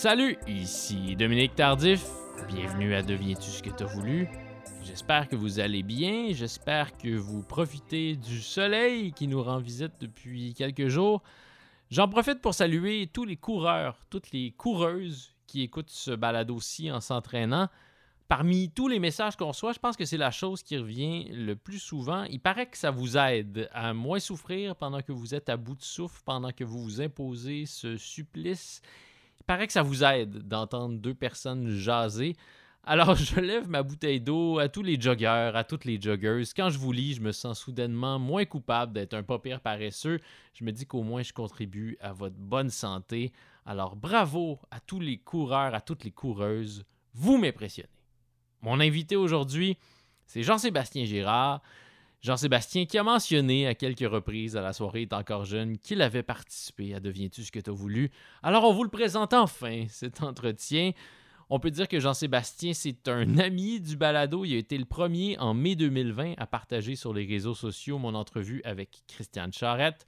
Salut, ici Dominique Tardif. Bienvenue à Deviens-tu ce que t'as voulu? J'espère que vous allez bien, j'espère que vous profitez du soleil qui nous rend visite depuis quelques jours. J'en profite pour saluer tous les coureurs, toutes les coureuses qui écoutent ce balado-ci en s'entraînant. Parmi tous les messages qu'on reçoit, je pense que c'est la chose qui revient le plus souvent. Il paraît que ça vous aide à moins souffrir pendant que vous êtes à bout de souffle, pendant que vous vous imposez ce supplice. Paraît que ça vous aide d'entendre deux personnes jaser. Alors, je lève ma bouteille d'eau à tous les joggeurs, à toutes les joggeuses. Quand je vous lis, je me sens soudainement moins coupable d'être un pas paresseux. Je me dis qu'au moins je contribue à votre bonne santé. Alors, bravo à tous les coureurs, à toutes les coureuses. Vous m'impressionnez. Mon invité aujourd'hui, c'est Jean-Sébastien Girard. Jean-Sébastien qui a mentionné à quelques reprises à la soirée est encore jeune qu'il avait participé à Deviens-tu ce que tu as voulu? Alors on vous le présente enfin, cet entretien. On peut dire que Jean-Sébastien, c'est un ami du balado. Il a été le premier en mai 2020 à partager sur les réseaux sociaux mon entrevue avec Christiane Charette.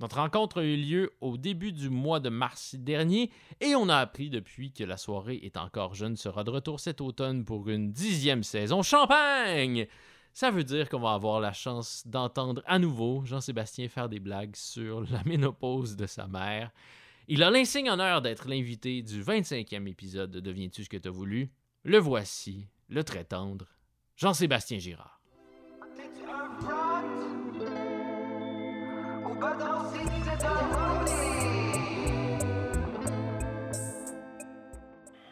Notre rencontre a eu lieu au début du mois de mars dernier et on a appris depuis que la soirée est encore jeune sera de retour cet automne pour une dixième saison. Champagne! Ça veut dire qu'on va avoir la chance d'entendre à nouveau Jean-Sébastien faire des blagues sur la ménopause de sa mère. Il a l'insigne honneur d'être l'invité du 25e épisode de Deviens-tu ce que t'as voulu? Le voici, le très tendre, Jean-Sébastien Girard.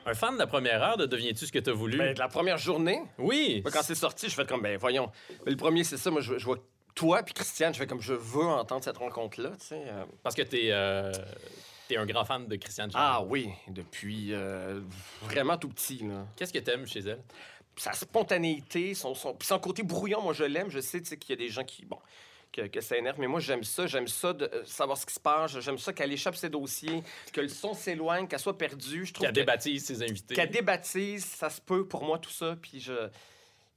Un fan de la première heure de Deviens-tu ce que t'as voulu? Ben, de la première journée, oui! moi, quand c'est sorti, je fais comme, ben voyons. Mais le premier, c'est ça, moi, je, je vois toi puis Christiane, je fais comme, je veux entendre cette rencontre-là, tu sais. euh. Parce que t'es euh, t'es un grand fan de Christiane Ah oui, depuis euh, vraiment tout petit, là. Qu'est-ce que t'aimes chez elle? Sa spontanéité, son, son, côté brouillon, moi, je l'aime. Je sais, tu sais, qu'il y a des gens qui, bon, que, que ça énerve, mais moi, j'aime ça. J'aime ça de euh, savoir ce qui se passe. J'aime ça qu'elle échappe ses dossiers, que le son s'éloigne, qu'elle soit perdue. Je trouve Qui a que- débaptise ses invités. qu'elle débaptise, ça se peut pour moi tout ça, puis je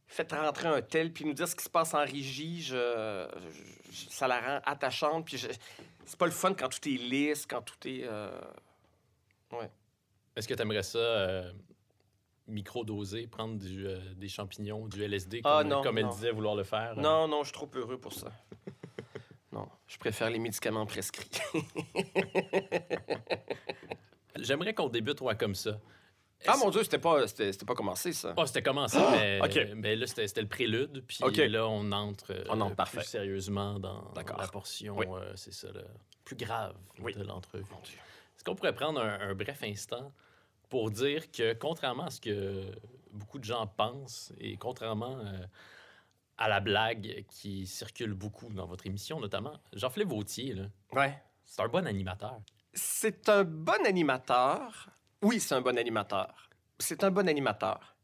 faites rentrer un tel, puis nous dire ce qui se passe en régie, je, je- ça la rend attachante, puis je- c'est pas le fun quand tout est lisse, quand tout est euh, Est-ce que t'aimerais ça euh, micro-doser, prendre du, euh, des champignons, du LSD, comme, Ah, non, comme elle non. disait vouloir le faire? euh? non non, je suis trop heureux pour ça. non, je préfère les médicaments prescrits. J'aimerais qu'on débute ouais, comme ça. ah mon dieu, c'était pas c'était pas commencé ça. Ah, c'était commencé, mais, ok. mais là, c'était le prélude. Puis là, on entre, euh, On entre, plus sérieusement dans la portion, Oui. euh, c'est ça, le plus grave Oui. de l'entrevue. Est-ce qu'on pourrait prendre un, un bref instant pour dire que, contrairement à ce que beaucoup de gens pensent, et contrairement euh, à la blague qui circule beaucoup dans votre émission, notamment, Jean-Philippe Vautier, là, Ouais. c'est un bon animateur. C'est un bon animateur. Oui, c'est un bon animateur. C'est un bon animateur.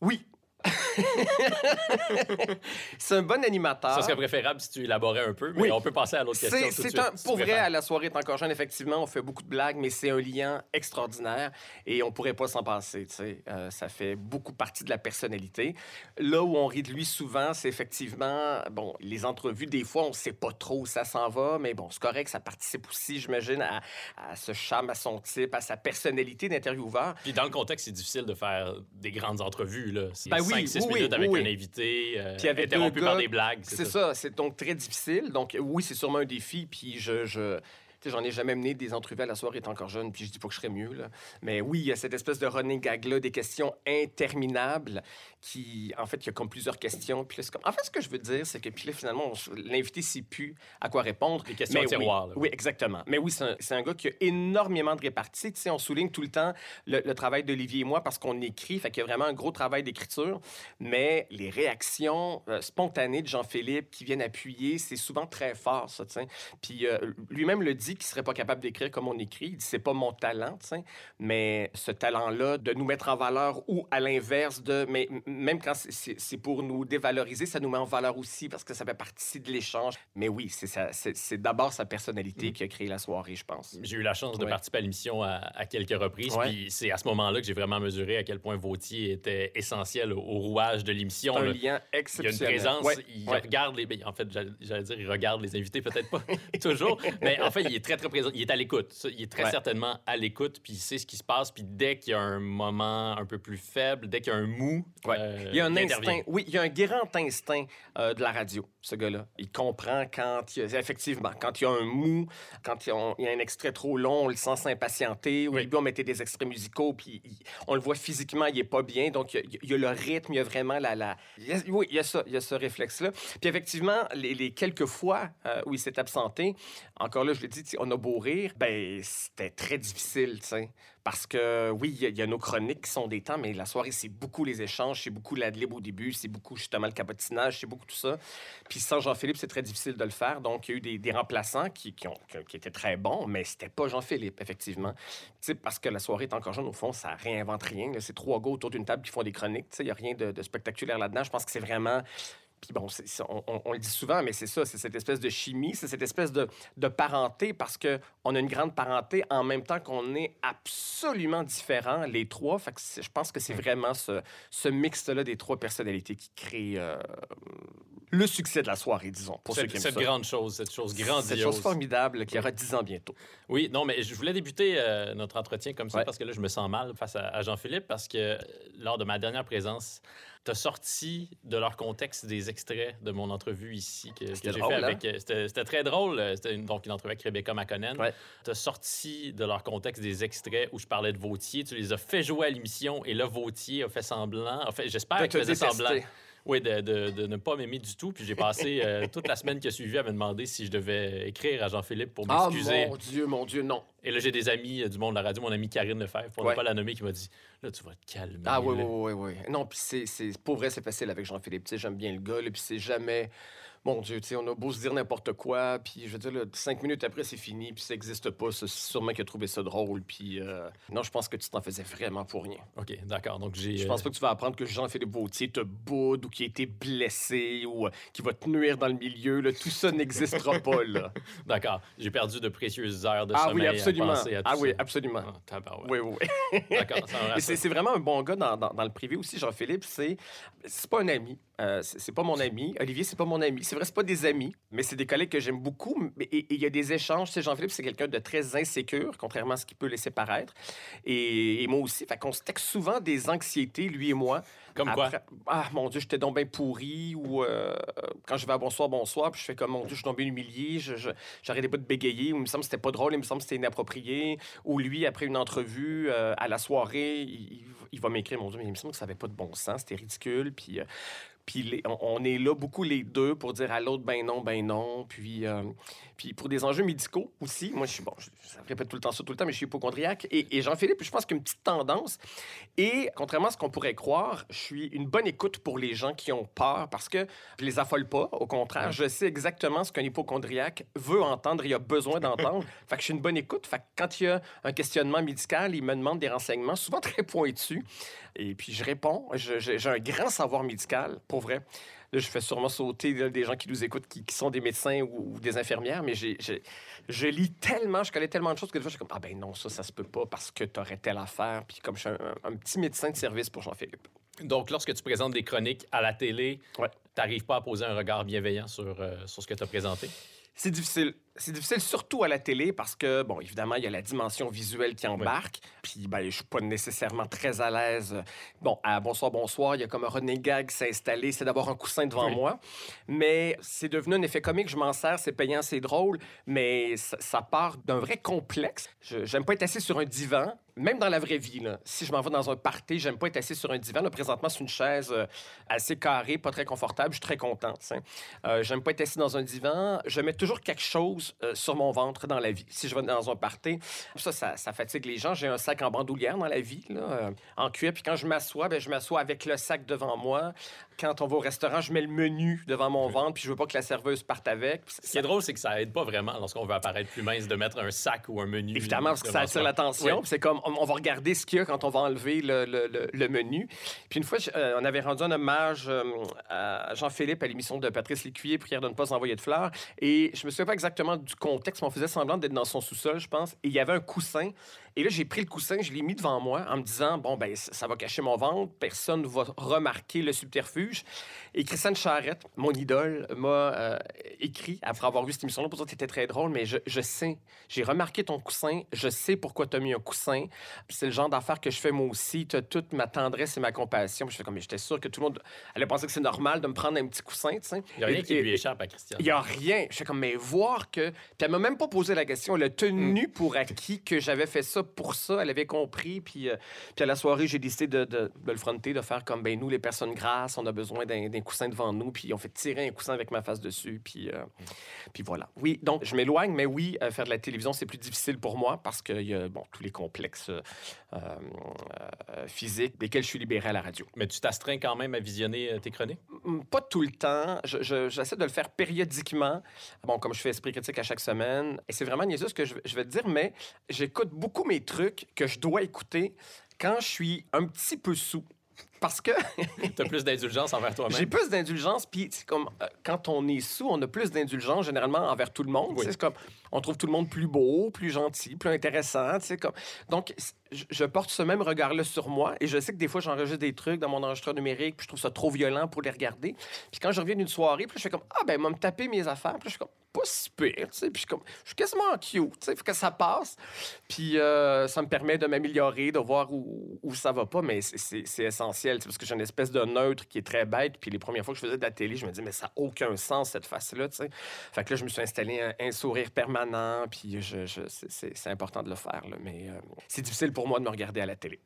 Oui. c'est un bon animateur. Ça serait préférable si tu élaborais un peu, mais. Oui. on peut passer à l'autre question. C'est, tout de c'est suite, un, si tu pour vrai, préfères. à la soirée est encore jeune, effectivement, on fait beaucoup de blagues, mais c'est un lien extraordinaire et on pourrait pas s'en passer. Euh, ça fait beaucoup partie de la personnalité. Là où on rit de lui souvent, c'est effectivement, bon, les entrevues, des fois, on sait pas trop où ça s'en va, mais bon, c'est correct, ça participe aussi, j'imagine, à, à ce charme, à son type, à sa personnalité d'intervieweur. Puis dans le contexte, c'est difficile de faire des grandes entrevues. Là. Ben oui, 5-6 oui, minutes avec oui. un invité, euh, Puis avec interrompu par gars, des blagues. C'est ça, c'est donc très difficile. Donc oui, c'est sûrement un défi. Puis je, je j'en ai jamais mené des entrevues à la soirée étant encore jeune. Puis je dis pas que je serais mieux là. Mais oui, il y a cette espèce de running gag là, des questions interminables qui, en fait, il y a comme plusieurs questions. Puis là, c'est comme, en fait, ce que je veux dire, c'est que puis là, finalement, on l'invité sait plus à quoi répondre. Des questions Mais tiroir, Oui, là. oui, exactement. Mais oui, c'est un, un gars qui a énormément de réparties. Tu sais, on souligne tout le temps le, le travail d'Olivier et moi parce qu'on écrit. Fait qu'il y a vraiment un gros travail d'écriture. Mais les réactions euh, spontanées de Jean-Philippe qui viennent appuyer, c'est souvent très fort, ça, tu. Puis euh, lui-même le dit qu'il serait pas capable d'écrire comme on écrit. Il dit c'est pas mon talent, tu sais. Mais ce talent-là de nous mettre en valeur ou à l'inverse de... Mais même quand c'est- pour nous dévaloriser, ça nous met en valeur aussi parce que ça fait partie de l'échange. Mais oui, c'est d'abord sa personnalité qui a créé la soirée, je pense. J'ai eu la chance de Ouais. participer à l'émission à, à quelques reprises. Ouais. Puis c'est à ce moment-là que j'ai vraiment mesuré à quel point Vautier était essentiel au, au rouage de l'émission. un là. lien Il y a une exceptionnel. présence, Ouais, il regarde les. ben, En fait, j'allais dire, il regarde les invités, peut-être pas toujours, mais en fait, il est très, très présent. Il est à l'écoute. Il est très Ouais. certainement à l'écoute, puis il sait ce qui se passe. Puis dès qu'il y a un moment un peu plus faible, dès qu'il y a un mou, Ouais. euh, il y a un instinct, oui, il y a un grand instinct euh, de la radio, ce gars-là. Il comprend quand il y a, effectivement, quand il y a un mou, quand il y a, un- il y a un extrait trop long, on le sent s'impatienter. Au Oui. début, on mettait des extraits musicaux, puis il- on le voit physiquement, il est pas bien. Donc, il y a, il y a le rythme, il y a vraiment la... la... il y a- oui, il y a ça, il y a ce réflexe-là. Puis effectivement, les, les quelques fois euh, où il s'est absenté, encore là, je l'ai dit, tu sais, on a beau rire, ben c'était très difficile, tu sais. Parce que, oui, il y a- nos chroniques qui sont des temps, mais la soirée, c'est beaucoup les échanges, c'est beaucoup l'adlib au début, c'est beaucoup justement le cabotinage, c'est beaucoup tout ça. Puis sans Jean-Philippe, c'est très difficile de le faire. Donc, il y a eu des, remplaçants qui, étaient très bons, mais c'était pas Jean-Philippe, effectivement. Tu sais, parce que la soirée est encore jeune, au fond, ça réinvente rien. C'est trois gars autour d'une table qui font des chroniques. Il n'y a rien de spectaculaire là-dedans. Je pense que c'est vraiment puis bon, on, on- on le dit souvent, mais c'est ça, c'est cette espèce de chimie, c'est cette espèce de, de parenté, parce qu'on a une grande parenté en même temps qu'on est absolument différents, les trois. Fait que je pense que c'est vraiment ce, ce mix-là des trois personnalités qui crée euh, le succès de la soirée, disons, pour ceux Cette, qui aiment cette ça. grande chose, cette chose Cette grandiose. chose formidable qui aura 10 ans bientôt. Oui, non, mais je voulais débuter euh, notre entretien comme ça Ouais. parce que là, je me sens mal face à, à Jean-Philippe parce que euh, lors de ma dernière présence, tu as sorti de leur contexte des extraits de mon entrevue ici que, que j'ai fait hein? avec. euh, C'était très drôle. euh, C'était une, donc une entrevue avec Rebecca McConnell. Ouais. Tu as sorti de leur contexte des extraits où je parlais de Vautier. Tu les as fait jouer à l'émission et là, Vautier a fait semblant. En fait, j'espère qu'il faisait détester. semblant. Oui, de, de- de ne pas m'aimer du tout. Puis j'ai passé euh, toute la semaine qui a suivi à me demander si je devais écrire à Jean-Philippe pour Ah, m'excuser. mon Dieu, mon Dieu, non. Et là, j'ai des amis euh, du monde de la radio, mon amie Karine Lefebvre, pour Ouais. ne pas la nommer, qui m'a dit Là, tu vas te calmer. Ah oui, là. oui, oui, oui. Non, puis c'est, c'est, pour vrai, c'est facile avec Jean-Philippe. Tu sais, j'aime bien le gars, là, puis c'est jamais... Mon Dieu, tu sais, on a beau se dire n'importe quoi, puis je veux dire, là, cinq minutes après, c'est fini, puis ça n'existe pas. C'est sûrement qu'il a trouvé ça drôle, puis... euh, Non, je pense que tu t'en faisais vraiment pour rien. OK, d'accord. Donc, j'ai. Je pense pas que tu vas apprendre que Jean-Philippe Vautier te boude ou qu'il a été blessé ou euh, qu'il va te nuire dans le milieu. Là. Tout ça n'existera pas, là. D'accord. J'ai perdu de précieuses heures de Ah sommeil oui, à absolument. penser à tout Ah oui, absolument. Ah. Oui, oui, oui. D'accord, c'est vraiment un bon gars dans, dans- dans le privé aussi, Jean-Philippe. C'est pas un ami. Euh, c'est pas mon ami. Olivier, c'est pas mon ami. C'est vrai, c'est pas des amis, mais c'est des collègues que j'aime beaucoup. Et il y a des échanges. Sais, Jean-Philippe, c'est quelqu'un de très insécure, contrairement à ce qu'il peut laisser paraître. Et, et moi aussi. Fait qu'on se texte souvent des anxiétés, lui et moi. Comme quoi? Ah, mon Dieu, j'étais donc bien pourri. Ou euh, quand je vais à Bonsoir, Bonsoir, puis je fais comme, mon Dieu, je suis tombé humilié. Je, je, j'arrêtais pas de bégayer. Ou il me semble que c'était pas drôle. Il me semble que c'était inapproprié. Ou lui, après une entrevue euh, à la soirée, il, il va m'écrire, mon Dieu, mais il me semble que ça avait pas de bon sens. C'était ridicule. Puis... euh, puis on est là beaucoup les deux pour dire à l'autre ben non, ben non. Puis, euh, puis pour des enjeux médicaux aussi, moi je suis bon, je, ça répète tout le temps ça tout le temps, mais je suis hypochondriaque. Et, et Jean-Philippe, je pense qu'il y a une petite tendance. Et contrairement à ce qu'on pourrait croire, je suis une bonne écoute pour les gens qui ont peur parce que je les affole pas. Au contraire, je sais exactement ce qu'un hypochondriaque veut entendre et a besoin d'entendre. fait que je suis une bonne écoute. Fait que quand il y a un questionnement médical, il me demande des renseignements, souvent très pointus. Et puis je réponds. J'ai un grand savoir médical, pour vrai. Là, je fais sûrement sauter là, des gens qui nous écoutent, qui, qui sont des médecins ou, ou des infirmières, mais j'ai, je lis tellement, je connais tellement de choses que des fois, je suis comme, ah ben non, ça, ça se peut pas parce que tu aurais telle affaire. Puis comme je suis un, un petit médecin de service pour Jean-Philippe. Donc, lorsque tu présentes des chroniques à la télé, Ouais. tu n'arrives pas à poser un regard bienveillant sur, euh, sur ce que tu as présenté? C'est difficile. C'est difficile surtout à la télé parce que, bon, évidemment, il y a la dimension visuelle qui embarque. Puis, ben, je suis pas nécessairement très à l'aise. Bon, à Bonsoir, Bonsoir, il y a comme un running gag qui s'est installé, c'est d'avoir un coussin devant Oui. moi. Mais c'est devenu un effet comique, je m'en sers, c'est payant, c'est drôle, mais ça, ça part d'un vrai complexe. Je- J'aime pas être assis sur un divan, même dans la vraie vie. Là. Si je m'en vais dans un party, j'aime pas être assis sur un divan. Là, présentement, c'est une chaise euh, assez carrée, pas très confortable. Je suis très content. tu sais. Euh, j'aime pas être assis dans un divan. Je mets toujours quelque chose euh, sur mon ventre dans la vie. Si je vais dans un party, ça, ça, ça fatigue les gens. J'ai un sac en bandoulière dans la vie, là, euh, en cuir. Puis quand je m'assois, ben, je m'assois avec le sac devant moi. Quand on va au restaurant, je mets le menu devant mon ventre, puis je veux pas que la serveuse parte avec. Ce qui est drôle, c'est que ça aide pas vraiment lorsqu'on veut apparaître plus mince de mettre un sac ou un menu. Évidemment, parce que ça attire l'attention. Oui. C'est comme, on, va regarder ce qu'il y a quand on va enlever le, menu. Puis une fois, euh, on avait rendu un hommage euh, à Jean-Philippe à l'émission de Patrice Lécuyer, Prière de ne pas envoyer de fleurs. Et je me souviens pas exactement du contexte, mais on faisait semblant d'être dans son sous-sol, je pense. Et il y avait un coussin. Et là, j'ai pris le coussin, je l'ai mis devant moi en me disant, bon, ben ça va cacher mon ventre, personne ne va remarquer le subterfuge. Et Christiane Charrette, mon idole, m'a euh, écrit, après avoir vu cette émission-là, pour dire que c'était très drôle, mais je, je sais, j'ai remarqué ton coussin, je sais pourquoi tu as mis un coussin. C'est le genre d'affaires que je fais moi aussi. Tu as toute ma tendresse et ma compassion. Puis je fais comme, mais j'étais sûr que tout le monde allait penser que c'est normal de me prendre un petit coussin, tu sais. Il n'y a rien Et- qui et- lui échappe à Christian. il n'y a rien. Je fais comme, mais voir que. Puis elle m'a même pas posé la question. Elle a tenu Mm. pour acquis que j'avais fait ça pour ça. Elle avait compris. Puis, euh, puis à la soirée, j'ai décidé de, de- de le fronter, de faire comme, ben nous, les personnes grasses, on a besoin d'un coussin devant nous. Puis on fait tirer un coussin avec ma face dessus. Puis, euh, puis voilà. Oui, donc je m'éloigne, mais oui, euh, faire de la télévision, c'est plus difficile pour moi parce qu'il y a, bon, tous les complexes euh, physiques desquels je suis libéré à la radio. Mais tu t'astreins quand même à visionner tes chroniques? Pas tout le temps. Je- je- J'essaie de le faire périodiquement. Bon, comme je fais esprit critique à chaque semaine. Et c'est vraiment niaiseux ce que je, je vais te dire, mais j'écoute beaucoup mes trucs que je dois écouter quand je suis un petit peu sous. Parce que Tu as plus d'indulgence envers j'ai toi-même? plus d'indulgence, puis c'est comme euh, quand on est sous, on a plus d'indulgence généralement envers tout le monde. Oui. C'est comme on trouve tout le monde plus beau, plus gentil, plus intéressant. Comme... Donc, je, porte ce même regard-là sur moi et je sais que des fois, j'enregistre des trucs dans mon enregistreur numérique, puis je trouve ça trop violent pour les regarder. Puis quand je reviens d'une soirée, puis je fais comme Ah, ben, moi, me taper mes affaires, puis je suis comme pas si pire, tu sais, puis je suis comme je suis quasiment cute, tu sais, faut que ça passe. Puis euh, ça me permet de m'améliorer, de voir où, où ça va pas, mais c'est- essentiel, tu sais, parce que j'ai une espèce de neutre qui est très bête. Puis les premières fois que je faisais de la télé, je me disais, mais ça n'a aucun sens, cette face-là, tu sais. Fait que là, je me suis installé un, sourire permanent, puis c'est important de le faire, là, mais euh, c'est difficile pour moi de me regarder à la télé.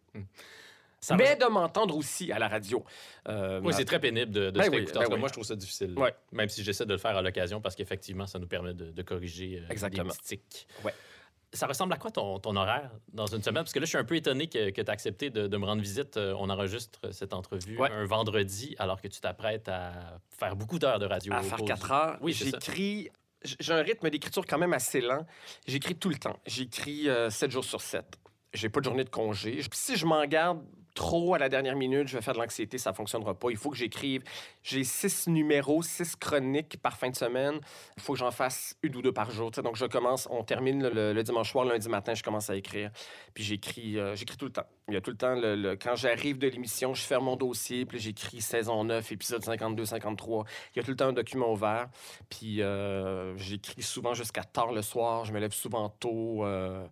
Ça mais va- de m'entendre aussi à la radio. Euh, Oui, c'est très pénible de, de Ben se oui, ben oui. Moi, je trouve ça difficile. Ouais. Même si j'essaie de le faire à l'occasion parce qu'effectivement, ça nous permet de, de corriger euh, Exactement. des petits tics. Ouais. Ça ressemble à quoi ton, ton horaire dans une semaine? Parce que là, je suis un peu étonné que, tu as accepté de, de me rendre visite. Euh, On enregistre cette entrevue Ouais. un vendredi alors que tu t'apprêtes à faire beaucoup d'heures de radio. à faire cours 4 du- heures. Oui. J'écris. J'ai un rythme d'écriture quand même assez lent. J'écris tout le temps. J'écris 7 jours sur 7. J'ai pas de journée de congé. Si je m'en garde trop à la dernière minute, je vais faire de l'anxiété, ça fonctionnera pas. Il faut que j'écrive. J'ai six numéros, six chroniques par fin de semaine. Il faut que j'en fasse une ou deux par jour. Donc je commence, on termine le, dimanche soir, lundi matin, je commence à écrire. Puis j'écris, euh, j'écris tout le temps. Il y a tout le temps, le- quand j'arrive de l'émission, je ferme mon dossier, puis j'écris saison 9, épisode 52, 53. Il y a tout le temps un document ouvert. Puis euh, j'écris souvent jusqu'à tard le soir. Je me lève souvent tôt. euh,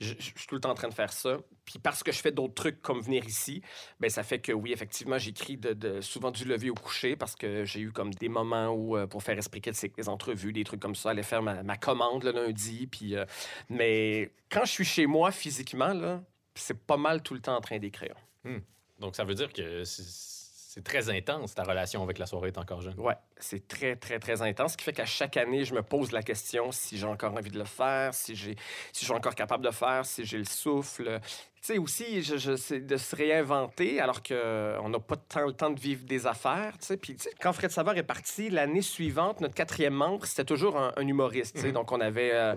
je, suis tout le temps en train de faire ça. Puis parce que je fais d'autres trucs comme venir ici, ben ça fait que oui, effectivement, j'écris de, souvent du lever au coucher parce que j'ai eu comme des moments où, euh, pour faire critique, des entrevues, des trucs comme ça, aller faire ma, ma commande le lundi. Puis, euh, mais quand je suis chez moi physiquement, là, c'est pas mal tout le temps en train d'écrire. Donc, ça veut dire que c'est c'est très intense, ta relation avec la soirée est encore jeune. Ouais, c'est très, très, très intense. Ce qui fait qu'à chaque année, je me pose la question si j'ai encore envie de le faire, si, j'ai, si je suis encore capable de le faire, si j'ai le souffle. Tu sais, aussi, je, je- c'est de se réinventer alors qu'on n'a pas tant le temps de vivre des affaires. Tu sais. Puis, quand Fred Savard est parti, l'année suivante, notre quatrième membre, c'était toujours un, un humoriste. tu sais. Mhm. Donc, on avait euh,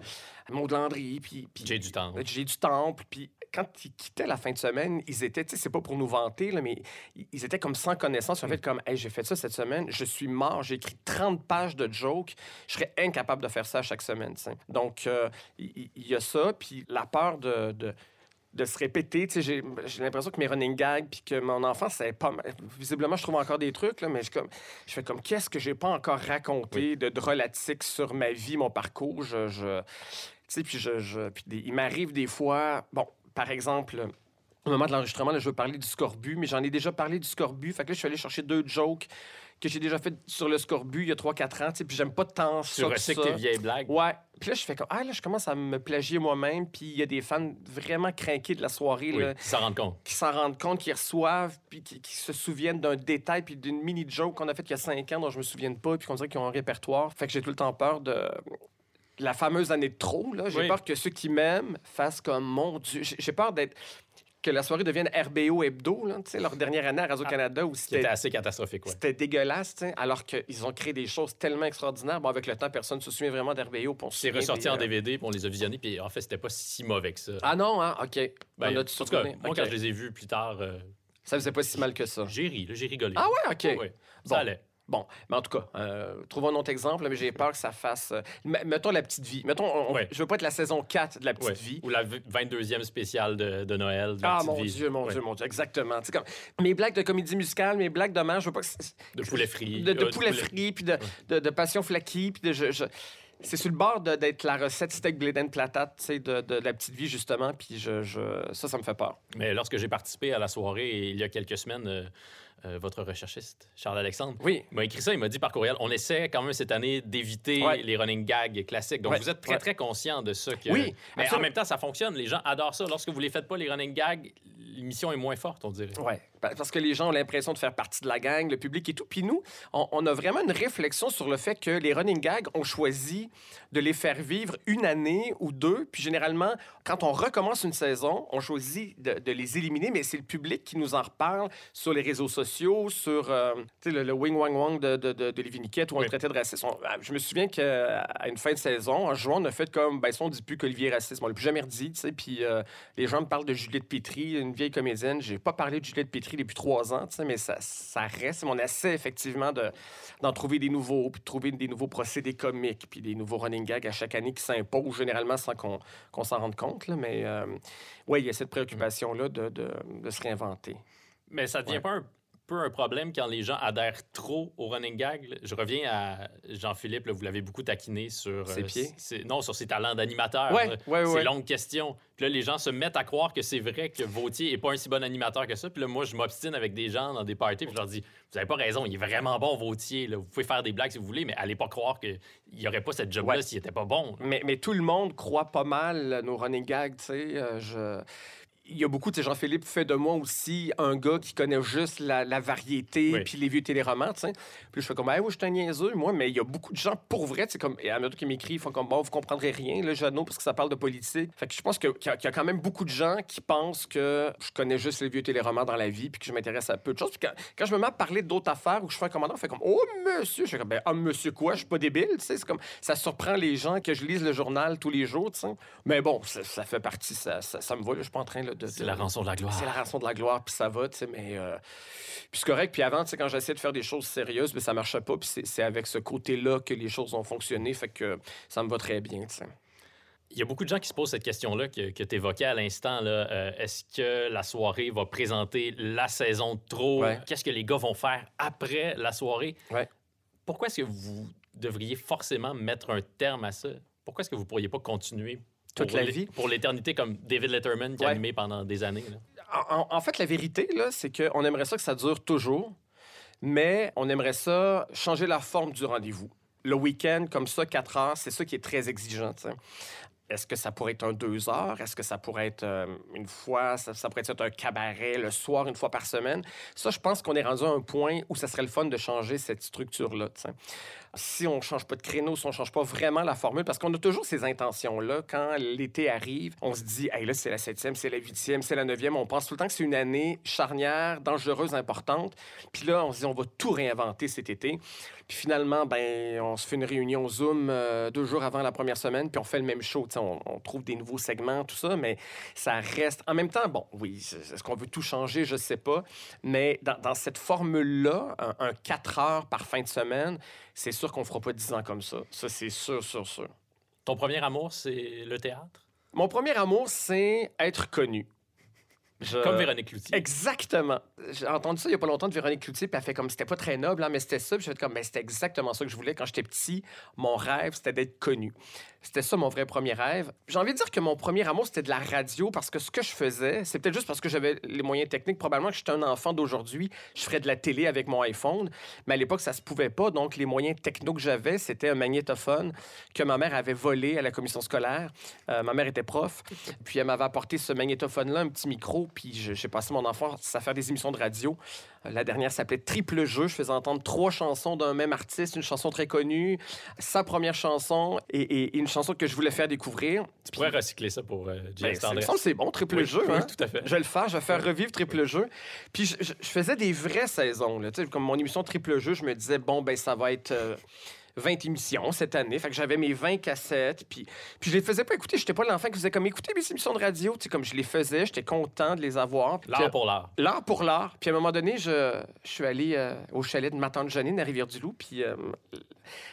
Maud Landry, puis... J'ai du temps. j'ai du temple. Puis quand ils quittaient la fin de semaine, ils étaient, tu sais, c'est pas pour nous vanter, là, mais ils- étaient comme sans connaissance. En fait, comme, hey, j'ai fait ça cette semaine, je suis mort, j'ai écrit 30 pages de jokes, je serais incapable de faire ça chaque semaine. Donc, euh, il y, a ça, puis la peur de. de de se répéter, j'ai l'impression que mes running gags, puis que mon enfant, c'est pas mal- Visiblement, je trouve encore des trucs, là, mais je, comme, je fais comme, qu'est-ce que j'ai pas encore raconté de drôlatique sur ma vie, mon parcours? Je, je- tu sais, puis, je, je- puis des- il m'arrive des fois, bon, par exemple, au moment de l'enregistrement, je veux parler du scorbut, mais j'en ai déjà parlé du scorbut. Fait que là, je suis allé chercher deux jokes que j'ai déjà fait sur le scorbut il y a 3-4 ans, tu puis j'aime pas tant Tu ça que recycles tes vieilles blagues. Ouais. Puis là, je fais comme, ah, là, je commence à me plagier moi-même, puis il y a des fans vraiment craqués de la soirée, Oui, là, qui s'en rendent compte. qui s'en rendent compte, qui reçoivent, puis qui, qui se souviennent d'un détail, puis d'une mini-joke qu'on a faite il y a cinq ans dont je me souviens pas, puis qu'on dirait qu'ils ont un répertoire. Fait que j'ai tout le temps peur de la fameuse année de trop. là. J'ai Oui. peur que ceux qui m'aiment fassent comme, mon Dieu, j'ai peur d'être que la soirée devienne RBO Hebdo, là, tu sais, leur dernière année à Radio-Canada, où c'était assez catastrophique, ouais. c'était dégueulasse, alors qu'ils ont créé des choses tellement extraordinaires. Bon, avec le temps, personne ne se souvient vraiment d'RBO. puis C'est ressorti des, en euh, DVD, puis on les a visionnés, puis en fait, c'était pas si mauvais que ça. Ah non, hein? OK. Ben, On a en tout cas, moi, quand je les ai vus plus tard, euh, Ça faisait pas si mal que ça. j'ai ri, là, j'ai rigolé. Ah ouais, OK. Ouais, ouais. Ça Bon. allait. Bon, mais en tout cas, euh, trouvons un autre exemple, mais j'ai peur que ça fasse... euh, m- mettons La Petite Vie. Mettons, on- on- Ouais. je veux pas être la saison 4 de La Petite Ouais. Vie. Ou la v- 22e spéciale de, de Noël. de Ah, mon vie. Dieu, mon Ouais. Dieu, mon Dieu, exactement. Comme, mes blagues de comédie musicale, mes blagues de mère, je veux pas que... De poulet frit. De, de euh, poulet frit, puis de, passion flaky, puis de... je- je- C'est sur le bord de- d'être la recette steak blé d'Inde platate, tu sais, de, de la petite vie, justement, puis je, je- ça, ça me fait peur. Mais lorsque j'ai participé à la soirée il y a quelques semaines, euh, euh, votre recherchiste, Charles-Alexandre, Oui, m'a écrit ça, il m'a dit par courriel, on essaie quand même cette année d'éviter Ouais. les running gags classiques. Donc Ouais, vous êtes très, ouais. très conscient de ça. Que... Oui, Mais en même temps, ça fonctionne. Les gens adorent ça. Lorsque vous les faites pas, les running gags, l'émission est moins forte, on dirait. Ouais, parce que les gens ont l'impression de faire partie de la gang, le public et tout. Puis nous, on, on a vraiment une réflexion sur le fait que les running gags, on choisit de les faire vivre une année ou deux. Puis généralement, quand on recommence une saison, on choisit de, de les éliminer, mais c'est le public qui nous en reparle sur les réseaux sociaux, sur euh, le, le wing wang wang de, de, de, de Lévi Niquette, où on Oui. le traitait de racisme. On- ah, je me souviens qu'à une fin de saison, en juin, on a fait comme, ben ça, on dit plus qu'Olivier est raciste. On l'a plus jamais redit, tu sais. Puis euh, les gens me parlent de Juliette Pétry, une vieille comédienne. J'ai pas parlé de Juliette Depuis trois ans, mais ça, ça reste. On essaie effectivement de- d'en trouver des nouveaux, puis de trouver des nouveaux procédés comiques, puis des nouveaux running gags à chaque année qui s'imposent, généralement sans qu'on qu'on s'en rende compte. Là. Mais euh, oui, il y a cette préoccupation-là de, de- de se réinventer. Mais ça devient Ouais. pas un peu un problème quand les gens adhèrent trop au running gag. Je reviens à Jean-Philippe, vous l'avez beaucoup taquiné sur... Ses euh, pieds? ses- non, sur ses talents d'animateur. Ouais, ouais, ouais. longues questions. Puis là, les gens se mettent à croire que c'est vrai que Vautier est pas un si bon animateur que ça. Puis là, moi, je m'obstine avec des gens dans des parties, puis je leur dis, vous avez pas raison, il est vraiment bon, Vautier. là. Vous pouvez faire des blagues si vous voulez, mais allez pas croire qu'il y aurait pas cette job-là s'il était pas bon. Mais, mais tout le monde croit pas mal nos running gags, tu sais. euh, je... Il y a beaucoup, tu sais, Jean-Philippe fait de moi aussi un gars qui connaît juste la, la variété Oui. puis les vieux téléromans, tu sais. Puis je fais comme, ah oui, je suis un niaiseux, moi, mais il y a beaucoup de gens, pour vrai, tu sais, comme, et à mesure qu'ils m'écrivent, ils font comme, bon, vous comprendrez rien, là, Jeannot, parce que ça parle de politique. Fait que je pense que- qu'il y, a- qu'il y a quand même beaucoup de gens qui pensent que je connais juste les vieux téléromans dans la vie puis que je m'intéresse à peu de choses. Puis quand, quand je me mets à parler d'autres affaires ou je fais un commandant, on fait comme, oh, monsieur, je fais comme, ben, ah, monsieur quoi, je suis pas débile, tu sais. C'est comme, ça surprend les gens que je lise le journal tous les jours, tu sais. Mais bon, ça, ça fait partie, ça, ça, ça me va, je suis pas en train là, de. C'est la rançon de la gloire. c'est la rançon de la gloire, puis ça va, tu sais, mais... euh, Puis c'est correct. Puis avant, tu sais, quand j'essayais de faire des choses sérieuses, mais ça marchait pas. Puis c'est- avec ce côté-là que les choses ont fonctionné. Fait que ça me va très bien, tu sais. Il y a beaucoup de gens qui se posent cette question-là que, que tu évoquais à l'instant. Euh, Est-ce que la soirée va présenter la saison de trop? Ouais. Qu'est-ce que les gars vont faire après la soirée? Ouais. Pourquoi est-ce que vous devriez forcément mettre un terme à ça? Pourquoi est-ce que vous pourriez pas continuer Toute pour la l'é- vie? Pour l'éternité, comme David Letterman qui a animé pendant des années. là? En, fait, la vérité, c'est qu'on aimerait ça que ça dure toujours, mais on aimerait ça changer la forme du rendez-vous. Le week-end, comme ça, 4 heures, c'est ça qui est très exigeant. Est-ce que ça pourrait être un deux heures? Est-ce que ça pourrait être euh, une fois? Ça, ça pourrait être un cabaret le soir, une fois par semaine? Ça, je pense qu'on est rendu à un point où ça serait le fun de changer cette structure-là. Si on change pas de créneau, si on change pas vraiment la formule, parce qu'on a toujours ces intentions-là. Quand l'été arrive, on se dit, hey, là, c'est la septième, c'est la huitième, c'est la neuvième. On pense tout le temps que c'est une année charnière, dangereuse, importante. Puis là, on se dit, on va tout réinventer cet été. Puis finalement, ben, on se fait une réunion Zoom euh, deux jours avant la première semaine, puis on fait le même show. On, on trouve des nouveaux segments, tout ça, mais ça reste. En même temps, bon, oui, est-ce qu'on veut tout changer? Je sais pas. Mais dans, dans cette formule-là, un, un 4 heures par fin de semaine, c'est sûr qu'on fera pas 10 ans comme ça. Ça, c'est sûr, sûr, sûr. Ton premier amour, c'est le théâtre? Mon premier amour, c'est être connu. Je- Comme Véronique Cloutier. Exactement. J'ai entendu ça il n'y a pas longtemps de Véronique Cloutier, puis elle fait comme c'était pas très noble, hein, mais c'était ça. Puis j'ai fait comme, mais c'était exactement ça que je voulais quand j'étais petit. Mon rêve, c'était d'être connu. C'était ça mon vrai premier rêve. J'ai envie de dire que mon premier amour, c'était de la radio parce que ce que je faisais, c'est peut-être juste parce que j'avais les moyens techniques. Probablement que j'étais un enfant d'aujourd'hui, je ferais de la télé avec mon iPhone. Mais à l'époque, ça se pouvait pas. Donc, les moyens techno que j'avais, c'était un magnétophone que ma mère avait volé à la commission scolaire. Euh, ma mère était prof. Puis elle m'avait apporté ce magnétophone-là, un petit micro. Puis j'ai passé mon enfance à faire des émissions de radio La dernière s'appelait Triple Jeu. Je faisais entendre trois chansons d'un même artiste, une chanson très connue, sa première chanson et, et- et une chanson que je voulais faire découvrir. Tu pourrais recycler ça pour euh, Ben, James c'est- bon, Triple Oui, Jeu. oui, hein? tout à fait. Je vais le faire, je vais faire revivre Triple Jeu. Puis je, je- je faisais des vraies saisons. Là, comme mon émission Triple Jeu, je me disais, bon, ben ça va être euh, 20 émissions cette année. Fait que j'avais mes 20 cassettes. Puis, puis je les faisais pas écouter. J'étais pas l'enfant qui faisait comme écouter mes émissions de radio. Tu sais, comme je les faisais, j'étais content de les avoir. L'art pour l'art. L'art pour l'art. Puis à un moment donné, je, je suis allé euh, au chalet de ma tante Janine à Rivière-du-Loup. Puis euh,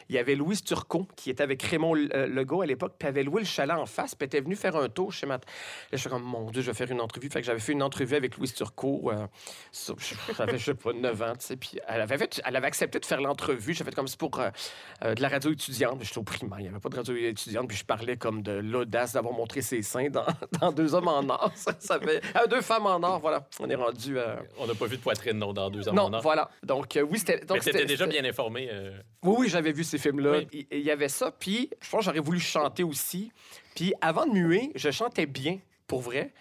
il y avait Louise Turcot qui était avec Raymond euh, Legault à l'époque. Puis elle avait loué le chalet en face. Puis elle était venue faire un tour chez ma. Là, je suis comme, mon Dieu, je vais faire une entrevue. Fait que j'avais fait une entrevue avec Louise Turcot. J'avais, je sais pas, 9 ans, tu sais. Puis elle avait, fait- elle avait accepté de faire l'entrevue. J'ai fait comme c'est pour euh, euh, de la radio étudiante. J'étais au primaire. Il n'y avait pas de radio étudiante. Puis je parlais comme de l'audace d'avoir montré ses seins dans, dans Deux hommes en or. Ça, ça fait... ah, deux femmes en or, voilà. On est rendu. euh, On n'a pas vu de poitrine, non, dans deux non, en or. voilà. Donc, euh, oui, c'était. Donc, Mais déjà bien informé. euh, Oui, oui, j'avais vu ces films-là. Oui. Il y avait ça. Puis, je pense que j'aurais voulu chanter aussi. Puis, avant de muer, je chantais bien, pour vrai.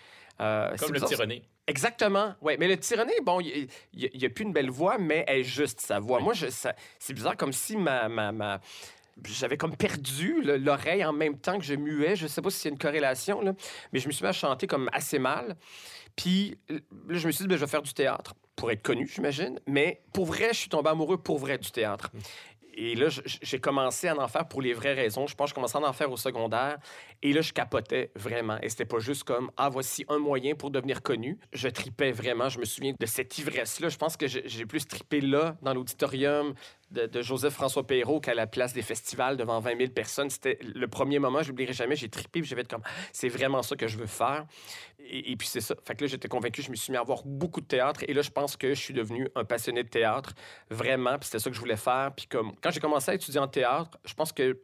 Euh, comme le bizarre, tyranné. Exactement. Oui, mais le tyranné, bon, il n'y a, plus une belle voix, mais elle est juste sa voix. Moi, c'est bizarre, comme si ma. ma, ma- j'avais comme perdu le- l'oreille en même temps que je muais. Je sais pas s'il y a une corrélation, là, mais je me suis mis à chanter comme assez mal. Puis là, je me suis dit, ben, je vais faire du théâtre pour être connu, j'imagine. Mais pour vrai, je suis tombé amoureux pour vrai du théâtre. Et là, j'ai commencé à en faire pour les vraies raisons. Je pense que je commençais à en faire au secondaire. Et là, je capotais vraiment. Et c'était pas juste comme, ah, voici un moyen pour devenir connu. Je tripais vraiment. Je me souviens de cette ivresse-là. Je pense que j'ai plus trippé là, dans l'auditorium de, Joseph-François Perrault, qu'à la place des festivals devant 20 000 personnes. C'était le premier moment, je l'oublierai jamais. J'ai trippé, puis j'ai fait comme, c'est vraiment ça que je veux faire. Et, puis c'est ça. Fait que là, j'étais convaincu, je me suis mis à voir beaucoup de théâtre. Et là, je pense que je suis devenu un passionné de théâtre, vraiment. Puis c'était ça que je voulais faire. Puis comme, quand j'ai commencé à étudier en théâtre, je pense que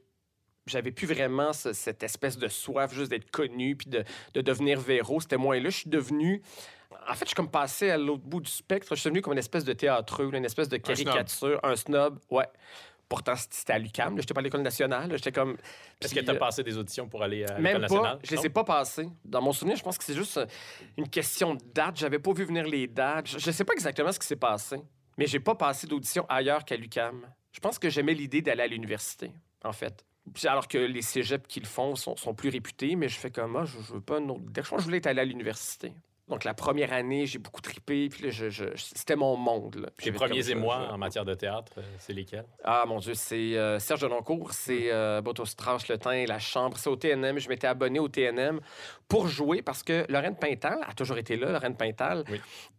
j'avais plus vraiment ce- cette espèce de soif juste d'être connu puis de, de devenir Véro. C'était moins là. Je suis devenu... En fait, je suis comme passé à l'autre bout du spectre. Je suis devenu comme une espèce de théâtreux, une espèce de caricature, un snob. Ouais. Pourtant, c'était à l'UQAM. là. J'étais pas à l'École nationale. J'étais comme... Est-ce que tu as euh, passé des auditions pour aller à l'École pas. nationale? Je les ai pas passés. Dans mon souvenir, je pense que c'est juste euh, une question de date. J'avais pas vu venir les dates. Je, je sais pas exactement ce qui s'est passé, mais j'ai pas passé d'audition ailleurs qu'à l'UCAM. Je pense que j'aimais l'idée d'aller à l'université, en fait. Alors que les cégeps qui le font sont, sont plus réputés, mais je fais comme, ah, je, je veux pas une autre... Je je voulais être allé à l'université. Donc, la première année, j'ai beaucoup trippé, puis là, je, je- c'était mon monde. Là. J'avais premiers émois en matière de théâtre, euh, c'est lesquels? ah, mon Dieu, c'est euh, Serge Deloncourt, c'est euh, Boto Strauss, Le Teint, La Chambre, c'est au TNM. Je m'étais abonné au TNM pour jouer parce que Lorraine Pintal a toujours été là, Lorraine Pintal,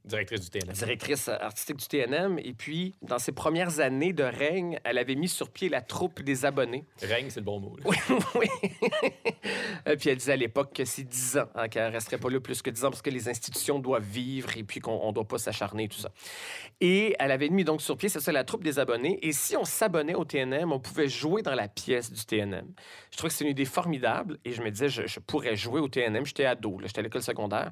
Directrice du directrice artistique du TNM. Et puis, dans ses premières années de règne, elle avait mis sur pied la troupe des abonnés. Règne, c'est le bon mot. là. Oui, oui. Euh, puis elle disait à l'époque que c'est 10 ans, hein, qu'elle resterait pas là plus que 10 ans parce que les institutions doivent vivre et puis qu'on ne doit pas s'acharner, tout ça. Et elle avait mis donc sur pied, c'est ça, la troupe des abonnés. Et si on s'abonnait au TNM, on pouvait jouer dans la pièce du TNM. Je trouvais que c'est une idée formidable et je me disais, je, je pourrais jouer au TNM. J'étais ado, là, j'étais à l'école secondaire.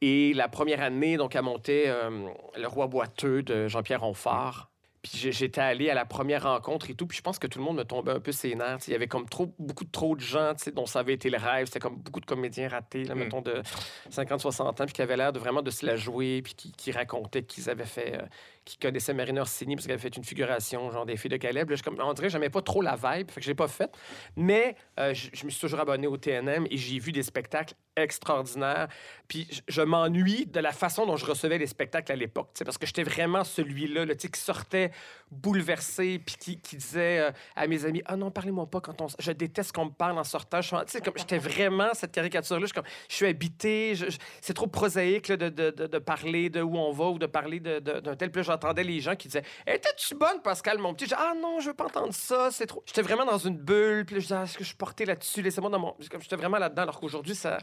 Et la première année, donc, elle montait euh, Le Roi boiteux de Jean-Pierre Onfart. Puis j'étais allé à la première rencontre et tout, puis je pense que tout le monde me tombait un peu ses nerfs. Il y avait comme trop, beaucoup trop de gens dont ça avait été le rêve. C'était comme beaucoup de comédiens ratés, là, Mm. mettons, de 50-60 ans, puis qui avaient l'air de vraiment de se la jouer, puis qui, qui racontaient qu'ils avaient fait... euh, qui connaissaient Marina Orsini parce qu'elle avait fait une figuration, genre des filles de Caleb. Là, je, comme, on dirait que j'aimais pas trop la vibe, fait que je l'ai pas fait. Mais euh, je, je me suis toujours abonné au TNM et j'ai vu des spectacles extraordinaires. Puis je, m'ennuie de la façon dont je recevais les spectacles à l'époque, parce que j'étais vraiment celui-là, là, qui sortait bouleversé, puis qui, disait euh, à mes amis Ah non, parlez-moi pas quand on. Je déteste qu'on me parle en sortant. J'étais vraiment cette caricature-là. Je suis habité, c'est trop prosaïque de, de, de, parler de où on va ou de parler d'un tel. Puis j'entendais les gens qui disaient Étais-tu bonne, Pascal, mon petit Ah non, je veux pas entendre ça, c'est trop. J'étais vraiment dans une bulle, puis je disais Ah, Est-ce que je suis porté là-dessus? Laissez-moi dans mon. J'étais vraiment là-dedans, alors qu'aujourd'hui, ça.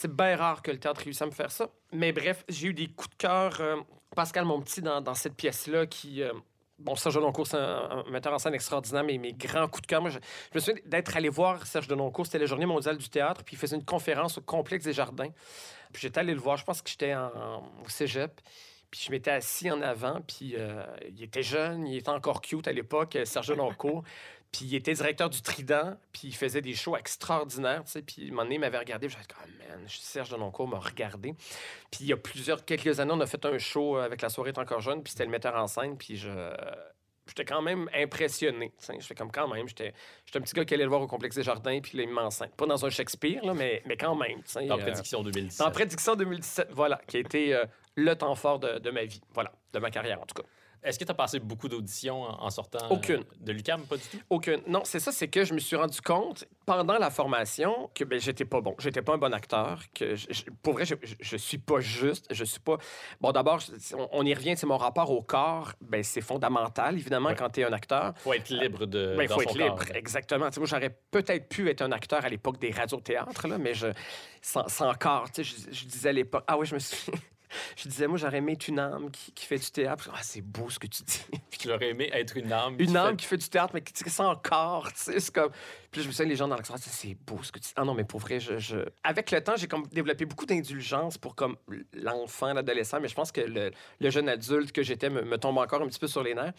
C'est bien rare que le théâtre réussisse à me faire ça. Mais bref, j'ai eu des coups de cœur. euh, Pascal, mon petit, dans, cette pièce-là, qui. euh, Bon, Serge Denoncourt, c'est un, metteur en scène extraordinaire, mais mes grands coups de cœur. Moi, je, me souviens d'être allé voir Serge Denoncourt, c'était la journée mondiale du théâtre, puis il faisait une conférence au complexe des jardins. Puis j'étais allé le voir, je pense que j'étais au cégep. Puis je m'étais assis en avant, puis euh, il était jeune, il était encore cute à l'époque, Serge Denoncourt. Puis il était directeur du Trident, puis il faisait des shows extraordinaires, tu sais. Puis un moment donné, il m'avait regardé, j'étais comme, oh, man, Serge Denoncourt m'a regardé. Puis il y a plusieurs, quelques années, on a fait un show avec La soirée est encore jeune, puis c'était le metteur en scène, puis je j'étais quand même impressionné. Je fais comme quand même, j'étais un petit gars qui allait le voir au complexe des jardins, puis là, il m'enseigne. Pas dans un Shakespeare, là, mais, mais quand même. Dans euh, Prédiction 2017. Dans Prédiction 2017, voilà, qui a été euh, le temps fort de, de ma vie, voilà, de ma carrière en tout cas. Est-ce que tu as passé beaucoup d'auditions en sortant Aucune. de l'UCAM? Pas du tout? Aucune. Non, c'est ça, c'est que je me suis rendu compte pendant la formation que ben, j'étais pas bon. J'étais pas un bon acteur. Que pour vrai, je, je, suis pas juste. Je suis pas. Bon, d'abord, on, y revient, c'est mon rapport au corps. Ben, c'est fondamental, évidemment, quand tu es un acteur. faut être libre de. Ben, faut être libre, exactement. moi, j'aurais peut-être pu être un acteur à l'époque des radiothéâtres, là, mais je, sans, sans corps, je, je disais à l'époque. Ah oui, je me suis je disais, moi, j'aurais aimé être une âme qui, qui fait du théâtre. Ah, c'est beau ce que tu dis. Puis tu aurais aimé être une âme. Une âme qui fait du théâtre, mais qui ça encore. Tu sais, c'est comme. Puis je me souviens, les gens dans l'extérieur, c'est beau ce que tu dis. Ah non, mais pour vrai, je. Avec le temps, j'ai comme développé beaucoup d'indulgence pour comme l'enfant, l'adolescent, mais je pense que le, le jeune adulte que j'étais me, tombe encore un petit peu sur les nerfs.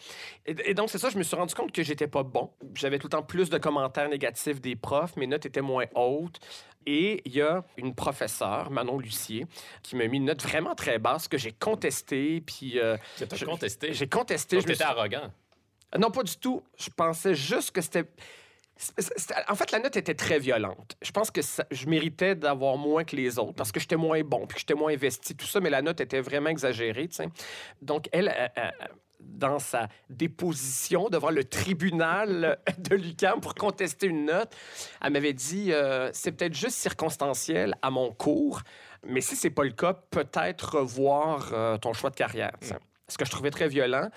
Et, donc, c'est ça, je me suis rendu compte que j'étais pas bon. J'avais tout le temps plus de commentaires négatifs des profs, mes notes étaient moins hautes. Et il y a une professeure, Manon Lucier, qui m'a mis une note vraiment très basse que j'ai contestée. Puis. Euh, j'ai contesté. J'ai contesté. J'étais arrogant. Non, pas du tout. Je pensais juste que c'était. En fait, la note était très violente. Je pense que je méritais d'avoir moins que les autres parce que j'étais moins bon, puis que j'étais moins investi, tout ça, mais la note était vraiment exagérée. sais. Donc, elle, dans sa déposition devant le tribunal de l'UQAM pour contester une note, elle m'avait dit euh, c'est peut-être juste circonstanciel à mon cours, mais si c'est pas le cas, peut-être revoir euh, ton choix de carrière. Ce que je trouvais très violent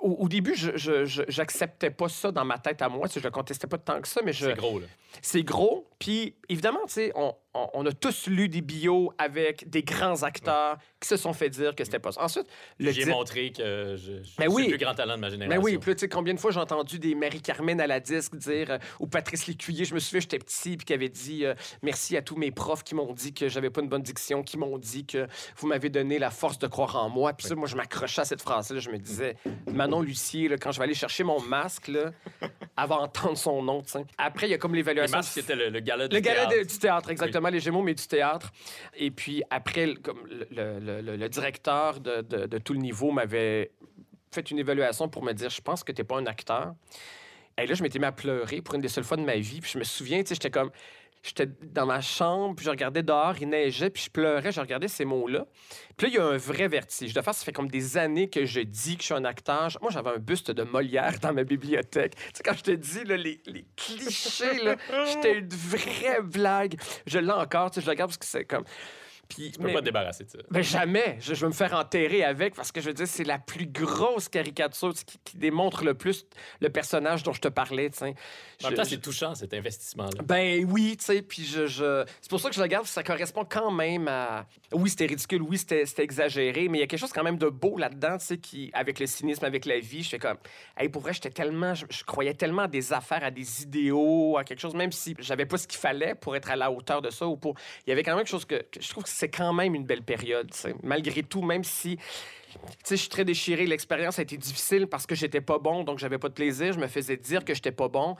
au, début, je n'acceptais pas ça dans ma tête à moi. Je ne le contestais pas tant que ça, mais je... C'est gros, là. C'est gros. Puis, évidemment, tu sais, on, on, a tous lu des bios avec des grands acteurs qui se sont fait dire que c'était pas ça. Ensuite, le J'ai montré que je, je suis le plus grand talent de ma génération. Mais oui, puis tu sais, combien de fois j'ai entendu des Marie-Carmen à la disque dire, euh, ou Patrice Lécuyer, je me souviens, j'étais petit, puis qui avait dit euh, merci à tous mes profs qui m'ont dit que j'avais pas une bonne diction, qui m'ont dit que vous m'avez donné la force de croire en moi. Puis ça, moi, je m'accrochais à cette phrase-là. Je me disais, Manon Lucier, là, quand je vais aller chercher mon masque, là, avant d'entendre son nom. Après, il y a comme l'évaluation. Le masque, c'était le, le gala du le théâtre. gala du théâtre, exactement. Les Gémeaux, mais du théâtre. Et puis après, le, directeur de, tout le niveau m'avait fait une évaluation pour me dire Je pense que tu n'es pas un acteur. Et là, je m'étais mis à pleurer pour une des seules fois de ma vie. Puis je me souviens, tu sais, j'étais comme j'étais dans ma chambre, puis je regardais dehors, il neigeait, puis je pleurais, je regardais ces mots-là. Puis là, il y a un vrai vertige. De faire, ça fait comme des années que je dis que je suis un acteur. Moi, j'avais un buste de Molière dans ma bibliothèque. Tu sais, quand je te dis, les, clichés, j'étais une vraie blague. Je l'ai encore, tu sais, je regarde parce que c'est comme... Puis, tu peux pas te débarrasser de ça. Ben jamais. Je, vais me faire enterrer avec parce que je veux dire, c'est la plus grosse caricature qui, démontre le plus le personnage dont je te parlais. En même temps, c'est touchant cet investissement-là. Ben oui, tu sais. Puis je, c'est pour ça que je regarde, ça correspond quand même à. Oui, c'était ridicule, oui, c'était, exagéré, mais il y a quelque chose quand même de beau là-dedans, tu sais, qui, avec le cynisme, avec la vie, je fais comme. Hey, pour vrai, j'étais tellement. Je, croyais tellement à des affaires, à des idéaux, à quelque chose, même si j'avais pas ce qu'il fallait pour être à la hauteur de ça ou pour. Il y avait quand même quelque chose que, que je trouve que c'est quand même une belle période, malgré tout, même si je suis très déchiré. L'expérience a été difficile parce que j'étais pas bon, donc j'avais pas de plaisir. Je me faisais dire que j'étais pas bon.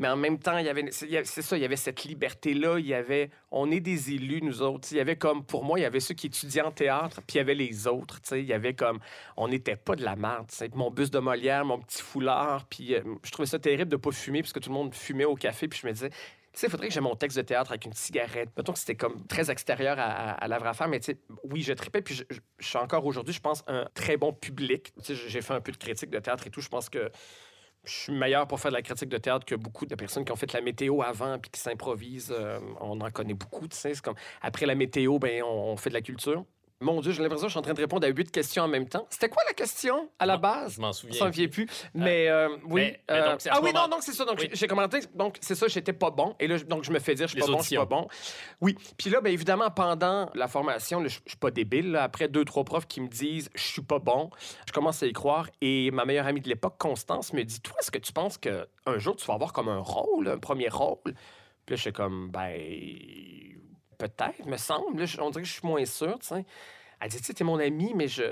Mais en même temps, il y avait, c'est ça, il y avait cette liberté-là. Il y avait, on est des élus, nous autres. Il y avait comme, pour moi, il y avait ceux qui étudiaient en théâtre, puis il y avait les autres. Il y avait comme, on n'était pas de la merde. Mon bus de Molière, mon petit foulard, puis euh, je trouvais ça terrible de pas fumer, parce que tout le monde fumait au café, puis je me disais, tu sais, il faudrait que j'ai mon texte de théâtre avec une cigarette. Mettons que c'était comme très extérieur à, la vraie affaire, mais tu sais, oui, je tripais, puis je, suis encore aujourd'hui, je pense, un très bon public. Tu sais, j'ai fait un peu de critique de théâtre et tout. Je pense que je suis meilleur pour faire de la critique de théâtre que beaucoup de personnes qui ont fait la météo avant puis qui s'improvisent. Euh, on en connaît beaucoup, tu sais. C'est comme après la météo, ben on fait de la culture. Mon Dieu, j'ai l'impression que je suis en train de répondre à huit questions en même temps. C'était quoi la question à la base? Je m'en souviens. Ça me plus. Mais euh, oui. Euh, ah oui, non, donc c'est ça. Donc j'ai commenté. Donc c'est ça, j'étais pas bon. Et là, donc je me fais dire, je suis pas bon, je suis pas bon. Oui. Puis là, bien évidemment, pendant la formation, je suis pas débile. Après deux, trois profs qui me disent, je suis pas bon, je commence à y croire. Et ma meilleure amie de l'époque, Constance, me dit, toi, est-ce que tu penses qu'un jour tu vas avoir comme un rôle, un premier rôle? Puis là, je suis comme, ben peut-être, me semble. on dirait que je suis moins sûr. Elle dit, tu sais, mon ami, mais je.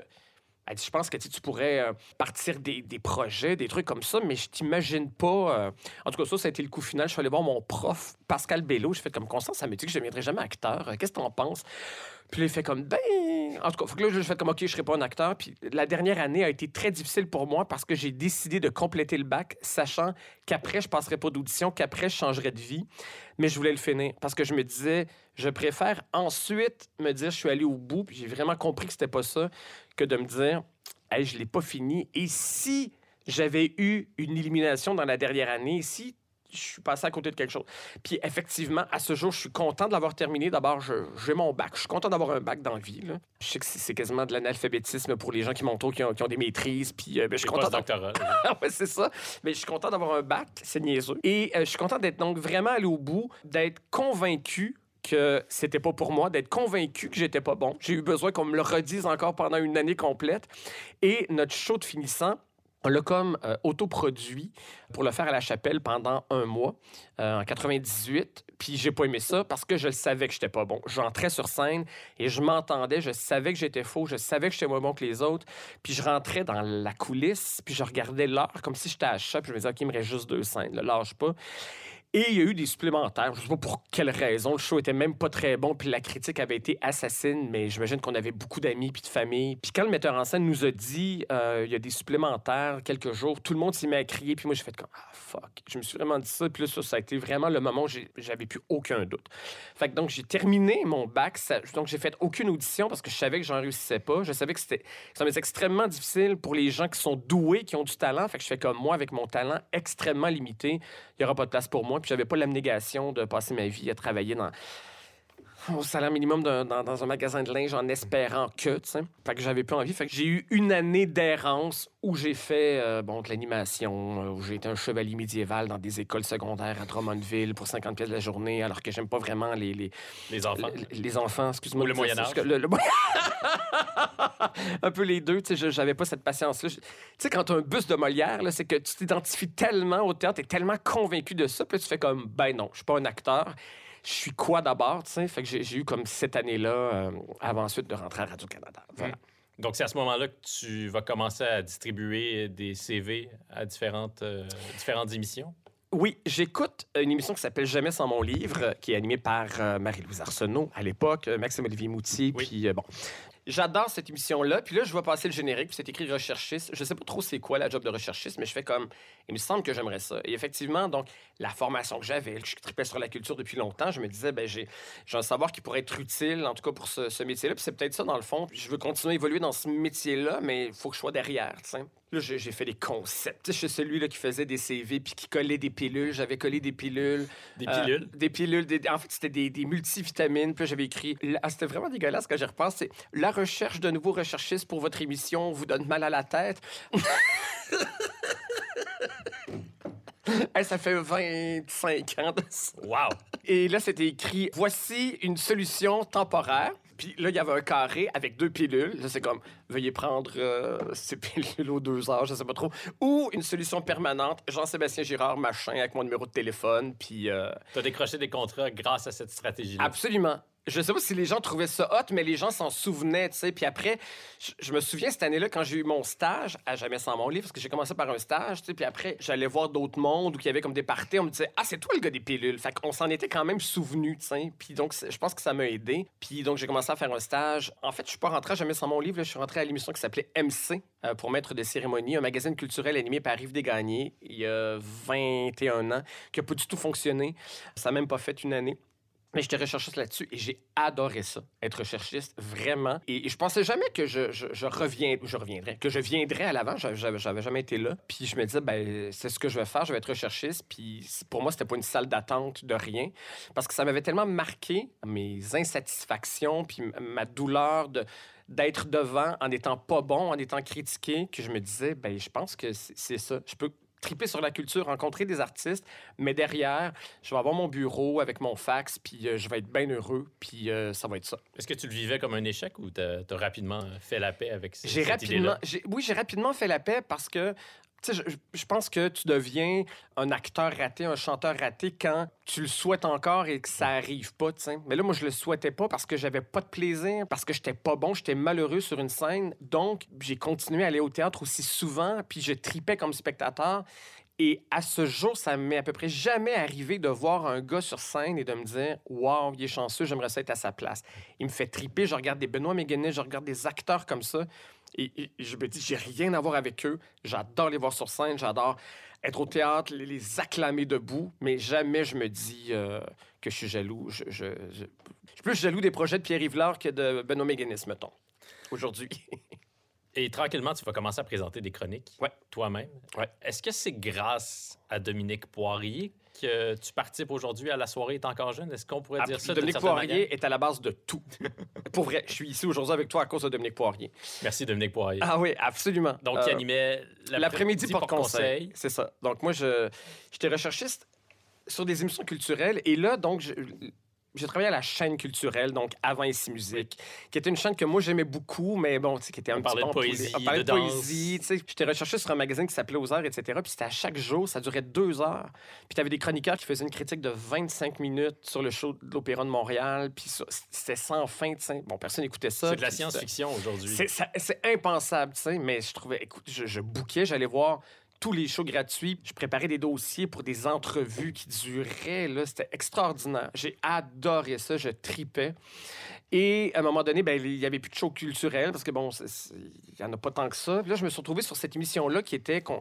Elle dit, je pense que tu pourrais euh, partir des, des projets, des trucs comme ça, mais je t'imagine pas. euh. En tout cas, ça, ça a été le coup final. Je suis allé voir mon prof, Pascal Bello. J'ai fait comme Constance, ça me dit que je ne deviendrai jamais acteur. Euh, Qu'est-ce que t'en penses? Puis là, il fait comme, ben. En tout cas, faut que là, je fais comme, OK, je serai pas un acteur. Puis la dernière année a été très difficile pour moi parce que j'ai décidé de compléter le bac, sachant qu'après, je passerai pas d'audition, qu'après, je changerais de vie. Mais je voulais le finir parce que je me disais, je préfère ensuite me dire, je suis allé au bout, puis j'ai vraiment compris que c'était pas ça, que de me dire, hey, je l'ai pas fini. Et si j'avais eu une élimination dans la dernière année, si je suis passé à côté de quelque chose. Puis effectivement, à ce jour, je suis content de l'avoir terminé. D'abord, j'ai mon bac. Je suis content d'avoir un bac dans la vie. là. Je sais que c'est quasiment de l'analphabétisme pour les gens qui m'entourent, qui ont, qui ont des maîtrises. Puis euh, ben, je suis content ouais, c'est ça. Mais je suis content d'avoir un bac, c'est niaiseux. Et euh, je suis content d'être donc vraiment allé au bout, d'être convaincu que c'était pas pour moi, d'être convaincu que j'étais pas bon. J'ai eu besoin qu'on me le redise encore pendant une année complète. Et notre show de finissant, on l'a comme euh, autoproduit pour le faire à la chapelle pendant un mois, euh, en 98. Puis j'ai pas aimé ça parce que je le savais que j'étais pas bon. J'entrais sur scène et je m'entendais, je savais que j'étais faux, je savais que j'étais moins bon que les autres. Puis je rentrais dans la coulisse, puis je regardais l'heure comme si j'étais à chat, puis je me disais, OK, il me reste juste deux scènes, là, lâche pas. Et il y a eu des supplémentaires. Je sais pas pour quelle raison. Le show était même pas très bon, puis la critique avait été assassine, mais j'imagine qu'on avait beaucoup d'amis puis de famille. Puis quand le metteur en scène nous a dit euh, il y a des supplémentaires quelques jours, tout le monde s'est mis à crier, puis moi j'ai fait comme ah fuck. Je me suis vraiment dit ça, puis là ça, ça a été vraiment le moment où j'avais plus aucun doute. Fait que donc j'ai terminé mon bac, ça- donc j'ai fait aucune audition parce que je savais que j'en réussissais pas. Je savais que c'était ça m'est extrêmement difficile pour les gens qui sont doués, qui ont du talent. Fait que je fais comme moi avec mon talent extrêmement limité, il y aura pas de place pour moi. J'avais pas l'abnégation de passer ma vie à travailler dans au salaire minimum dans, dans un magasin de linge en espérant que, tu sais. Fait que j'avais pas envie. Fait que j'ai eu une année d'errance où j'ai fait, euh, bon, de l'animation, euh, où j'ai été un chevalier médiéval dans des écoles secondaires à Drummondville pour 50 pièces la journée, alors que j'aime pas vraiment les, les, Les enfants. les, les enfants, excuse-moi. Ou le de Moyen-Âge. le- le- un peu les deux, tu sais, j'avais pas cette patience-là. Tu sais, quand tu as un bus de Molière, là, c'est que tu t'identifies tellement au théâtre, tu es tellement convaincu de ça, puis là, tu fais comme, ben non, je suis pas un acteur. Je suis quoi d'abord, tu sais? Fait que j'ai eu comme cette année-là, euh, avant ensuite de rentrer à Radio-Canada. Voilà. Donc, c'est à ce moment-là que tu vas commencer à distribuer des CV à différentes, euh, différentes émissions? Oui, j'écoute une émission qui s'appelle Jamais sans mon livre, qui est animée par euh, Marie-Louise Arsenault à l'époque, Maxime-Olivier Moutier, Oui. puis euh, bon. J'adore cette émission-là. Puis là, je vois passer le générique, puis c'est écrit recherchiste. Je sais pas trop c'est quoi la job de recherchiste, mais je fais comme, il me semble que j'aimerais ça. Et effectivement, donc, la formation que j'avais, je tripais sur la culture depuis longtemps, je me disais, ben j'ai j'ai un savoir qui pourrait être utile, en tout cas pour ce, ce métier-là. Puis c'est peut-être ça, dans le fond. Je veux continuer à évoluer dans ce métier-là, mais il faut que je sois derrière, tu sais. Là, j'ai fait des concepts. Je suis celui là, qui faisait des CV puis qui collait des pilules. J'avais collé des pilules. Des Euh, pilules? des pilules. des- En fait, c'était des, des multivitamines. Puis j'avais écrit. Ah, c'était vraiment dégueulasse quand j'y repense. La recherche de nouveaux recherchistes pour votre émission vous donne mal à la tête. Hey, ça fait 25 ans de ça. Wow! Et là, c'était écrit Voici une solution temporaire. Puis là, il y avait un carré avec deux pilules. Là, c'est comme Veuillez prendre euh, ces pilules aux deux heures, je sais pas trop. Ou une solution permanente, Jean-Sébastien Girard, machin, avec mon numéro de téléphone. Puis. euh, Tu as décroché des contrats grâce à cette stratégie-là. Absolument. Je sais pas si les gens trouvaient ça hot, mais les gens s'en souvenaient, tu sais. Puis après, je, me souviens cette année-là, quand j'ai eu mon stage, à Jamais sans mon livre, parce que j'ai commencé par un stage, tu sais. Puis après, j'allais voir d'autres mondes où il y avait comme des parties. On me disait, ah, c'est toi le gars des pilules. Fait qu'on s'en était quand même souvenu, tu sais. Puis donc, je pense que ça m'a aidé. Puis donc, j'ai commencé à faire un stage. En fait, je suis pas rentré à Jamais sans mon livre, je suis rentré à l'émission qui s'appelait MC, euh, pour maître de cérémonie, un magazine culturel animé par Yves Desgagnés, il y a 21 ans, qui a pas du tout fonctionné. Ça n'a même pas fait une année. Mais j'étais recherchiste là-dessus et j'ai adoré ça, être recherchiste, vraiment. Et, et je pensais jamais que je, je, je je reviendrais, que je viendrais à l'avant. J'avais, j'avais- jamais été là. Puis je me disais, ben, c'est ce que je vais faire, je vais être recherchiste. Puis pour moi, c'était pas une salle d'attente de rien. Parce que ça m'avait tellement marqué mes insatisfactions, puis ma douleur de d'être devant en étant pas bon, en étant critiqué, que je me disais, ben, je pense que c'est c'est ça. Je peux triper sur la culture, rencontrer des artistes, mais derrière, je vais avoir mon bureau avec mon fax, puis euh, je vais être bien heureux, puis euh, ça va être ça. Est-ce que tu le vivais comme un échec ou tu as, rapidement fait la paix avec ces- J'ai rapidement, oui, j'ai rapidement fait la paix parce que je, je pense que tu deviens un acteur raté, un chanteur raté quand tu le souhaites encore et que ça arrive pas, tu sais. Mais là, moi, je le souhaitais pas parce que j'avais pas de plaisir, parce que j'étais pas bon, j'étais malheureux sur une scène. Donc, j'ai continué à aller au théâtre aussi souvent, puis je tripais comme spectateur. Et à ce jour, ça m'est à peu près jamais arrivé de voir un gars sur scène et de me dire Waouh, il est chanceux, j'aimerais ça être à sa place. Il me fait triper. Je regarde des Benoît Méguenet, je regarde des acteurs comme ça. Et, et je me dis J'ai rien à voir avec eux. J'adore les voir sur scène, j'adore être au théâtre, les, les acclamer debout. Mais jamais je me dis euh, que je suis jaloux. Je, je, je- je suis plus jaloux des projets de Pierre Yvelard que de Benoît Méguenis, mettons, aujourd'hui. Et tranquillement, tu vas commencer à présenter des chroniques Ouais. toi-même. Ouais. Est-ce que c'est grâce à Dominique Poirier que tu participes aujourd'hui à la soirée est encore jeune? Est-ce qu'on pourrait dire ça? Dominique Poirier manière? est à la base de tout. Pour vrai, je suis ici aujourd'hui avec toi à cause de Dominique Poirier. Merci, Dominique Poirier. Ah oui, absolument. Donc, Euh, qui animait L'après-midi porte porte-conseil. C'est ça. Donc, moi, j'étais recherchiste sur des émissions culturelles. Et là, donc, je- j'ai travaillé à la chaîne culturelle, donc avant Ici Musique, qui était une chaîne que moi, j'aimais beaucoup, mais bon, tu sais, qui était un On petit parlait peu de poésie, On parlait de poésie. Tu sais, j'étais recherché sur un magazine qui s'appelait Aux Heures, etc. Puis c'était à chaque jour, ça durait deux heures. Puis tu avais des chroniqueurs qui faisaient une critique de 25 minutes sur le show de l'Opéra de Montréal. Puis c'était sans fin, tu sais. Bon, personne n'écoutait ça. C'est de la science-fiction aujourd'hui. c'est impensable, tu sais, mais je trouvais, écoute, je, je bouquais, j'allais voir tous les shows gratuits. Je préparais des dossiers pour des entrevues qui duraient, c'était extraordinaire. J'ai adoré ça, je tripais. Et à un moment donné, ben, il n'y avait plus de show culturel parce que, bon, il n'y en a pas tant que ça. Là, je me suis retrouvé sur cette émission-là qui était, qu'on,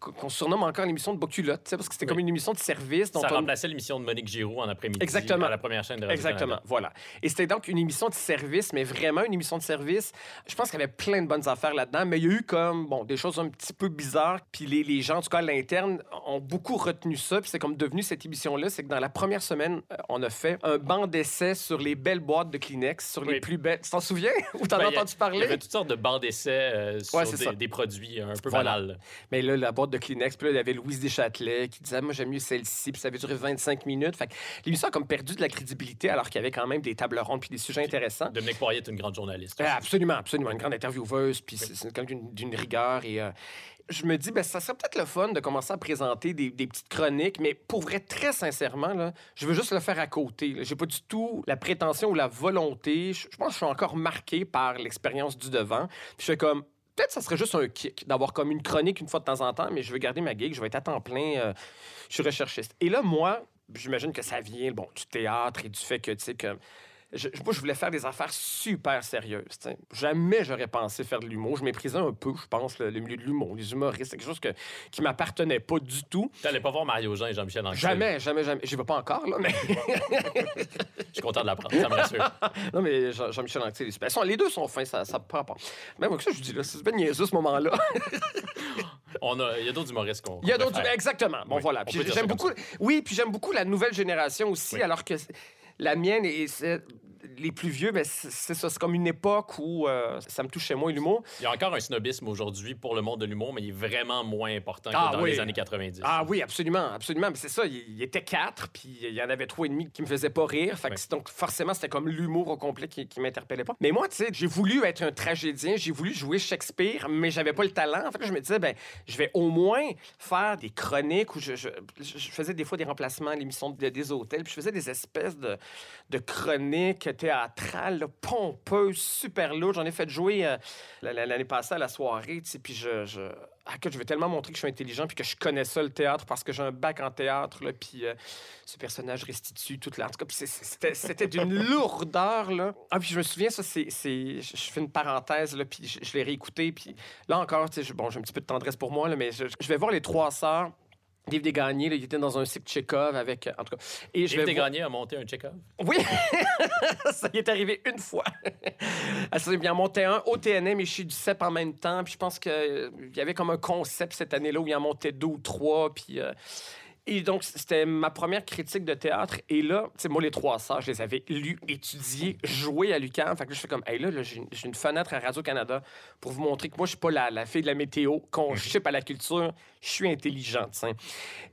qu'on surnomme encore l'émission de Boculotte, parce que c'était Oui. comme une émission de service. dont Ça on- remplaçait l'émission de Monique Giroux en après-midi Exactement. à la première chaîne de Radio-Canada. Exactement, voilà. Et c'était donc une émission de service, mais vraiment une émission de service. Je pense qu'il y avait plein de bonnes affaires là-dedans, mais il y a eu comme, bon, des choses un petit peu bizarres. Puis les, les gens, en tout cas à l'interne, ont beaucoup retenu ça. Puis c'est comme devenu cette émission-là, c'est que dans la première semaine, euh, on a fait un banc d'essai sur les belles boîtes de Kleenex, sur les plus belles... Tu t'en souviens? Ou t'en Ben, as entendu Il y parler? avait toutes sortes de bancs d'essai euh, sur Ouais, des, produits un peu Voilà. banals. Mais là, la boîte de Kleenex, puis là, il y avait Louise Deschâtelet qui disait, moi, j'aime mieux celle-ci, puis ça avait duré 25 minutes. Fait l'émission a comme perdu de la crédibilité alors qu'il y avait quand même des tables rondes puis des sujets intéressants. Dominique Poirier est une grande journaliste. Euh, absolument, absolument. Une grande intervieweuse, puis c'est c'est quelqu'un d'une- rigueur. Et euh, je me dis, ben, ça serait peut-être le fun de commencer à présenter des, des petites chroniques, mais pour vrai, très sincèrement, là, je veux juste le faire à côté. J'ai pas du tout la prétention ou la volonté. Je, je pense que je suis encore marqué par l'expérience du devant. Puis je fais comme. Peut-être ça serait juste un kick d'avoir comme une chronique une fois de temps en temps, mais je veux garder ma gig, je vais être à temps plein, euh, je suis recherchiste. Et là, moi, j'imagine que ça vient bon, du théâtre et du fait que, tu sais, que je, moi, je voulais faire des affaires super sérieuses. Jamais j'aurais pensé faire de l'humour. Je méprisais un peu, je pense, le, le milieu de l'humour, les humoristes. C'est quelque chose que, qui m'appartenait pas du tout. Tu n'allais pas voir Mario Jean et Jean-Michel Anctil. Jamais, jamais, jamais. J'y vais pas encore, là, mais, Je suis content de l'apprendre, ça me rassure. non, mais Jean- Jean-Michel Anctil est super. Les deux sont fins, ça, ça prend pas. Même que ça, je dis, là, c'est bien niaiseux, ce moment-là. On a, il y a d'autres humoristes qu'on Il y a d'autres. Exactement. Bon, Oui, voilà. j'aime ça beaucoup. Oui, puis j'aime beaucoup la nouvelle génération aussi, Oui. alors que la mienne et c'est- les plus vieux, ben, c'est ça. C'est comme une époque où euh, ça me touchait moins l'humour. Il y a encore un snobisme aujourd'hui pour le monde de l'humour, mais il est vraiment moins important que Ah dans oui. les années 90. Ah oui, absolument, absolument. Mais c'est ça, il, il était quatre, puis il y en avait trois et demi qui me faisaient pas rire. Fait que donc forcément, c'était comme l'humour au complet qui, qui m'interpellait pas. Mais moi, tu sais, j'ai voulu être un tragédien, j'ai voulu jouer Shakespeare, mais j'avais pas le talent. En fait, je me disais, ben, je vais au moins faire des chroniques où je- je faisais des fois des remplacements à l'émission de- des hôtels, puis je faisais des espèces de, de chroniques théâtrales, là, pompeuses, super lourdes. J'en ai fait jouer euh, la- la- l'année passée à la soirée, puis je... je... Ah, que je veux tellement montrer que je suis intelligent puis que je connais ça, le théâtre, parce que j'ai un bac en théâtre, là, puis euh, ce personnage restitue toute la... En tout cas, puis c'est- c'est- c'était d'une lourdeur, là. Ah, puis je me souviens, ça, c'est... Je fais une parenthèse, là, puis je, je l'ai réécouté, puis là encore, tu sais, je- bon, j'ai un petit peu de tendresse pour moi, là, mais je, je vais voir les trois sœurs Desgagnés, là, il était dans un cycle Tchekhov avec... euh, En tout cas, et je voir- Desgagnés a monté un check-up. oui, ça y est arrivé une fois. Elle s'est bien monté un au TNM et chez du CEP en même temps. Puis je pense qu'il y avait comme un concept cette année-là où il en montait deux ou trois. Puis. euh, et donc, c'était ma première critique de théâtre. Et là, tu sais, moi, les trois sœurs, je les avais lues, étudiées, jouées à l'UQAM. Fait que là, je fais comme, hey, là, là, j'ai une- fenêtre à Radio-Canada pour vous montrer que moi, je suis pas la, la fille de la météo, qu'on chip à la culture, je suis intelligente.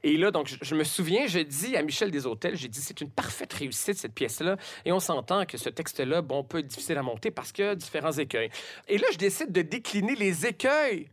Et là, donc, je, je me souviens, j'ai dit à Michel Deshôtels, j'ai dit, c'est une parfaite réussite, cette pièce-là. Et on s'entend que ce texte-là, bon, peut être difficile à monter parce qu'il y a différents écueils. Et là, je décide de décliner les écueils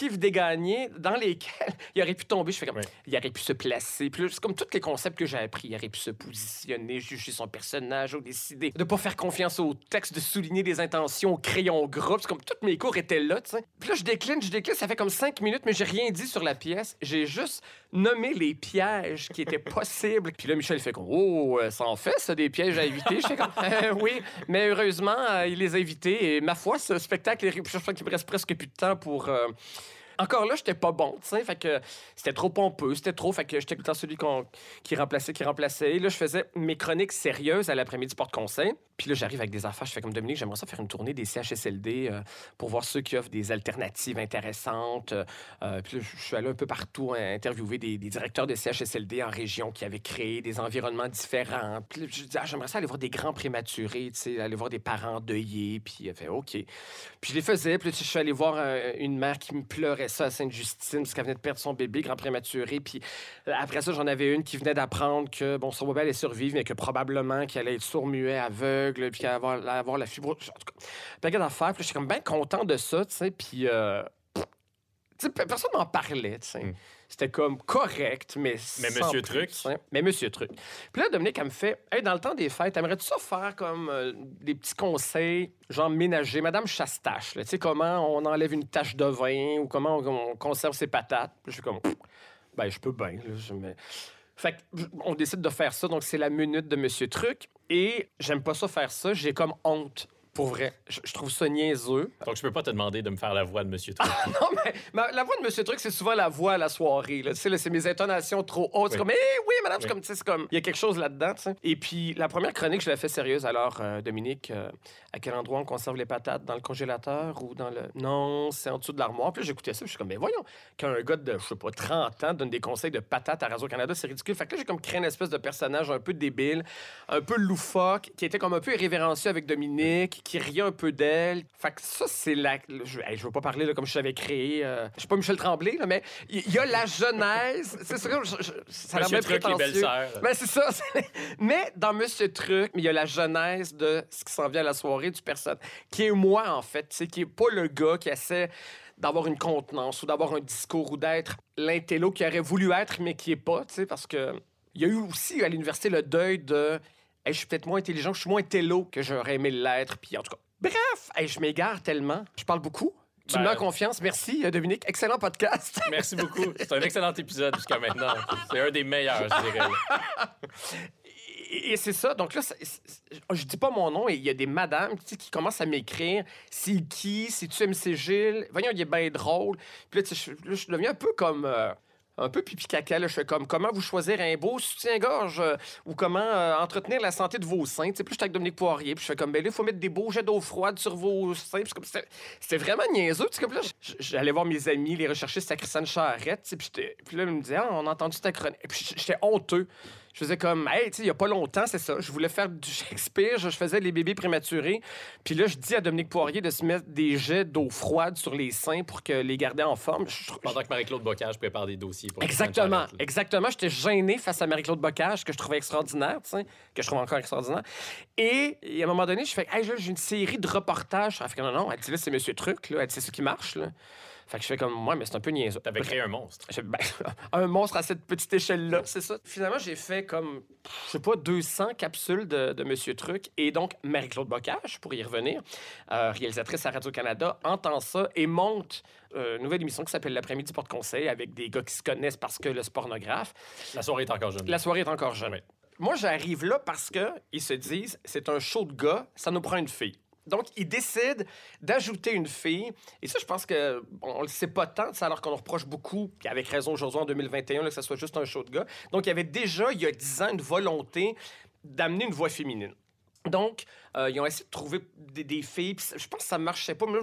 esquives dégagnées dans lesquelles il aurait pu tomber. Je fais comme, Ouais. il aurait pu se placer. Puis là, c'est comme tous les concepts que j'ai appris. Il aurait pu se positionner, juger son personnage, ou décider de pas faire confiance au texte, de souligner des intentions au crayon gras. C'est comme tous mes cours étaient là, tu sais. Puis là, je décline, je décline. Ça fait comme cinq minutes, mais j'ai rien dit sur la pièce. J'ai juste nommé les pièges qui étaient possibles. Puis là, Michel il fait comme, oh, euh, ça en fait, ça, des pièges à éviter. Je fais comme, Euh, oui, mais heureusement, euh, il les a évités. Et ma foi, ce spectacle, je crois qu'il me reste presque plus de temps pour. euh, Encore là, j'étais pas bon, tu sais. C'était trop pompeux, c'était trop. Fait que j'étais tout le temps celui qui remplaçait, qui remplaçait. Là, je faisais mes chroniques sérieuses à l'après-midi porte-conseil. Puis là, j'arrive avec des affaires. Je fais comme Dominique, j'aimerais ça faire une tournée des CHSLD euh, pour voir ceux qui offrent des alternatives intéressantes. Euh, euh, puis là, je suis allé un peu partout hein, interviewer des, directeurs de CHSLD en région qui avaient créé des environnements différents. Puis je dis, ah, j'aimerais ça aller voir des grands prématurés, tu sais, aller voir des parents endeuillés. Puis a fait, OK. Puis je les faisais. Puis là, je suis allé voir une mère qui me pleurait ça à Sainte-Justine parce qu'elle venait de perdre son bébé, grand prématuré. Puis euh, après ça, j'en avais une qui venait d'apprendre que, bon, son bébé allait survivre, mais que probablement qu'elle allait être sourd-muet, aveugle, puis qu'elle allait avoir, la fibrose. En tout cas, d'affaires. Puis j'étais comme bien content de ça, tu sais. Puis, euh, personne m'en parlait, tu sais. Mm. C'était comme correct, mais Mais sans Monsieur plus, Truc? Mais Monsieur Truc. Puis là, Dominique, elle me fait Hey, dans le temps des fêtes, aimerais-tu ça faire comme euh, des petits conseils, genre ménager, Madame Chastache, tu sais, comment on enlève une tache de vin ou comment on, on conserve ses patates? Puis je suis comme Ben, je peux bien. Fait on décide de faire ça, donc c'est la minute de Monsieur Truc. Et j'aime pas ça faire ça, j'ai comme honte. Pour vrai, je, je trouve ça niaiseux. Donc, je peux pas te demander de me faire la voix de Monsieur Truc. Non, mais ma- la voix de Monsieur Truc, c'est souvent la voix à la soirée. Là. Tu sais, là, c'est mes intonations trop hautes. C'est Oui. comme, eh oui, madame, c'est Oui. comme, tu sais, c'est comme, il y a quelque chose là-dedans. tu sais. Et puis, la première chronique, je l'ai fait sérieuse. Alors, euh, Dominique, euh, à quel endroit on conserve les patates? Dans le congélateur ou dans le. Non, c'est en dessous de l'armoire. Puis là, j'écoutais ça. Puis je suis comme, mais voyons, qu'un gars de, je sais pas, 30 ans donne des conseils de patates à Radio-Canada, c'est ridicule. Fait que là, j'ai comme créé une espèce de personnage un peu débile, un peu loufoque, qui était comme un peu irrévérencieux avec Dominique, qui riait un peu d'elle. Fait que ça, c'est la. Je, hey, je veux pas parler là, comme je savais créé. euh, Je suis pas Michel Tremblay, là, mais il y, a la genèse. c'est ça, je- je- ça a l'air prétentieux. belles-sœurs. Ben, c'est ça. Mais dans Monsieur Truc, il y a la genèse de ce qui s'en vient à la soirée du personne, qui est moi, en fait. Tu sais, qui est pas le gars qui essaie d'avoir une contenance ou d'avoir un discours ou d'être l'intello qui aurait voulu être, mais qui est pas, tu sais, parce que il y a eu aussi à l'université le deuil de Hey, je suis peut-être moins intelligent, je suis moins télo que j'aurais aimé l'être. Puis en tout cas, bref, hey, je m'égare tellement. Je parle beaucoup. Tu me Ben- mets en confiance. Merci, euh, Dominique. Excellent podcast. Merci beaucoup. C'est un excellent épisode jusqu'à maintenant. C'est un des meilleurs, je dirais. Et, c'est ça. Donc là, c'est- je dis pas mon nom et il y a des madames tu sais, qui commencent à m'écrire. C'est qui? C'est-tu MC Gilles? Voyons, il est bien drôle. Puis là, tu sais, je, là, je deviens un peu comme... euh, un peu pipi caca, là. je fais comme comment vous choisir un beau soutien-gorge euh, ou comment euh, entretenir la santé de vos seins? Tu sais, Puis j'étais avec Dominique Poirier, puis je fais comme ben là, il faut mettre des beaux jets d'eau froide sur vos seins. C'était- vraiment niaiseux. Comme là, j'allais voir mes amis, les recherchistes à Christiane Charrette, puis, puis là, ils me disaient ah, on a entendu ta chronique. Puis j'étais honteux. Je faisais comme, hey, tu sais, il y a pas longtemps, c'est ça. Je voulais faire du Shakespeare, je je faisais les bébés prématurés. Puis là, je dis à Dominique Poirier de se mettre des jets d'eau froide sur les seins pour que les garder en forme. Je- Pendant que Marie-Claude Bocage prépare des dossiers pour Exactement, exactement. J'étais gêné face à Marie-Claude Bocage, que je trouvais extraordinaire, tu sais, que je trouve encore extraordinaire. Et, et à un moment donné, je fais, hey, j'ai une série de reportages. Elle fait, non, non, elle dit, là, c'est Monsieur Truc, là. Elle dit, c'est ça qui marche, là. Fait que je fais comme, moi, mais c'est un peu niaiseux. T'avais créé un monstre. Ben, un monstre à cette petite échelle-là, c'est ça. Finalement, j'ai fait comme, je sais pas, 200 capsules de, de Monsieur Truc. Et donc, Marie-Claude Bocage, pour y revenir, euh, réalisatrice à Radio-Canada, entend ça et monte euh, une nouvelle émission qui s'appelle L'après-midi porte-conseil avec des gars qui se connaissent parce que le pornographe. La soirée est encore jeune. La soirée est encore jeune. Ouais. Moi, j'arrive là parce que ils se disent, c'est un show de gars, ça nous prend une fille. Donc, ils décident d'ajouter une fille. Et ça, je pense que bon, on le sait pas tant, alors qu'on reproche beaucoup, puis avec raison aujourd'hui en 2021, là, que ça soit juste un show de gars. Donc, il y avait déjà, il y a 10 ans, une volonté d'amener une voix féminine. Donc, euh, ils ont essayé de trouver des, des filles. je pense que ça marchait pas. Mais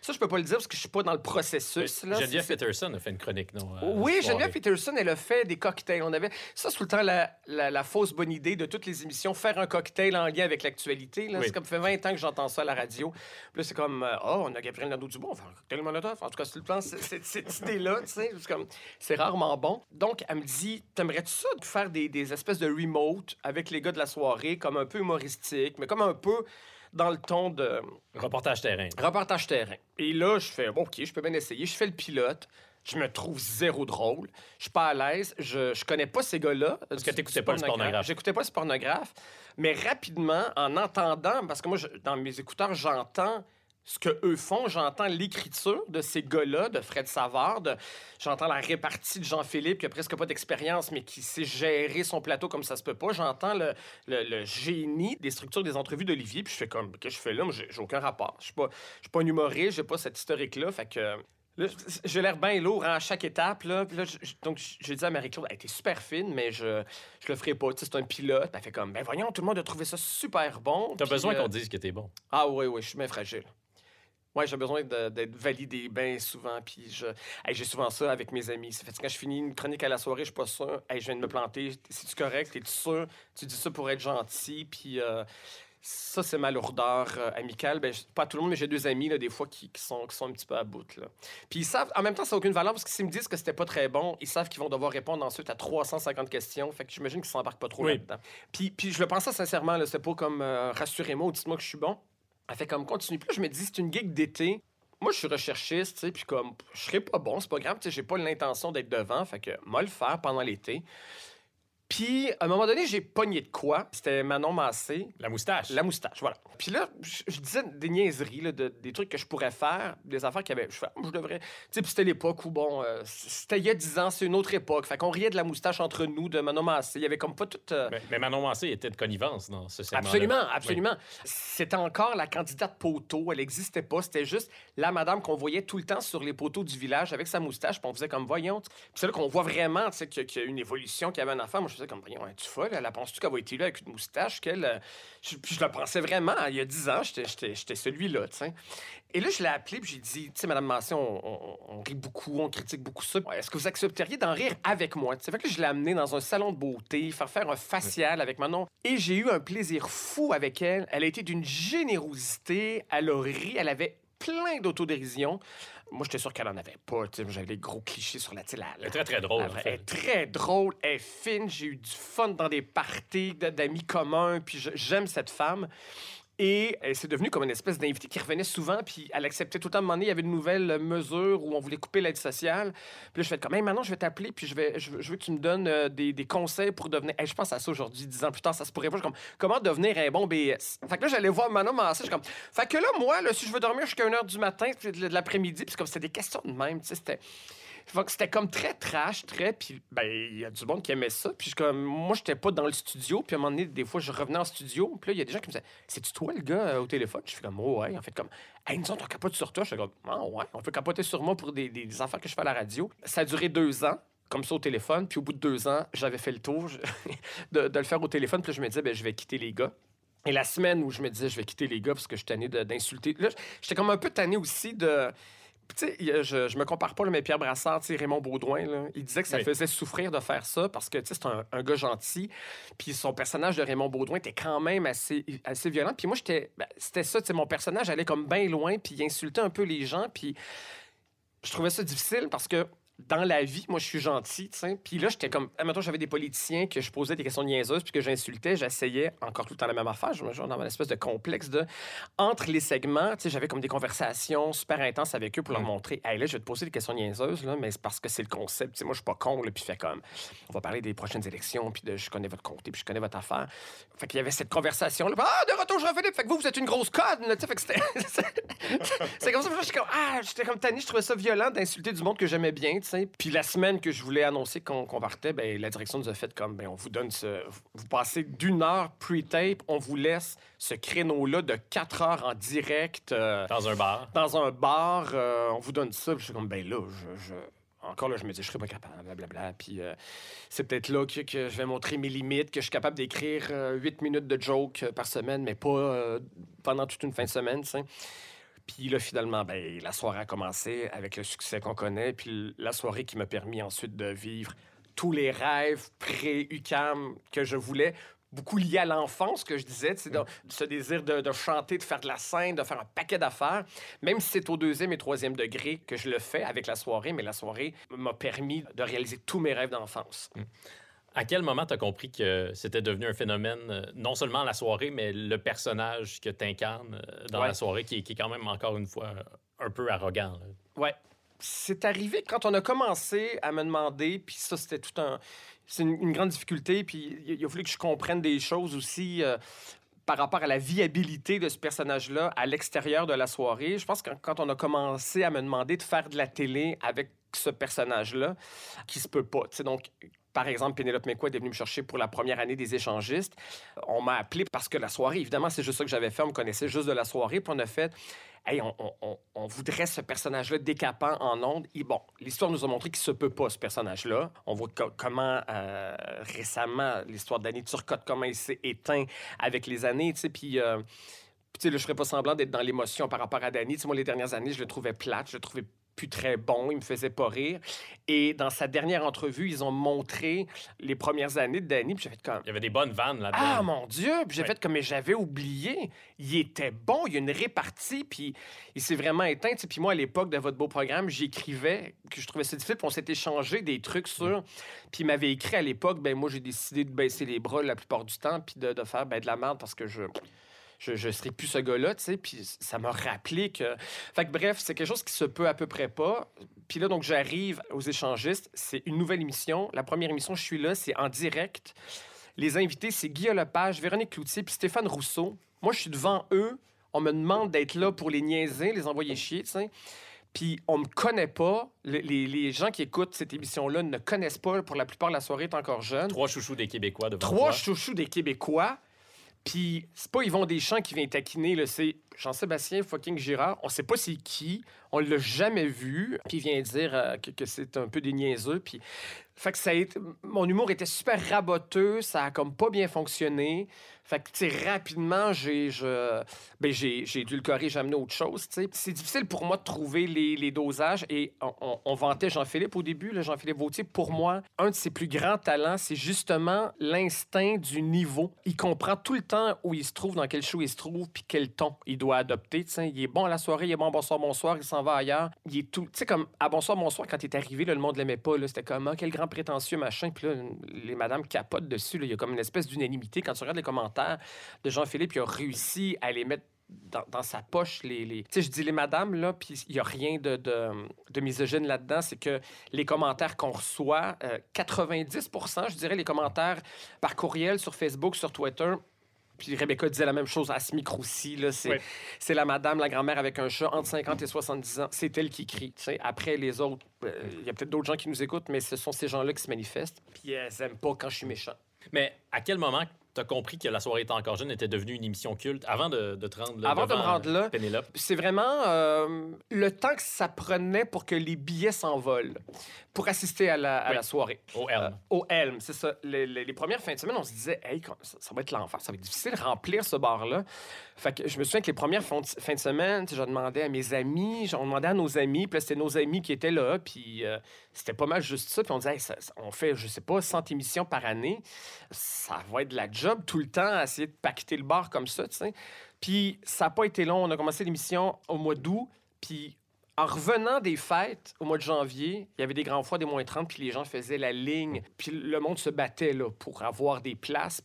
ça, je peux pas le dire parce que je suis pas dans le processus. là. Geneviève Peterson a fait une chronique, non? la oui. Geneviève Peterson, elle a fait des cocktails. On avait ça, tout le temps la, la- la fausse bonne idée de toutes les émissions, faire un cocktail en lien avec l'actualité. Oui. C'est comme ça fait 20 ans que j'entends ça à la radio. Puis là, c'est comme, euh, oh, on a Gabriel Nadeau-Dubois, on va faire un cocktail Molotov. En tout cas, c'est le plan, cette idée-là, tu sais, c'est comme, c'est rarement bon. Donc, elle me dit, t'aimerais-tu ça de faire des, des espèces de remote avec les gars de la soirée, comme un peu humoristique, mais comme un peu dans le ton de Reportage terrain. reportage terrain. Et là, je fais, bon, OK, je peux bien essayer. Je fais le pilote. Je me trouve zéro drôle. Je suis pas à l'aise. Je, je connais pas ces gars-là. Parce que t'écoutais pas le pornographe. J'écoutais pas le pornographe. Mais rapidement, en entendant, parce que moi, je- dans mes écouteurs, j'entends ce que eux font. J'entends l'écriture de ces gars-là, de Fred Savard. de- J'entends la répartie de Jean-Philippe, qui a presque pas d'expérience, mais qui sait gérer son plateau comme ça se peut pas. J'entends le, le- le génie des structures des entrevues d'Olivier, puis je fais comme, qu'est-ce que je fais là? J'ai aucun rapport. Je suis pas, je suis pas un humoriste, j'ai pas cet historique-là. Fait que. Là, j'ai l'air bien lourd hein, à chaque étape. Là. Puis là, je- je- donc, j'ai dit à Marie-Claude, elle était super fine, mais je, je le ferai pas. Tu sais, c'est un pilote. Elle fait comme, ben voyons, tout le monde a trouvé ça super bon. T'as besoin euh, qu'on dise que t'es bon. Ah oui, oui, je suis bien fragile. Ouais, j'ai besoin d'être validé bien souvent. Puis je... hey, j'ai souvent ça avec mes amis. Que quand je finis une chronique à la soirée, je suis pas sûr. Hey, je viens de me planter. C'est-tu correct? T'es-tu sûr? Tu dis ça pour être gentil. Puis euh, ça, c'est ma lourdeur euh, amicale. Ben, pas tout le monde, mais j'ai deux amis, là, des fois, qui, qui sont, qui sont un petit peu à bout. Là. Puis ils savent, en même temps, ça n'a aucune valeur parce que s'ils me disent que c'était pas très bon, ils savent qu'ils vont devoir répondre ensuite à 350 questions. Fait que j'imagine qu'ils s'embarquent pas trop Oui. là-dedans. Puis, puis je le pensais sincèrement, c'est pas comme euh, rassurez-moi ou dites-moi que je suis bon. Elle fait comme continue. Là, je me dis, c'est une gig d'été. Moi, je suis recherchiste, tu sais, puis comme je serais pas bon, c'est pas grave, tu sais, j'ai pas l'intention d'être devant, fait que moi le faire pendant l'été. Puis, à un moment donné, j'ai pogné de quoi? C'était Manon Massé, La moustache. la moustache, voilà. Puis là, je, je disais des niaiseries, là, de- des trucs que je pourrais faire, des affaires qu'il y avait. Je fais, Ah, je devrais. Tu sais, puis c'était l'époque où, bon, euh, c'était il y a 10 ans, c'est une autre époque. Fait qu'on riait de la moustache entre nous, de Manon Massé. Il y avait comme pas toute. euh, Mais, mais Manon Mancé était de connivence dans ce segment Absolument, absolument. C'était encore la candidate poteau. Elle n'existait pas. C'était juste la madame qu'on voyait tout le temps sur les poteaux du village avec sa moustache. Puis on faisait comme, voyons. Puis c'est là qu'on voit vraiment tu sais, qu'il y a- qu'il y a une évolution, qu'il y avait un enfant. Moi, je comme, voyons, es-tu folle? Elle penses-tu qu'elle va être là avec une moustache? Qu'elle, euh, je, le pensais vraiment. Il y a 10 ans, j'étais- celui-là, tu sais. Et là, je l'ai appelé, puis j'ai dit, tu sais, Madame Massé, on, rit beaucoup, on critique beaucoup ça. Est-ce que vous accepteriez d'en rire avec moi? Sais, fait que je l'ai amené dans un salon de beauté, faire faire un facial avec Manon. Et j'ai eu un plaisir fou avec elle. Elle a été d'une générosité. Elle a ri. Elle avait plein d'autodérision. Moi, j'étais sûr qu'elle en avait pas. J'avais des gros clichés sur la, la, Elle est très, très drôle, la en vraie- fait. Elle est très drôle, elle est fine. J'ai eu du fun dans des parties d'amis communs. Puis j'aime cette femme. Et elle s'est devenue comme une espèce d'invité qui revenait souvent, puis elle acceptait tout le temps. À un moment donné, il y avait une nouvelle mesure où on voulait couper l'aide sociale. Puis là, je fais comme, hey, maintenant, je vais t'appeler, puis je, vais, je, veux- que tu me donnes euh, des, des conseils pour devenir. Hey, je pense à ça aujourd'hui, dix ans plus tard, ça se pourrait pas. Je comme, comment devenir un bon BS? Fait que là, j'allais voir Manon Massé, je suis comme, fait que là, moi, là, si je veux dormir jusqu'à 1h du matin, puis de l'après-midi, puis c'est comme, c'était des questions de même, tu sais, c'était. C'était comme très trash, très. Puis, ben, il y a du monde qui aimait ça. Puis, comme, moi, j'étais pas dans le studio. Puis, à un moment donné, des fois, je revenais en studio. Puis là, il y a des gens qui me disaient C'est-tu toi, le gars, euh, au téléphone? Je fais comme, oh, ouais. En fait, comme, hey, nous autres, on capote sur toi. Je fais comme, ah, ouais. On peut capoter sur moi pour des, des, affaires que je fais à la radio. Ça a duré deux ans. Comme ça au téléphone. Puis au bout de deux ans, j'avais fait le tour de, de le faire au téléphone. Puis je me disais, ben, je vais quitter les gars. Et la semaine où je me disais, je vais quitter les gars parce que je suis tanné d'insulter. Là, j'étais comme un peu tanné aussi de. Je, je me compare pas, là, mais Pierre Brassard, Raymond Baudouin, là, il disait que ça Oui. faisait souffrir de faire ça parce que, c'est un, un gars gentil. Puis son personnage de Raymond Baudouin était quand même assez, assez violent. Puis moi, j'étais. ben, c'était ça, mon personnage allait comme bien loin, puis il insultait un peu les gens. Puis je trouvais ça difficile parce que dans la vie, moi, je suis gentil, tu sais. Puis là, j'étais comme. Admettons, j'avais des politiciens que je posais des questions niaiseuses, puis que j'insultais, j'essayais, encore tout le temps la même affaire, je me genre dans une espèce de complexe de. Entre les segments, tu sais, j'avais comme des conversations super intenses avec eux pour leur Mm. montrer, hey, là, je vais te poser des questions niaiseuses, là, mais c'est parce que c'est le concept. Tu sais, moi, je suis pas con, là, puis fait comme. On va parler des prochaines élections, puis de je connais votre comté, puis je connais votre affaire. Fait qu'il y avait cette conversation-là. Ah, de retour, Jean-Philippe, fait que vous, vous êtes une grosse conne, là, tu sais, fait que c'était. c'est comme ça, j'étais comme, ah, j'étais comme tanné, je trouvais ça violent d'insulter du monde que j'aimais bien, tu sais. Puis la semaine que je voulais annoncer qu'on partait, ben, la direction nous a fait comme, ben, on vous donne ce. Vous passez d'une heure pre-tape, on vous laisse ce créneau-là de quatre heures en direct. euh, Dans un bar. dans un bar, euh, on vous donne ça. Puis je suis comme, ben là, je, je- Encore là, je me dis, je serais pas capable, blablabla. Puis euh, c'est peut-être là que, que je vais montrer mes limites, que je suis capable d'écrire euh, 8 minutes de joke par semaine, mais pas euh, pendant toute une fin de semaine, tu sais. Puis là, finalement, ben, la soirée a commencé avec le succès qu'on connaît. Puis la soirée qui m'a permis ensuite de vivre tous les rêves pré-UCAM que je voulais. Beaucoup liés à l'enfance, que je disais, de- ce désir de, de chanter, de faire de la scène, de faire un paquet d'affaires. Même si c'est au deuxième et troisième degré que je le fais avec la soirée, mais la soirée m'a permis de réaliser tous mes rêves d'enfance. À quel moment tu as compris que c'était devenu un phénomène, euh, non seulement la soirée, mais le personnage que tu incarnes euh, dans Ouais. la soirée, qui, est- qui est quand même, encore une fois, un peu arrogant. là? Ouais. C'est arrivé quand on a commencé à me demander, puis ça, c'était tout un. C'est une, une grande difficulté, puis il, a fallu que je comprenne des choses aussi euh, par rapport à la viabilité de ce personnage-là à l'extérieur de la soirée. Je pense que quand, quand on a commencé à me demander de faire de la télé avec ce personnage-là, qui se peut pas. tu sais, donc, par exemple, Pénélope McQuaid est venue me chercher pour la première année des échangistes. On m'a appelé parce que la soirée, évidemment, c'est juste ça que j'avais fait. On me connaissait juste de la soirée. Puis on a fait, hey, on, voudrait ce personnage-là décapant en ondes. Et bon, l'histoire nous a montré qu'il se peut pas, ce personnage-là. On voit co- comment euh, récemment, l'histoire d'Annie Turcotte, comment il s'est éteint avec les années, tu. Puis. euh, tu sais, je ferais pas semblant d'être dans l'émotion par rapport à Danny. Tu moi, les dernières années, je le trouvais plate, je le trouvais plus très bon, il me faisait pas rire. Et dans sa dernière entrevue, ils ont montré les premières années de Danny, puis j'ai fait comme... Il y avait des bonnes vannes là-dedans. Ah mon Dieu! Puis j'ai Ouais. fait comme, mais j'avais oublié. Il était bon, il y a une répartie, puis il s'est vraiment éteint. tu sais. Puis moi, à l'époque de votre beau programme, j'écrivais, que je trouvais ça difficile, puis on s'est échangé des trucs sur. Puis il m'avait écrit à l'époque, ben moi, j'ai décidé de baisser les bras la plupart du temps, puis de, de faire ben, de la merde parce que je. Je, je serais plus ce gars-là, tu sais, puis ça m'a rappelé que... Fait que bref, c'est quelque chose qui se peut à peu près pas. Puis là, donc, j'arrive aux échangistes. C'est une nouvelle émission. La première émission, je suis là, c'est en direct. Les invités, c'est Guillaume Lepage, Véronique Cloutier puis Stéphane Rousseau. Moi, je suis devant eux. On me demande d'être là pour les niaiser, les envoyer chier, tu sais. Puis on me connaît pas. Les, les- les gens qui écoutent cette émission-là ne connaissent pas. Pour la plupart, la soirée est encore jeune. Trois chouchous des Québécois devant Trois toi. chouchous des Québécois. Puis c'est pas Yvon Deschamps qui vient taquiner, c'est Jean-Sébastien fucking Girard. On sait pas c'est qui, on l'a jamais vu. Puis il vient dire euh, que, c'est un peu des niaiseux. Puis fait que ça a été... mon humour était super raboteux, ça a comme pas bien fonctionné. Fait que, rapidement, j'ai, je, ben, j'ai, j'ai dû le corriger, j'ai amené autre chose, tu sais. C'est difficile pour moi de trouver les, les dosages et on, vantait Jean-Philippe au début, Jean-Philippe Vautier. Pour moi, un de ses plus grands talents, c'est justement l'instinct du niveau. Il comprend tout le temps où il se trouve, dans quel show il se trouve, puis quel ton il doit adopter. Il est bon à la soirée, il est bon bonsoir, bonsoir, il s'en va ailleurs. Il est tout, tu sais, comme à bonsoir, bonsoir, quand il est arrivé, le monde l'aimait pas. C'était comme, ah, quel grand prétentieux, machin. Puis là, les madames capotent dessus, là. Il y a comme une espèce d'unanimité. Quand tu regardes les commentaires de Jean-Philippe, il a réussi à les mettre dans, sa poche, les... Tu sais, je dis les madames, là, puis il n'y a rien de, de, misogyne là-dedans. C'est que les commentaires qu'on reçoit, euh, 90 je dirais, les commentaires par courriel sur Facebook, sur Twitter, puis Rebecca disait la même chose à ce micro-ci. là, C'est la madame, la grand-mère avec un chat entre 50 et 70 ans. C'est elle qui crie. tu sais. Après, les autres, euh, il y a peut-être d'autres gens qui nous écoutent, mais ce sont ces gens-là qui se manifestent. Puis elles n'aiment pas quand je suis méchant. Mais à quel moment tu as compris que La soirée était encore jeune était devenue une émission culte avant de, de te rendre là Avant de me rendre là, euh, Pénélope? C'est vraiment euh, le temps que ça prenait pour que les billets s'envolent pour assister à la, à Oui. la soirée. Au Helm. Euh, au Helm, c'est ça. Les, les- les premières fins de semaine, on se disait, hey, ça, ça va être l'enfer, ça va être difficile de remplir ce bar-là. Fait que je me souviens que les premières fins de, fins de semaine, je demandais à mes amis, j'en demandais à nos amis, puis c'était nos amis qui étaient là, puis euh, c'était pas mal juste ça. Puis on disait, on fait, je sais pas, 100 émissions par année, ça va être de la job tout le temps essayer de pacter le bar comme ça, tu sais. Puis ça n'a pas été long, on a commencé l'émission au mois d'août, puis en revenant des fêtes au mois de janvier, il y avait des grands fois des moins 30, puis les gens faisaient la ligne, puis le monde se battait là, pour avoir des places,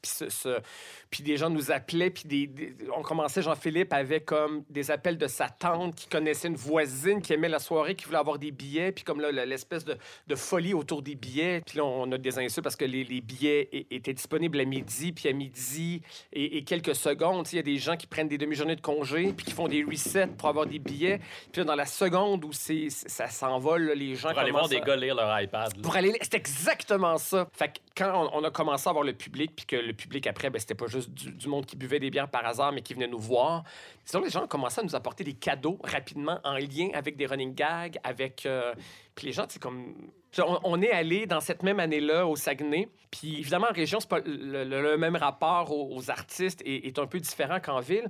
puis, des gens nous appelaient, puis on commençait, Jean-Philippe avait comme des appels de sa tante qui connaissait une voisine qui aimait la soirée, qui voulait avoir des billets, puis comme l'espèce de, folie autour des billets, puis là, on a des insultes parce que les, billets étaient disponibles à midi, puis à midi et, quelques secondes, il y a des gens qui prennent des demi-journées de congé, puis qui font des resets pour avoir des billets, puis dans la seconde où c'est, ça s'envole, là, les gens Pour aller voir des à- gars lire leur iPad. là. pour aller... C'est exactement ça. Fait que quand on, on a commencé à avoir le public, puis que le public, après, ben, c'était pas juste du, du monde qui buvait des bières par hasard, mais qui venait nous voir. Sinon, les gens ont commencé à nous apporter des cadeaux rapidement en lien avec des running gags, avec... euh, Puis les gens, c'est comme... On, on est allé dans cette même année-là au Saguenay. Puis évidemment, en région, c'est pas le, le- le même rapport aux, aux artistes est, est un peu différent qu'en ville.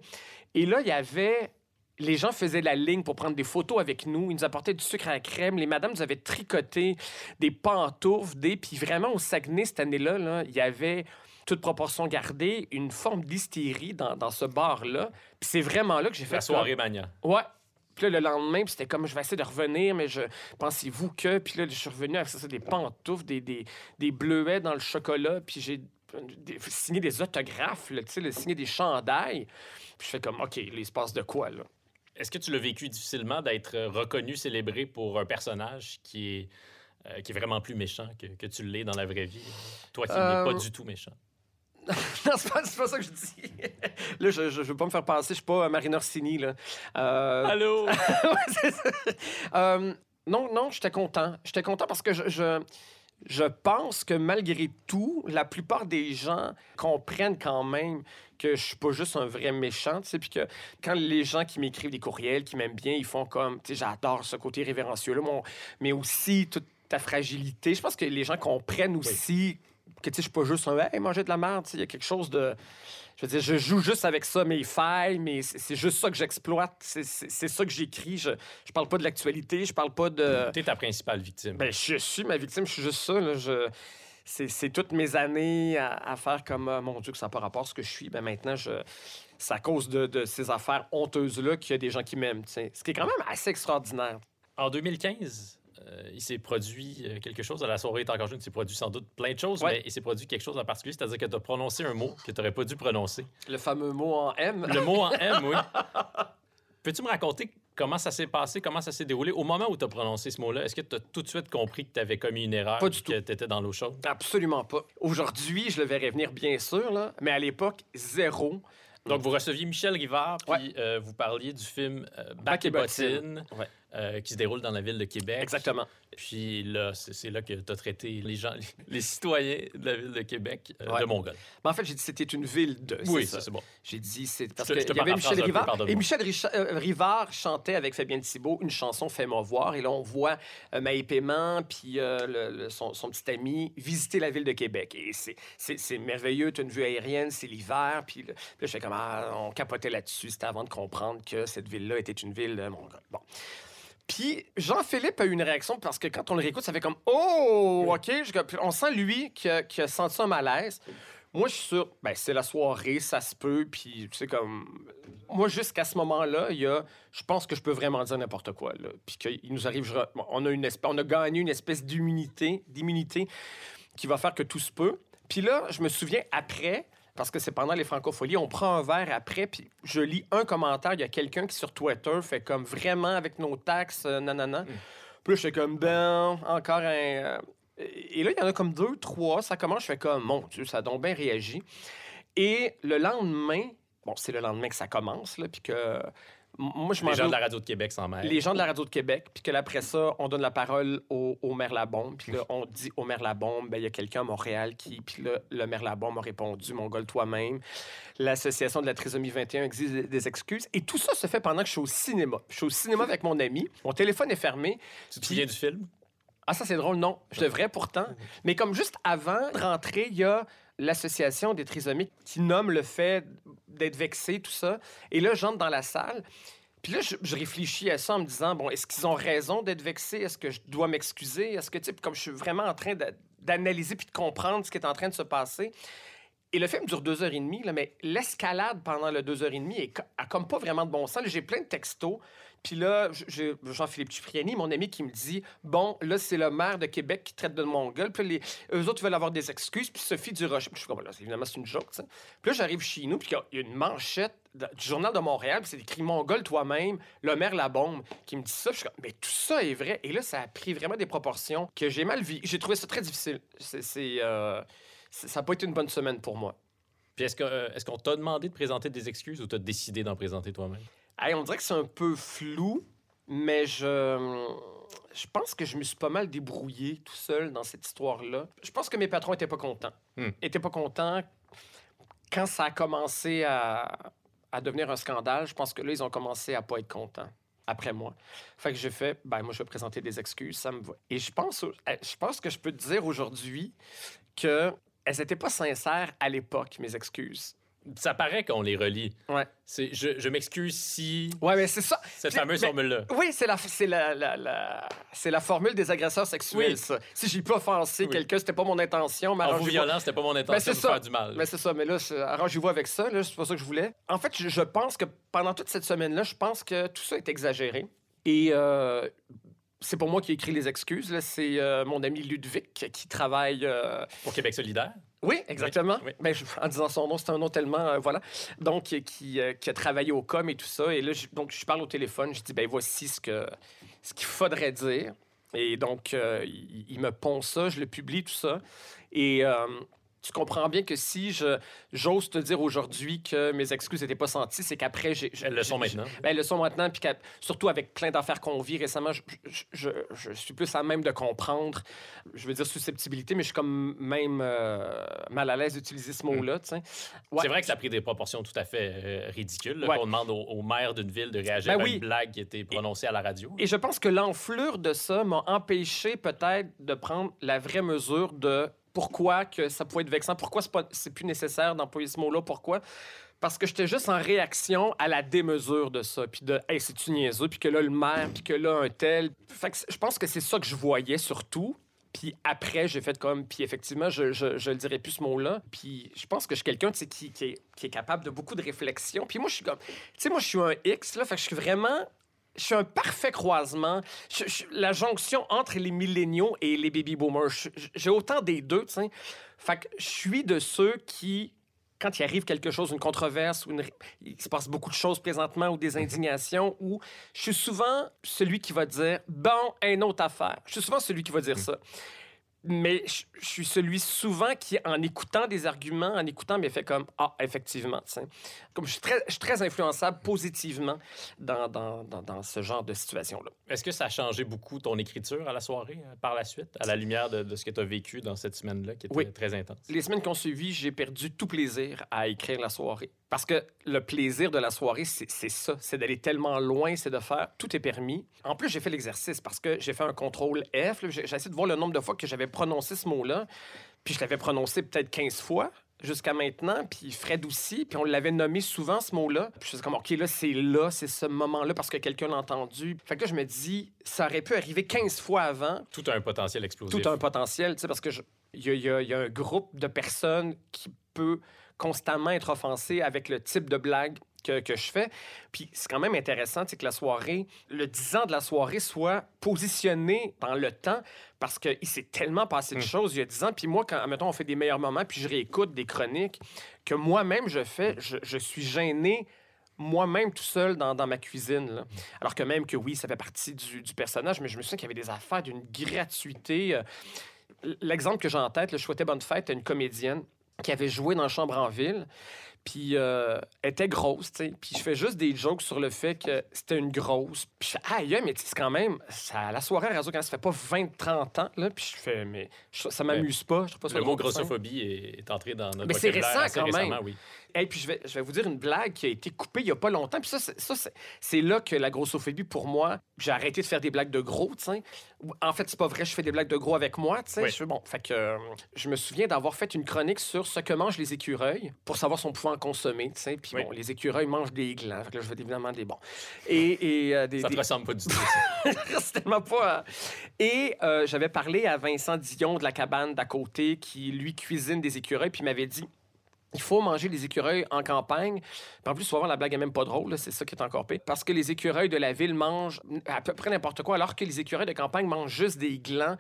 Et là, il y avait les gens faisaient la ligne pour prendre des photos avec nous. Ils nous apportaient du sucre à la crème. Les madames nous avaient tricoté des pantoufles, des... Puis vraiment, au Saguenay, cette année-là, là, il y avait, toute proportion gardée, une forme d'hystérie dans, dans ce bar-là. Puis c'est vraiment là que j'ai fait... La soirée mania. comme- Ouais. Puis là, le lendemain, c'était comme, je vais essayer de revenir, mais je pensez-vous que... Puis là, je suis revenu avec ça, des pantoufles, des, des, des bleuets dans le chocolat, puis j'ai signé des autographes, là, tu sais, là, signé des chandails. Puis je fais comme, OK, là, il se passe de quoi, là? Est-ce que tu l'as vécu difficilement d'être euh, reconnu, célébré pour un personnage qui est, euh, qui est vraiment plus méchant que, que tu l'es dans la vraie vie? Toi qui Euh, n'es pas du tout méchant. non, c'est pas, pas ça que je dis. là, je, je, je veux pas me faire passer, je suis pas euh, Marine Orsini, là. Euh, Allô? Ouais. Euh, non, non, j'étais content. J'étais content parce que je, je, je pense que malgré tout, la plupart des gens comprennent quand même que je suis pas juste un vrai méchant, tu sais, puis que quand les gens qui m'écrivent des courriels, qui m'aiment bien, ils font comme, tu sais, j'adore ce côté révérencieux-là, mais aussi toute ta fragilité. Je pense que les gens comprennent aussi que, tu sais, je suis pas juste un, hey, manger de la merde, il y a quelque chose de... Je veux dire, je joue juste avec ça, mes failles, mais c'est juste ça que j'exploite. C'est- ça que j'écris. Je, je parle pas de l'actualité, je parle pas de... Tu es ta principale victime. Ben, je suis ma victime, je suis juste ça. Là. Je... C'est, toutes mes années à, à faire comme, Ah, mon Dieu, que ça n'a pas rapport à ce que je suis. Ben, maintenant, je... c'est à cause de, de ces affaires honteuses-là qu'il y a des gens qui m'aiment. Ce qui est quand même assez extraordinaire. En 2015, euh, il s'est produit euh, quelque chose. À la soirée est encore jeune, il s'est produit sans doute plein de choses, Ouais. mais il s'est produit quelque chose en particulier, c'est-à-dire que tu as prononcé un mot que tu n'aurais pas dû prononcer. Le fameux mot en M. Le mot en M, oui. Peux-tu me raconter comment ça s'est passé, comment ça s'est déroulé? Au moment où tu as prononcé ce mot-là, est-ce que tu as tout de suite compris que tu avais commis une erreur? Pas du Que tu étais dans l'eau chaude? Absolument pas. Aujourd'hui, je le verrais venir, bien sûr, là, mais à l'époque, zéro. Donc, vous receviez Michel Rivard, puis Ouais. euh, vous parliez du film euh, Bac Bac et et bottine. bottine, Ouais. Euh, qui se déroule dans la ville de Québec. Exactement. Puis là, c'est là que tu as traité les gens, les, citoyens de la ville de Québec euh, Ouais. de Mongols. Mais en fait, j'ai dit c'était une ville de. Oui, c'est ça, c'est bon. J'ai dit, c'est parce qu'il y avait Michel Rivard. Et Michel Richa- euh, Rivard chantait avec Fabienne Thibault une chanson Fais-moi voir. Et là, on voit euh, Maë Paiement puis le- le- son, son petit ami visiter la ville de Québec. Et c'est- merveilleux. Tu as une vue aérienne, c'est l'hiver. Puis, là, je fais comme, ah, on capotait là-dessus. C'était avant de comprendre que cette ville-là était une ville mongole. Bon. Puis Jean-Philippe a eu une réaction parce que quand on le réécoute, ça fait comme Oh, OK. On sent lui qui a, qui a senti un malaise. Moi, je suis sûr, ben, c'est la soirée, ça se peut. Puis, tu sais, comme. Moi, jusqu'à ce moment-là, il y a. Je pense que je peux vraiment dire n'importe quoi, là. Puis qu'il nous arrive. je- bon, On a, une espèce, on a gagné une espèce d'immunité, d'immunité qui va faire que tout se peut. Puis là, je me souviens après, parce que c'est pendant les francopholies, on prend un verre après, puis je lis un commentaire. Il y a quelqu'un qui sur Twitter fait comme vraiment avec nos taxes, euh, nanana. Puis là, je fais comme, ben, encore un. euh, Et là, il y en a comme deux, trois. Ça commence, je fais comme, mon Dieu, ça a donc bien réagi. Et le lendemain, bon, c'est le lendemain que ça commence, là, puis que. Moi, je Les gens de la radio de Québec s'en mêlent. les gens de la radio de Québec, puis que là, après ça, on donne la parole au, au maire Labombe, puis là, on dit au maire Labombe, ben, il y a quelqu'un à Montréal qui, puis là, le maire Labombe a répondu, mon gars, toi-même. L'association de la trisomie 21 exige des- excuses. Et tout ça se fait pendant que je suis au cinéma. Je suis au cinéma avec mon ami, mon téléphone est fermé. Tu te souviens du film? Ah, ça, c'est drôle, non. Je devrais pourtant. Mais comme juste avant de rentrer, il y a l'association des trisomiques qui nomme le fait d'être vexé, tout ça. Et là, j'entre dans la salle. Puis là, je, réfléchis à ça en me disant, bon, est-ce qu'ils ont raison d'être vexés? Est-ce que je dois m'excuser? Est-ce que, tu sais, comme je suis vraiment en train d'a- d'analyser puis de comprendre ce qui est en train de se passer. Et le film dure deux heures et demie, mais l'escalade pendant le deux heures et demie est a comme pas vraiment de bon sens. J'ai plein de textos. Puis là, Jean-Philippe Cipriani, mon ami, qui me dit Bon, là, c'est le maire de Québec qui traite de mon gueule. Puis les, eux autres veulent avoir des excuses. Puis Sophie Durocher. Puis je suis comme, là, évidemment, c'est une joke, ça. Puis j'arrive chez nous, puis il y a une manchette du Journal de Montréal, puis c'est écrit Mongol toi-même, le maire La Bombe, qui me dit ça. Puis je suis comme, mais tout ça est vrai. Et là, ça a pris vraiment des proportions que j'ai mal vu. J'ai trouvé ça très difficile. C'est, euh, ça n'a pas été une bonne semaine pour moi. Puis est-ce que, euh, est-ce qu'on t'a demandé de présenter des excuses ou t'as décidé d'en présenter toi-même? Hey, on dirait que c'est un peu flou, mais je, je pense que je me suis pas mal débrouillé tout seul dans cette histoire-là. Je pense que mes patrons étaient pas contents. Hmm. Étaient pas contents quand ça a commencé à, à devenir un scandale. Je pense que là, ils ont commencé à pas être contents après moi. Fait que j'ai fait, ben moi, je vais présenter des excuses, ça me va. Et je pense, eh, je pense que je peux te dire aujourd'hui que elles étaient pas sincères à l'époque, mes excuses. Ça paraît qu'on les relie. Ouais. C'est, je, je m'excuse si Ouais, mais c'est ça. cette fameuse mais- formule-là. Oui, c'est la, c'est la, la, la- c'est la formule des agresseurs sexuels, Oui. ça. Si j'ai pas offensé Oui. quelqu'un, c'était pas mon intention, mais En vous violant, c'était pas mon intention c'est de ça. faire du mal. Mais c'est ça, mais là, arrangez-vous avec ça, là, c'est pas ça que je voulais. En fait, je, je pense que pendant toute cette semaine-là, je pense que tout ça est exagéré. Et euh, c'est pour moi qui ai écrit les excuses. C'est euh, mon ami Ludovic qui travaille. euh, Pour Québec solidaire. Oui, exactement. oui. Ben, je- en disant son nom, c'est un nom tellement. euh, voilà. Donc, qui, qui, euh, qui a travaillé au com et tout ça. Et là, je, donc, je parle au téléphone. Je dis, ben voici ce que ce qu'il faudrait dire. Et donc, euh, il, il me pond ça, je le publie, tout ça. Et euh, tu comprends bien que si je j'ose te dire aujourd'hui que mes excuses n'étaient pas senties, c'est qu'après, j'ai. Elles le sont maintenant. ben, elles le sont maintenant, puis surtout avec plein d'affaires qu'on vit récemment, je, je- je- je suis plus à même de comprendre. Je veux dire susceptibilité, mais je suis comme même euh, mal à l'aise d'utiliser ce mot-là. Ouais. Hmm. C'est vrai que ça a pris des proportions tout à fait euh, ridicules. là, Ouais. Qu'on demande au, au maire d'une ville de réagir Ben à oui. une blague qui était prononcée à la radio. Et je pense que l'enflure de ça m'a empêché peut-être de prendre la vraie mesure de pourquoi que ça pouvait être vexant, pourquoi c'est plus nécessaire d'employer ce mot-là, pourquoi? Parce que j'étais juste en réaction à la démesure de ça, puis de hey, c'est-tu niaiseux, puis que là, le maire, puis que là, un tel. Fait que je pense que c'est ça que je voyais surtout. Puis après, j'ai fait comme. Puis effectivement, je, je, je dirais plus ce mot-là. Puis je pense que je suis quelqu'un qui, qui, qui est capable de beaucoup de réflexion. Puis moi, je suis comme. Tu sais, moi, je suis un X, là. Fait que je suis vraiment. Je suis un parfait croisement. Je- je- la jonction entre les milléniaux et les baby boomers. J'ai autant des deux, tu sais. Fait que je suis de ceux qui, quand il arrive quelque chose, une controverse, ou une... il se passe beaucoup de choses présentement, ou des indignations, ou je suis souvent celui qui va dire Bon, une autre affaire. Je suis souvent celui qui va dire ça. Mais je, je suis celui souvent qui, en écoutant des arguments, en écoutant, mais fait comme Ah, effectivement. tu sais. Comme je suis très, je suis très influençable positivement dans, dans, dans, dans ce genre de situation-là. Est-ce que ça a changé beaucoup ton écriture à la soirée euh, par la suite, à la lumière de, de ce que tu as vécu dans cette semaine-là qui était Oui. très intense? Les semaines qui ont suivi, j'ai perdu tout plaisir à écrire la soirée. Parce que le plaisir de la soirée, c'est ça. C'est d'aller tellement loin, c'est de faire tout est permis. En plus, j'ai fait l'exercice parce que j'ai fait un contrôle F. j'ai essayé de voir le nombre de fois que j'avais prononcé ce mot-là. Puis je l'avais prononcé peut-être 15 fois jusqu'à maintenant. Puis Fred aussi. Puis on l'avait nommé souvent, ce mot-là. Puis je suis comme, OK, là, c'est là, c'est ce moment-là parce que quelqu'un l'a entendu. Fait que là, je me dis, ça aurait pu arriver 15 fois avant Tout a un potentiel explosif. tout a un potentiel, tu sais, parce que il y, a- y y un groupe de personnes qui peut constamment être offensé avec le type de blague que, que je fais. Puis c'est quand même intéressant, tu sais, que la soirée, le 10 ans de la soirée soit positionné dans le temps parce qu'il s'est tellement passé de Mm. choses il y a 10 ans. Puis moi, quand, mettons, on fait des meilleurs moments, puis je réécoute des chroniques que moi-même je fais, je, je suis gêné moi-même tout seul dans, dans ma cuisine. là. Alors que même que oui, ça fait partie du, du personnage, mais je me souviens qu'il y avait des affaires d'une gratuité. euh, L'exemple que j'ai en tête, le Je souhaitais bonne fête à une comédienne qui avait joué dans Chambre en ville. Puis euh, elle était grosse, tu sais. Puis je fais juste des jokes sur le fait que c'était une grosse. Puis je fais, aïe, mais tu sais, c'est quand même. Ça, la soirée à Radio quand ça fait pas 20-30 ans, là. Puis je fais, mais je- ça m'amuse pas. Je trouve pas ça Le mot grossophobie est, est entré dans notre Mais c'est récent quand même. oui. Et puis, je vais, je vais vous dire une blague qui a été coupée il y a pas longtemps. Puis ça, c'est- ça, c'est- là que la grossophobie, pour moi, j'ai arrêté de faire des blagues de gros, tu sais. En fait, c'est pas vrai, je fais des blagues de gros avec moi, tu sais. Oui. Je Bon, fait que euh, je me souviens d'avoir fait une chronique sur ce que mangent les écureuils pour savoir si on pouvait en consommer, tu sais. Puis Oui. bon, les écureuils mangent des glands. Fait que là, je fais évidemment des bons. Et, et euh, des, Ça des- te ressemble pas du tout. c'est tellement pas. euh, Et euh, j'avais parlé à Vincent Dion de la cabane d'à côté qui, lui, cuisine des écureuils, puis il m'avait dit. Il faut manger les écureuils en campagne. En plus, souvent, la blague est même pas drôle, c'est ça qui est encore pire. Parce que les écureuils de la ville mangent à peu près n'importe quoi, alors que les écureuils de campagne mangent juste des glands.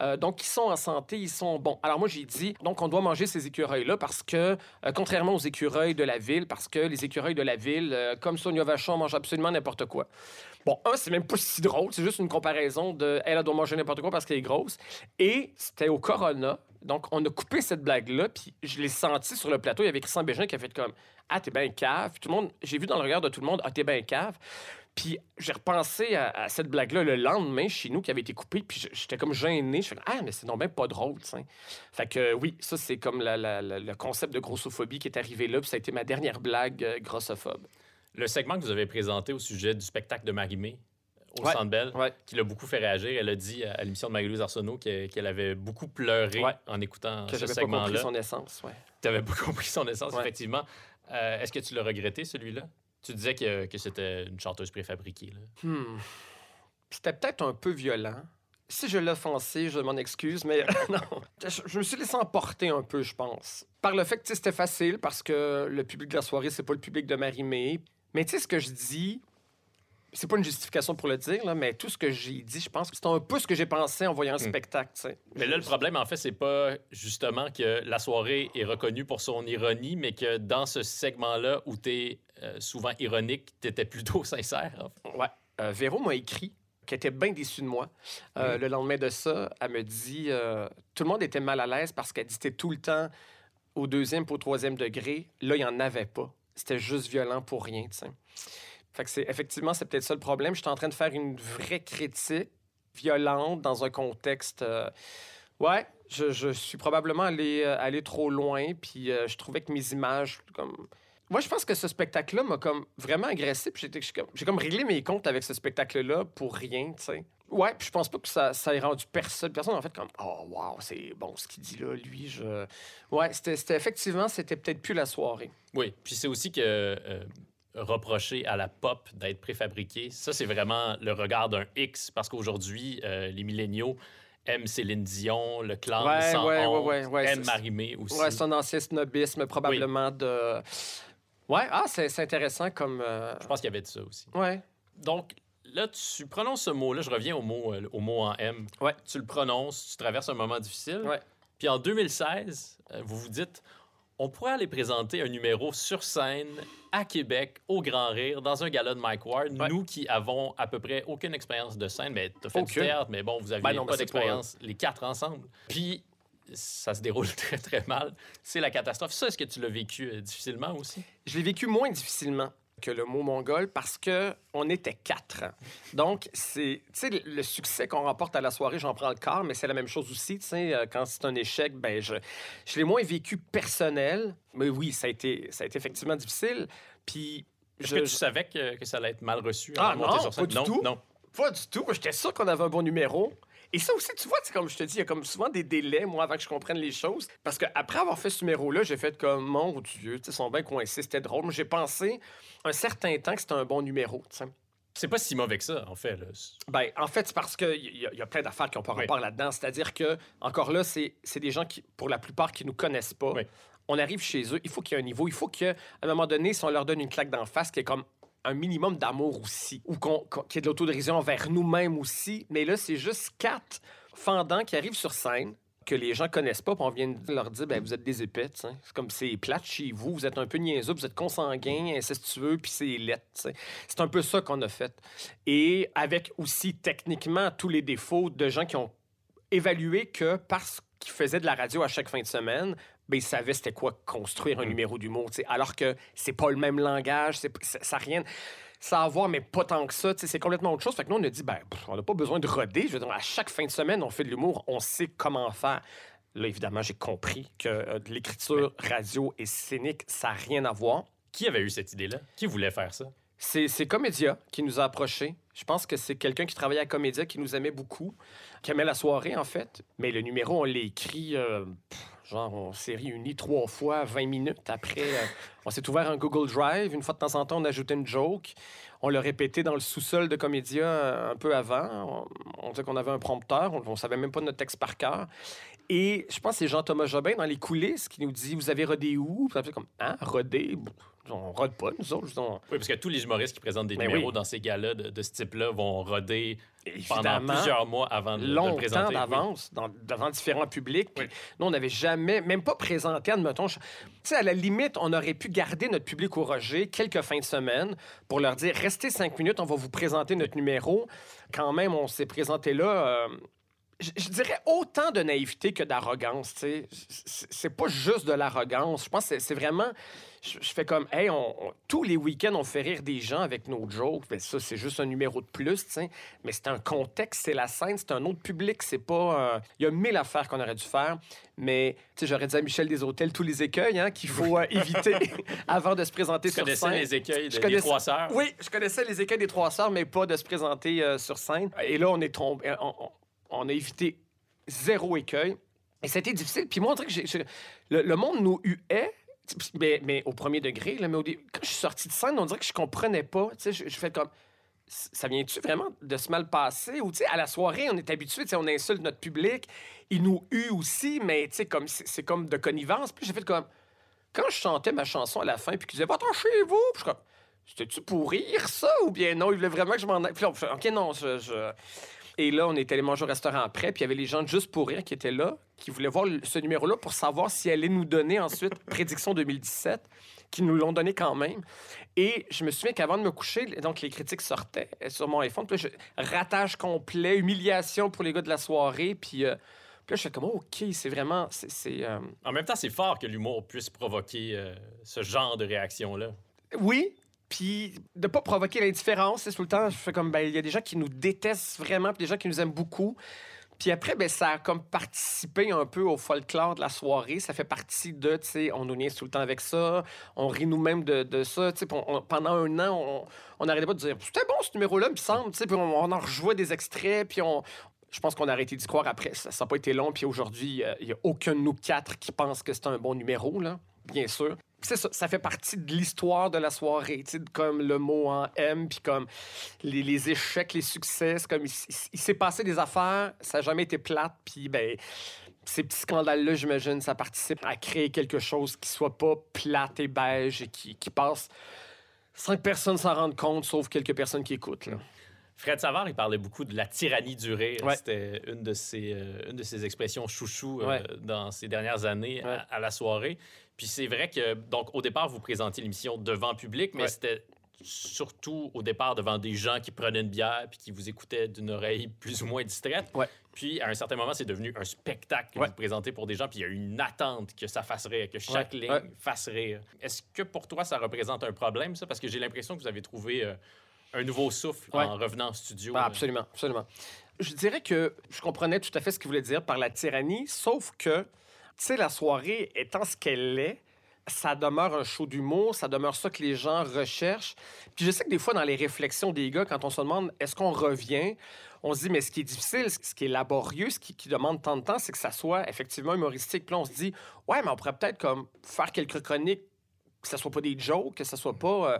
Euh, donc, ils sont en santé, ils sont bons. Alors moi, j'ai dit, donc on doit manger ces écureuils-là parce que, euh, contrairement aux écureuils de la ville, parce que les écureuils de la ville, euh, comme Sonia Vachon, mangent absolument n'importe quoi. Bon, un, c'est même pas si drôle, c'est juste une comparaison de elle, elle doit manger n'importe quoi parce qu'elle est grosse. Et c'était au Corona. Donc, on a coupé cette blague-là, puis je l'ai senti sur le plateau. Il y avait Christian Bégin qui a fait comme Ah, t'es bien cave. Puis tout le monde, j'ai vu dans le regard de tout le monde Ah, t'es bien cave. Puis j'ai repensé à, cette blague-là le lendemain chez nous qui avait été coupée, puis j'étais comme gêné. Je fais Ah, mais c'est non même pas drôle, sais. Fait que oui, ça, c'est comme le concept de grossophobie qui est arrivé là, puis ça a été ma dernière blague euh, grossophobe. Le segment que vous avez présenté au sujet du spectacle de Marie-Mé au Ouais. Centre Bell, Ouais. qui l'a beaucoup fait réagir. Elle a dit à l'émission de Marie-Louise Arsenault que- qu'elle avait beaucoup pleuré Ouais. en écoutant Que ce j'avais pas compris segment-là. son essence. Tu n'avais pas compris son essence, effectivement. Euh, Est-ce que tu l'as regretté, celui-là? Tu disais que, que c'était une chanteuse préfabriquée. Hmm. C'était peut-être un peu violent. Si je l'ai offensé, je m'en excuse, mais non. Je, je me suis laissé emporter un peu, je pense. Par le fait que tu c'était facile, parce que le public de la soirée, c'est pas le public de Marie-Mé. Mais tu sais, ce que je dis, c'est pas une justification pour le dire, là, mais tout ce que j'ai dit, je pense que c'est un peu ce que j'ai pensé en voyant le Hmm. spectacle. Mais là, le problème, en fait, c'est pas justement que la soirée est reconnue pour son ironie, mais que dans ce segment-là où tu es souvent ironique, tu étais plutôt sincère. en fait. Ouais. Euh, Véro m'a écrit qu'elle était bien déçue de moi. Euh, Mm. Le lendemain de ça, elle me dit euh, tout le monde était mal à l'aise parce qu'elle dit c'était tout le temps au deuxième puis au troisième degré. Là, il n'y en avait pas. C'était juste violent pour rien, tu sais. Fait que c'est effectivement, c'est peut-être ça le problème. Je suis en train de faire une vraie critique violente dans un contexte. euh, Ouais, je, je suis probablement allé, euh, allé trop loin, puis euh, je trouvais que mes images, comme. Moi, je pense que ce spectacle-là m'a comme vraiment agressé, puis j'ai comme réglé mes comptes avec ce spectacle-là pour rien, tu sais. Ouais, puis je pense pas que ça, ça ait rendu personne. Personne, en fait, comme, oh, wow, c'est bon ce qu'il dit là, lui, je. Ouais, c'était c'était- effectivement, c'était peut-être plus la soirée. Oui, puis c'est aussi que euh, reprocher à la pop d'être préfabriquée, ça, c'est vraiment le regard d'un X, parce qu'aujourd'hui, euh, les milléniaux aiment Céline Dion, le clan Ouais, sans ouais, honte, ouais, Marie-Mé aussi. Ouais, un ancien snobisme, probablement de. Ouais, ah, c'est c'est intéressant comme. euh, Je pense qu'il y avait de ça aussi. Ouais. Donc, là, tu prononces ce mot-là, je reviens au mot, euh, au mot en M. Ouais. Tu le prononces, tu traverses un moment difficile. Ouais. Puis en 2016, euh, vous vous dites, on pourrait aller présenter un numéro sur scène à Québec, au Grand Rire, dans un gala de Mike Ward. Ouais. Nous qui avons à peu près aucune expérience de scène, mais t'as fait du Aucune. théâtre, mais bon, vous aviez Ben pas ben pas- d'expérience, les quatre ensemble. Puis ça se déroule très, très mal. C'est la catastrophe. Ça, est-ce que tu l'as vécu euh, difficilement aussi? Je l'ai vécu moins difficilement que le mot mongol parce que on était quatre. Donc, c'est, tu sais, le- succès qu'on remporte à la soirée, j'en prends le quart, mais c'est la même chose aussi, tu sais, euh, quand c'est un échec, ben je, je l'ai moins vécu personnel, mais oui, ça a été, ça a été effectivement difficile. Puis, Est-ce je- que tu savais que, que ça allait être mal reçu? Ah non, sur pas du non, tout. Non. Pas du tout. J'étais sûr qu'on avait un bon numéro. Et ça aussi, tu vois, c'est comme je te dis, il y a comme souvent des délais, moi, avant que je comprenne les choses. Parce qu'après avoir fait ce numéro-là, j'ai fait comme, mon Dieu, tu sais, ils sont bien coincés, c'était drôle. J'ai pensé un certain temps que c'était un bon numéro, tu sais. C'est pas si mauvais que ça, en fait. là. Ben, en fait, c'est parce qu'il y, a- y a plein d'affaires qui n'ont pas Oui. rapport là-dedans. C'est-à-dire que, encore là, c'est des gens qui, pour la plupart, qui nous connaissent pas. Oui. On arrive chez eux, il faut qu'il y ait un niveau. Il faut qu'à un moment donné, si on leur donne une claque d'en face, qu'il y ait comme un minimum d'amour aussi. Ou qu'on- qu'il y ait de l'autodérision envers nous-mêmes aussi. Mais là, c'est juste quatre fendants qui arrivent sur scène que les gens connaissent pas, puis on vient leur dire, ben, vous êtes des épais, sais. C'est comme c'est plate chez vous, vous êtes un peu niaiseux, vous êtes consanguin, incestueux, puis c'est lettre, tu sais. C'est un peu ça qu'on a fait. Et avec aussi techniquement tous les défauts de gens qui ont évalué que parce qu'ils faisaient de la radio à chaque fin de semaine, ben, ils savaient c'était quoi construire un Mm. numéro d'humour. Alors que c'est pas le même langage, c'est, ça rien. Ça a à voir, mais pas tant que ça. C'est complètement autre chose. Fait que nous, on a dit, ben, pff, on n'a pas besoin de roder. Je veux dire, à chaque fin de semaine, on fait de l'humour, on sait comment faire. Là, évidemment, j'ai compris que euh, de l'écriture radio et scénique, ça n'a rien à voir. Qui avait eu cette idée-là? Qui voulait faire ça? C'est, c'est Comédia qui nous a approchés. Je pense que c'est quelqu'un qui travaillait à Comédia qui nous aimait beaucoup, qui aimait la soirée, en fait. Mais le numéro, on l'a écrit, euh, pff, genre, on s'est réunis trois fois, 20 minutes après. euh, on s'est ouvert un Google Drive. Une fois de temps en temps, on ajoutait une joke. On l'a répété dans le sous-sol de Comédia euh, un peu avant. On, on disait qu'on avait un prompteur. On, on savait même pas notre texte par cœur. Et je pense que c'est Jean-Thomas Jobin dans les coulisses qui nous dit Vous avez rodé où Puis après, comme Hein, rodé? On rode pas, nous autres. On- Oui, parce que tous les humoristes qui présentent des Ben numéros oui. dans ces gars-là de, de ce type-là vont roder pendant plusieurs mois avant de, de le longtemps présenter. d'avance devant différents publics. Puis. Nous, on n'avait jamais, même pas présenté, admettons. Tu sais, à la limite, on aurait pu garder notre public au Roger quelques fins de semaine pour leur dire restez cinq minutes, on va vous présenter notre numéro. Quand même, on s'est présenté là. euh, je, dirais autant de naïveté que d'arrogance. C'est pas juste de l'arrogance. Je pense que c'est vraiment. Je, je fais comme, hey, on, on- tous les week-ends, on fait rire des gens avec nos jokes. Ben, ça, c'est juste un numéro de plus, tu sais. Mais c'est un contexte, c'est la scène, c'est un autre public. C'est pas. euh, Il y a mille affaires qu'on aurait dû faire. Mais, tu sais, j'aurais dit à Michel Deshôtels tous les écueils hein, qu'il faut euh, éviter avant de se présenter sur connaissais scène. les écueils Je de, des connaissais- trois sœurs? Oui, je connaissais les écueils des trois sœurs, mais pas de se présenter euh, sur scène. Et là, on est tombé. On, a évité zéro écueil. Et c'était difficile. Puis moi, on dirait que le, le monde nous huait. Mais, au premier degré, là, mais au dé- quand je suis sorti de scène, on dirait que je comprenais pas. Tu sais, je, fais comme. Ça vient-tu vraiment de se mal passer? Ou, tu à la soirée, on est habitué, on insulte notre public. Ils nous huent aussi, mais, tu comme, c'est comme de connivence. Puis j'ai fait comme. Quand je chantais ma chanson à la fin, puis qu'ils disaient, va-t'en chez vous, comme. C'était-tu pour rire, ça? Ou bien non, ils voulaient vraiment que je m'en aille? Puis OK, non, je- Et là, on est allé manger au restaurant après, puis il y avait les gens de juste pour rire qui étaient là, qui voulaient voir ce numéro-là pour savoir si elle allait nous donner ensuite Prédiction 2017, qui nous l'ont donné quand même. Et je me souviens qu'avant de me coucher, donc les critiques sortaient euh, sur mon iPhone, puis là, je- ratage complet, humiliation pour les gars de la soirée, puis. euh, puis là, je fais comme, OK, c'est vraiment. c'est- C'est. euh, En même temps, c'est fort que l'humour puisse provoquer euh, ce genre de réaction-là. Oui, puis de pas provoquer l'indifférence, c'est tout le temps, je fais comme, ben, il y a des gens qui nous détestent vraiment, puis des gens qui nous aiment beaucoup. Puis après, ben, ça a comme participé un peu au folklore de la soirée. Ça fait partie de, tu sais, on nous niaise tout le temps avec ça, on rit nous-mêmes de, ça. Tu pendant un an, on- n'arrêtait pas de dire, c'était bon ce numéro-là, me semble, puis on, en rejouait des extraits, puis on. Je pense qu'on a arrêté d'y croire après. Ça n'a pas été long, puis aujourd'hui, il n'y a aucun de nous quatre qui pense que c'est un bon numéro, là, bien sûr. C'est ça, ça fait partie de l'histoire de la soirée, tu sais, comme le mot en M, puis comme les, les échecs, les succès, comme il, il- il s'est passé des affaires, ça n'a jamais été plate, puis ben ces petits scandales-là, j'imagine, ça participe à créer quelque chose qui soit pas plate et beige et qui, qui passe sans que personne s'en rende compte, sauf quelques personnes qui écoutent. Là. Fred Savard, il parlait beaucoup de la tyrannie du rire. Ouais. C'était une, de ses, euh, une de ses expressions chouchou euh, Ouais. dans ces dernières années à, la soirée. Puis c'est vrai que, donc, au départ, vous présentiez l'émission devant public, mais Ouais. c'était surtout au départ devant des gens qui prenaient une bière puis qui vous écoutaient d'une oreille plus ou moins distraite. Ouais. Puis à un certain moment, c'est devenu un spectacle que Ouais. vous présentez pour des gens, puis il y a eu une attente que ça fasse rire, que chaque Ouais. ligne fasse rire. Est-ce que pour toi, ça représente un problème, ça? Parce que j'ai l'impression que vous avez trouvé euh, un nouveau souffle en revenant en studio. Ah, là. absolument, absolument. Je dirais que je comprenais tout à fait ce qu'il voulait dire par la tyrannie, sauf que, tu sais, la soirée étant ce qu'elle est, ça demeure un show d'humour, ça demeure ça que les gens recherchent. Puis je sais que des fois, dans les réflexions des gars, quand on se demande est-ce qu'on revient, on se dit, mais ce qui est difficile, ce qui est laborieux, ce qui, demande tant de temps, c'est que ça soit effectivement humoristique. Puis là, on se dit, ouais, mais on pourrait peut-être comme faire quelques chroniques, que ça soit pas des jokes, que ça soit pas. euh,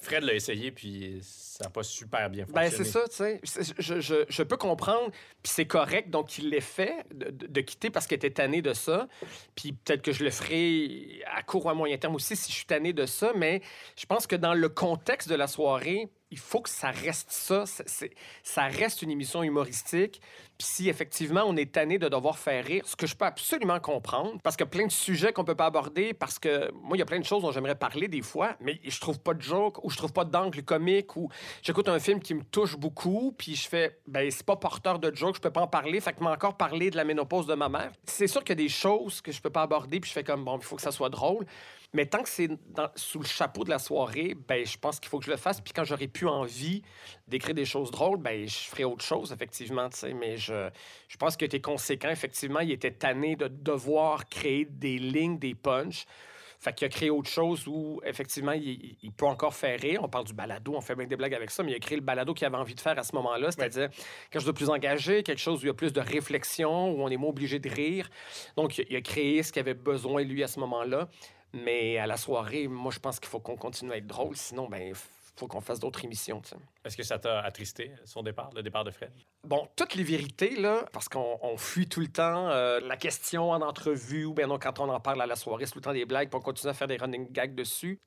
Fred l'a essayé, puis ça n'a pas super bien ben, fonctionné. c'est ça, tu sais. Je, je- je peux comprendre, puis c'est correct, donc il l'ait fait, de, de- de quitter parce qu'il était tanné de ça. Puis peut-être que je le ferai à court ou à moyen terme aussi si je suis tanné de ça, mais je pense que dans le contexte de la soirée, il faut que ça reste ça. Ça reste une émission humoristique. Puis si effectivement on est tanné de devoir faire rire, ce que je peux absolument comprendre, parce qu'il y a plein de sujets qu'on peut pas aborder, parce que moi, il y a plein de choses dont j'aimerais parler des fois, mais je trouve pas de joke, ou je trouve pas d'angle comique, ou j'écoute un film qui me touche beaucoup, puis je fais, ben c'est pas porteur de joke, je peux pas en parler, fait que m'a encore parlé de la ménopause de ma mère. C'est sûr qu'il y a des choses que je peux pas aborder, puis je fais comme, bon, il faut que ça soit drôle. Mais tant que c'est dans- sous le chapeau de la soirée, ben je pense qu'il faut que je le fasse. Puis quand j'aurai plus envie d'écrire des choses drôles, ben je ferai autre chose, effectivement. Mais je, je pense qu'il était conséquent, effectivement. Il était tanné de devoir créer des lignes, des punchs. Fait qu'il a créé autre chose où, effectivement, il, peut encore faire rire. On parle du balado, on fait bien des blagues avec ça, mais il a créé le balado qu'il avait envie de faire à ce moment-là, c'est-à-dire quelque chose de plus engagé, quelque chose où il y a plus de réflexion, où on est moins obligé de rire. Donc, il a créé ce qu'il avait besoin, lui, à ce moment-là. Mais à la soirée, moi, je pense qu'il faut qu'on continue à être drôle. Sinon, ben, il faut qu'on fasse d'autres émissions. Est-ce que ça t'a attristé, son départ, le départ de Fred? Bon, toutes les vérités, là, parce qu'on on fuit tout le temps euh, la question en entrevue, ou bien non, quand on en parle à la soirée, c'est tout le temps des blagues, puis on continue à faire des running gags dessus.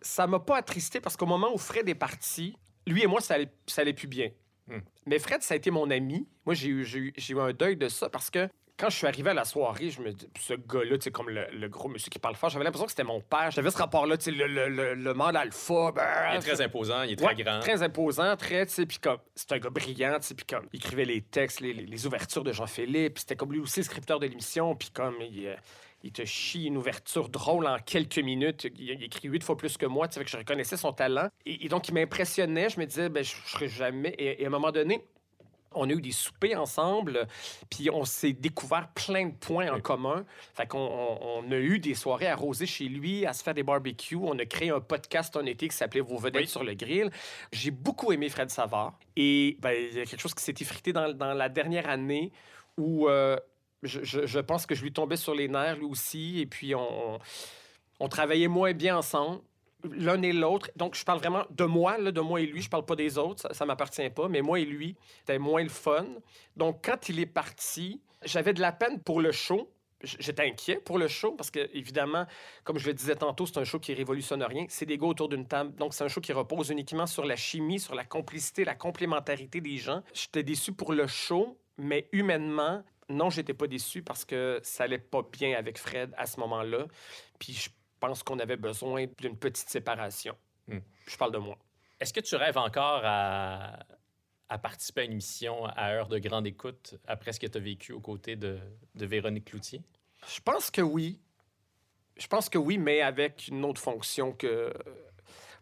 Ça m'a pas attristé parce qu'au moment où Fred est parti, lui et moi, ça allait, ça allait plus bien. Hmm. Mais Fred, ça a été mon ami. Moi, j'ai eu, j'ai eu, j'ai eu un deuil de ça parce que quand je suis arrivé à la soirée, je me dis, ce gars-là, tu sais, comme le, le gros monsieur qui parle fort, j'avais l'impression que c'était mon père. J'avais ce rapport-là, tu sais, le, le, le, mâle alpha. ben, Il est très imposant, il est très grand. Très imposant, très, tu sais, puis comme, c'est un gars brillant, tu sais, puis comme, il écrivait les textes, les, les- les ouvertures de Jean-Philippe, c'était comme lui aussi le scripteur de l'émission, puis comme, il, euh, il te chie une ouverture drôle en quelques minutes. Il, il écrit huit fois plus que moi, tu sais, que je reconnaissais son talent. Et, et donc, il m'impressionnait, je me disais, ben, je, je serais jamais. Et, et à un moment donné, on a eu des soupers ensemble, puis on s'est découvert plein de points en Oui. commun. Fait qu'on on, on a eu des soirées arrosées chez lui, à se faire des barbecues. On a créé un podcast un été qui s'appelait Vos vedettes Oui. sur le grill. J'ai beaucoup aimé Fred Savard. Et ben, il y a quelque chose qui s'est effrité dans, dans la dernière année où euh, je, je- je pense que je lui tombais sur les nerfs, lui aussi. Et puis, on, on travaillait moins bien ensemble l'un et l'autre. Donc, je parle vraiment de moi, là, de moi et lui. Je parle pas des autres, ça, ça m'appartient pas. Mais moi et lui, c'était moins le fun. Donc, quand il est parti, j'avais de la peine pour le show. J'étais inquiet pour le show parce que, évidemment, comme je le disais tantôt, c'est un show qui révolutionne rien. C'est des gars autour d'une table. Donc, c'est un show qui repose uniquement sur la chimie, sur la complicité, la complémentarité des gens. J'étais déçu pour le show, mais humainement, non, j'étais pas déçu parce que ça allait pas bien avec Fred à ce moment-là. Puis je pense qu'on avait besoin d'une petite séparation. Hmm. Je parle de moi. Est-ce que tu rêves encore à, à participer à une émission à heure de grande écoute après ce que tu as vécu aux côtés de, de Véronique Cloutier? Je pense que oui. Je pense que oui, mais avec une autre fonction que.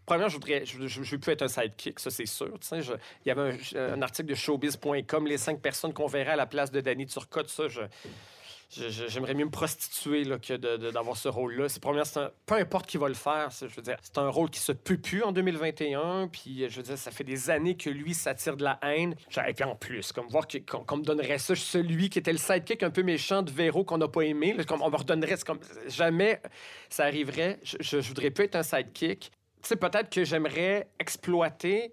Premièrement, je voudrais, je, je, je veux plus être un sidekick, ça c'est sûr. tu sais, je- il y avait un, un article de showbiz.com, les cinq personnes qu'on verrait à la place de Danny Turcotte, ça, je, je- je- j'aimerais mieux me prostituer que d'avoir ce rôle-là. C'est un- peu importe qui va le faire, je veux dire, c'est un rôle qui se peut plus en 2021, puis euh, je veux dire, ça fait des années que lui s'attire de la haine. Et puis en plus, comme voir qu'on me donnerait ça, celui qui était le sidekick un peu méchant de Véro qu'on n'a pas aimé, comme on me redonnerait, comme jamais ça arriverait. Je, je, je voudrais plus être un sidekick. Tu sais, peut-être que j'aimerais exploiter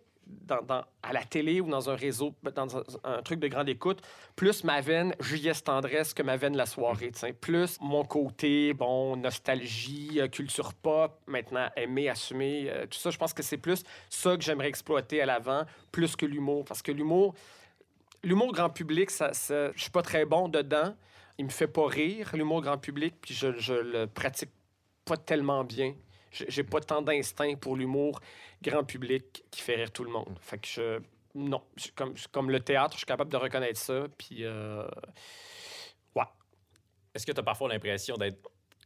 à la télé ou dans un réseau, dans un, truc de grande écoute, plus ma veine JS Tendresse que ma veine La Soirée. Plus mon côté, bon, nostalgie, euh, culture pop, maintenant aimer, assumer, euh, tout ça. Je pense que c'est plus ça que j'aimerais exploiter à l'avant, plus que l'humour. Parce que l'humour, l'humour grand public, ça, ça, je suis pas très bon dedans. Il me fait pas rire, l'humour grand public, puis je, je le pratique pas tellement bien. J'ai pas tant d'instinct pour l'humour grand public qui fait rire tout le monde. Fait que je. Non. Je- Comme, comme le théâtre, je suis capable de reconnaître ça. Puis. euh, ouais. Est-ce que tu as parfois l'impression d'être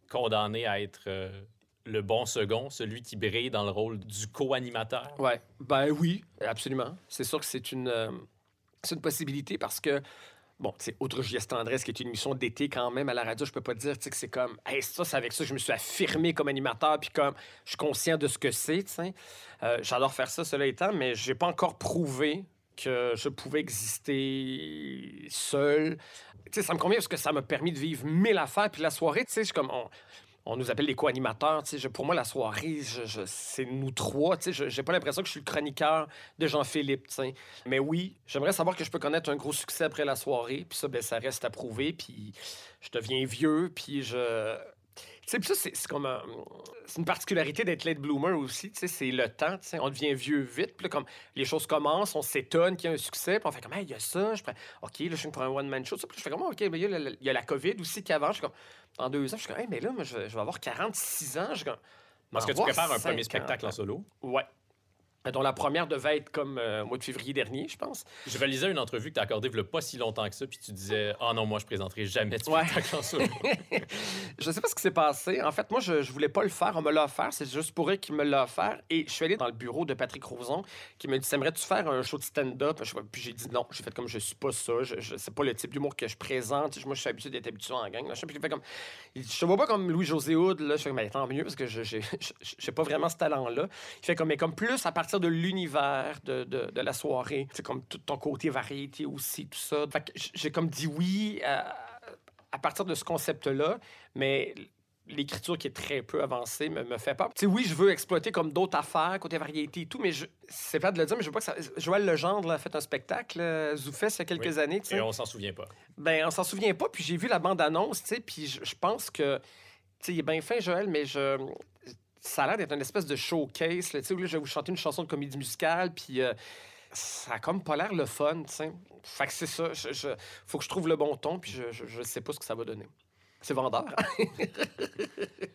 condamné à être euh, le bon second, celui qui brille dans le rôle du co-animateur? Ouais. Ben oui, absolument. C'est sûr que c'est une, euh, c'est une possibilité parce que. Bon, c'est Autre Juliette Tendresse, qui est une émission d'été quand même à la radio, je peux pas dire que c'est comme, hey, ça, c'est avec ça je me suis affirmé comme animateur, puis comme, je suis conscient de ce que c'est. Euh, J'adore faire ça, cela étant, mais j'ai pas encore prouvé que je pouvais exister seul. Tu sais, ça me convient parce que ça m'a permis de vivre mille affaires, puis la soirée, tu sais, je comme, on nous appelle les co-animateurs, pour moi, la soirée, je- c'est nous trois, je- j'ai pas l'impression que je suis le chroniqueur de Jean-Philippe. Mais oui, j'aimerais savoir que je peux connaître un gros succès après la soirée, puis ça, ben, ça reste à prouver, puis je deviens vieux, puis je... Sais, ça, c'est comme un- c'est une particularité d'être late bloomer aussi, tu sais, c'est le temps, tu sais, on devient vieux vite, puis là, comme les choses commencent, on s'étonne qu'il y a un succès, puis on fait comme, hey, il y a ça, je prends, OK, là, je suis pour un one-man show, puis je fais comme, OK, mais il y, a la- il y a la COVID aussi qui avance, je suis comme, dans deux ans, je suis comme, hey, mais là, moi, je, vais- je vais avoir 46 ans, je suis comme, Est-ce que tu prépares un premier 50 spectacle en solo? Ouais. Dont la première devait être comme euh, au mois de février dernier, je pense. Je relisais une entrevue que tu as accordée il pas si longtemps que ça, puis tu disais Ah non, moi, je présenterai jamais de Ouais. spectacle en solo. je sais pas ce qui s'est passé. En fait, moi, je, je voulais pas le faire. On me l'a offert. C'est juste pour eux qui me l'a offert. Et je suis allé dans le bureau de Patrick Roson qui me dit T'aimerais-tu faire un show de stand-up Puis j'ai dit non. J'ai fait comme je suis pas ça. Je, je- c'est pas le type d'humour que je présente. Moi, je suis habitué d'être habitué en gang. machin. Puis il fait comme il dit, Je te vois pas comme Louis-José Hood. Là. Je fais mais tant mieux parce que je- j'ai pas vraiment ce talent-là. Il fait comme mais comme plus à partir de l'univers de, de, de la soirée. C'est comme tout ton côté variété aussi, tout ça. J'ai comme dit oui à, à partir de ce concept-là, mais l'écriture qui est très peu avancée me, me fait peur. Tu sais, oui, je veux exploiter comme d'autres affaires, côté variété et tout, mais je- c'est pas de le dire, mais je veux pas que ça... Joël Legendre a fait un spectacle, euh, Zoufès, il y a quelques années, tu sais. Et on s'en souvient pas. Ben, on s'en souvient pas, puis j'ai vu la bande-annonce, tu sais, puis je, je pense que, tu sais, il est bien fin, Joël, mais je... Ça a l'air d'être une espèce de showcase, là, où là, je vais vous chanter une chanson de comédie musicale, puis... euh, ça a comme pas l'air le fun, tu sais. Fait que c'est ça. Je, je- faut que je trouve le bon ton, puis je, je, je sais pas ce que ça va donner. C'est vendeur.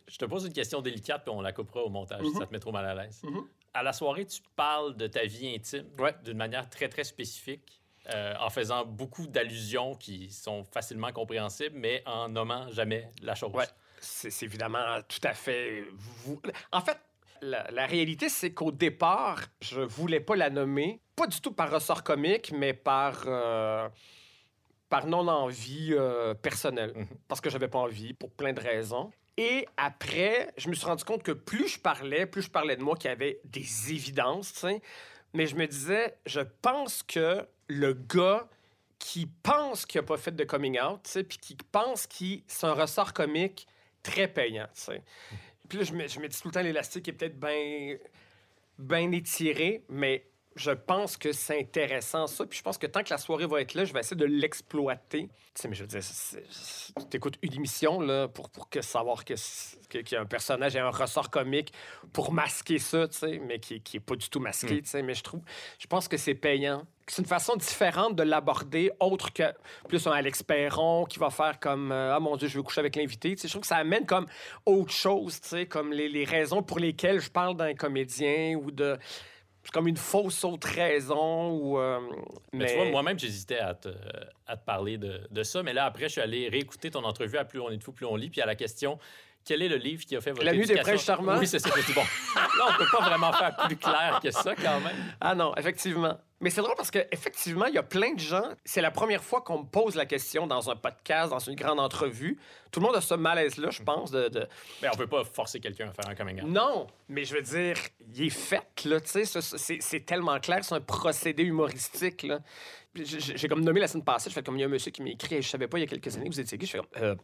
Je te pose une question délicate, puis on la coupera au montage si Mhm. ça te met trop mal à l'aise. Mhm. À la soirée, tu parles de ta vie intime Ouais. d'une manière très, très spécifique, euh, en faisant beaucoup d'allusions qui sont facilement compréhensibles, mais en nommant jamais la chose. Ouais. C'est évidemment tout à fait. vous- En fait, la, la réalité, c'est qu'au départ, je voulais pas la nommer, pas du tout par ressort comique, mais par. euh, par non-envie euh, personnelle. Mhm. Parce que j'avais pas envie, pour plein de raisons. Et après, je me suis rendu compte que plus je parlais, plus je parlais de moi, qu'il y avait des évidences. Mais je me disais, je pense que le gars qui pense qu'il n'a pas fait de coming out, puis qui pense que c'est un ressort comique très payant. Puis là, je me, dis tout le temps, l'élastique est peut-être bien bien étiré, mais je pense que c'est intéressant, ça. Puis je pense que tant que la soirée va être là, je vais essayer de l'exploiter. Tu sais, mais je veux dire, tu écoutes une émission là, pour, pour que savoir que- qu'il y a un personnage et un ressort comique pour masquer ça, tu sais, mais qui, qui est pas du tout masqué, Mm. tu sais. Mais je trouve, je pense que c'est payant. C'est une façon différente de l'aborder, autre que plus un Alex Perron qui va faire comme euh, Ah mon Dieu, je veux coucher avec l'invité. Tu sais, je trouve que ça amène comme autre chose, tu sais, comme les, les raisons pour lesquelles je parle d'un comédien ou de. C'est comme une fausse autre raison ou. euh, Mais, tu vois, moi-même, j'hésitais à te, à te parler de, de ça. Mais là, après, je suis allé réécouter ton entrevue à Plus on est de fou, plus on lit. Puis à la question, quel est le livre qui a fait votre La nuit des princes charmants? Oui, c'est ça. Bon, là, on peut pas vraiment faire plus clair que ça, quand même. Ah non, effectivement. Mais c'est drôle parce qu'effectivement, il y a plein de gens. C'est la première fois qu'on me pose la question dans un podcast, dans une grande entrevue. Tout le monde a ce malaise-là, je pense, de- de, Mais on peut pas forcer quelqu'un à faire un coming out. Non, mais je veux dire, il est fait, là, tu sais, c'est tellement clair, c'est un procédé humoristique, là. J'ai- comme nommé la semaine passée, je fais comme il y a un monsieur qui m'a écrit, je savais pas il y a quelques années que vous étiez gay. Je fais comme, euh,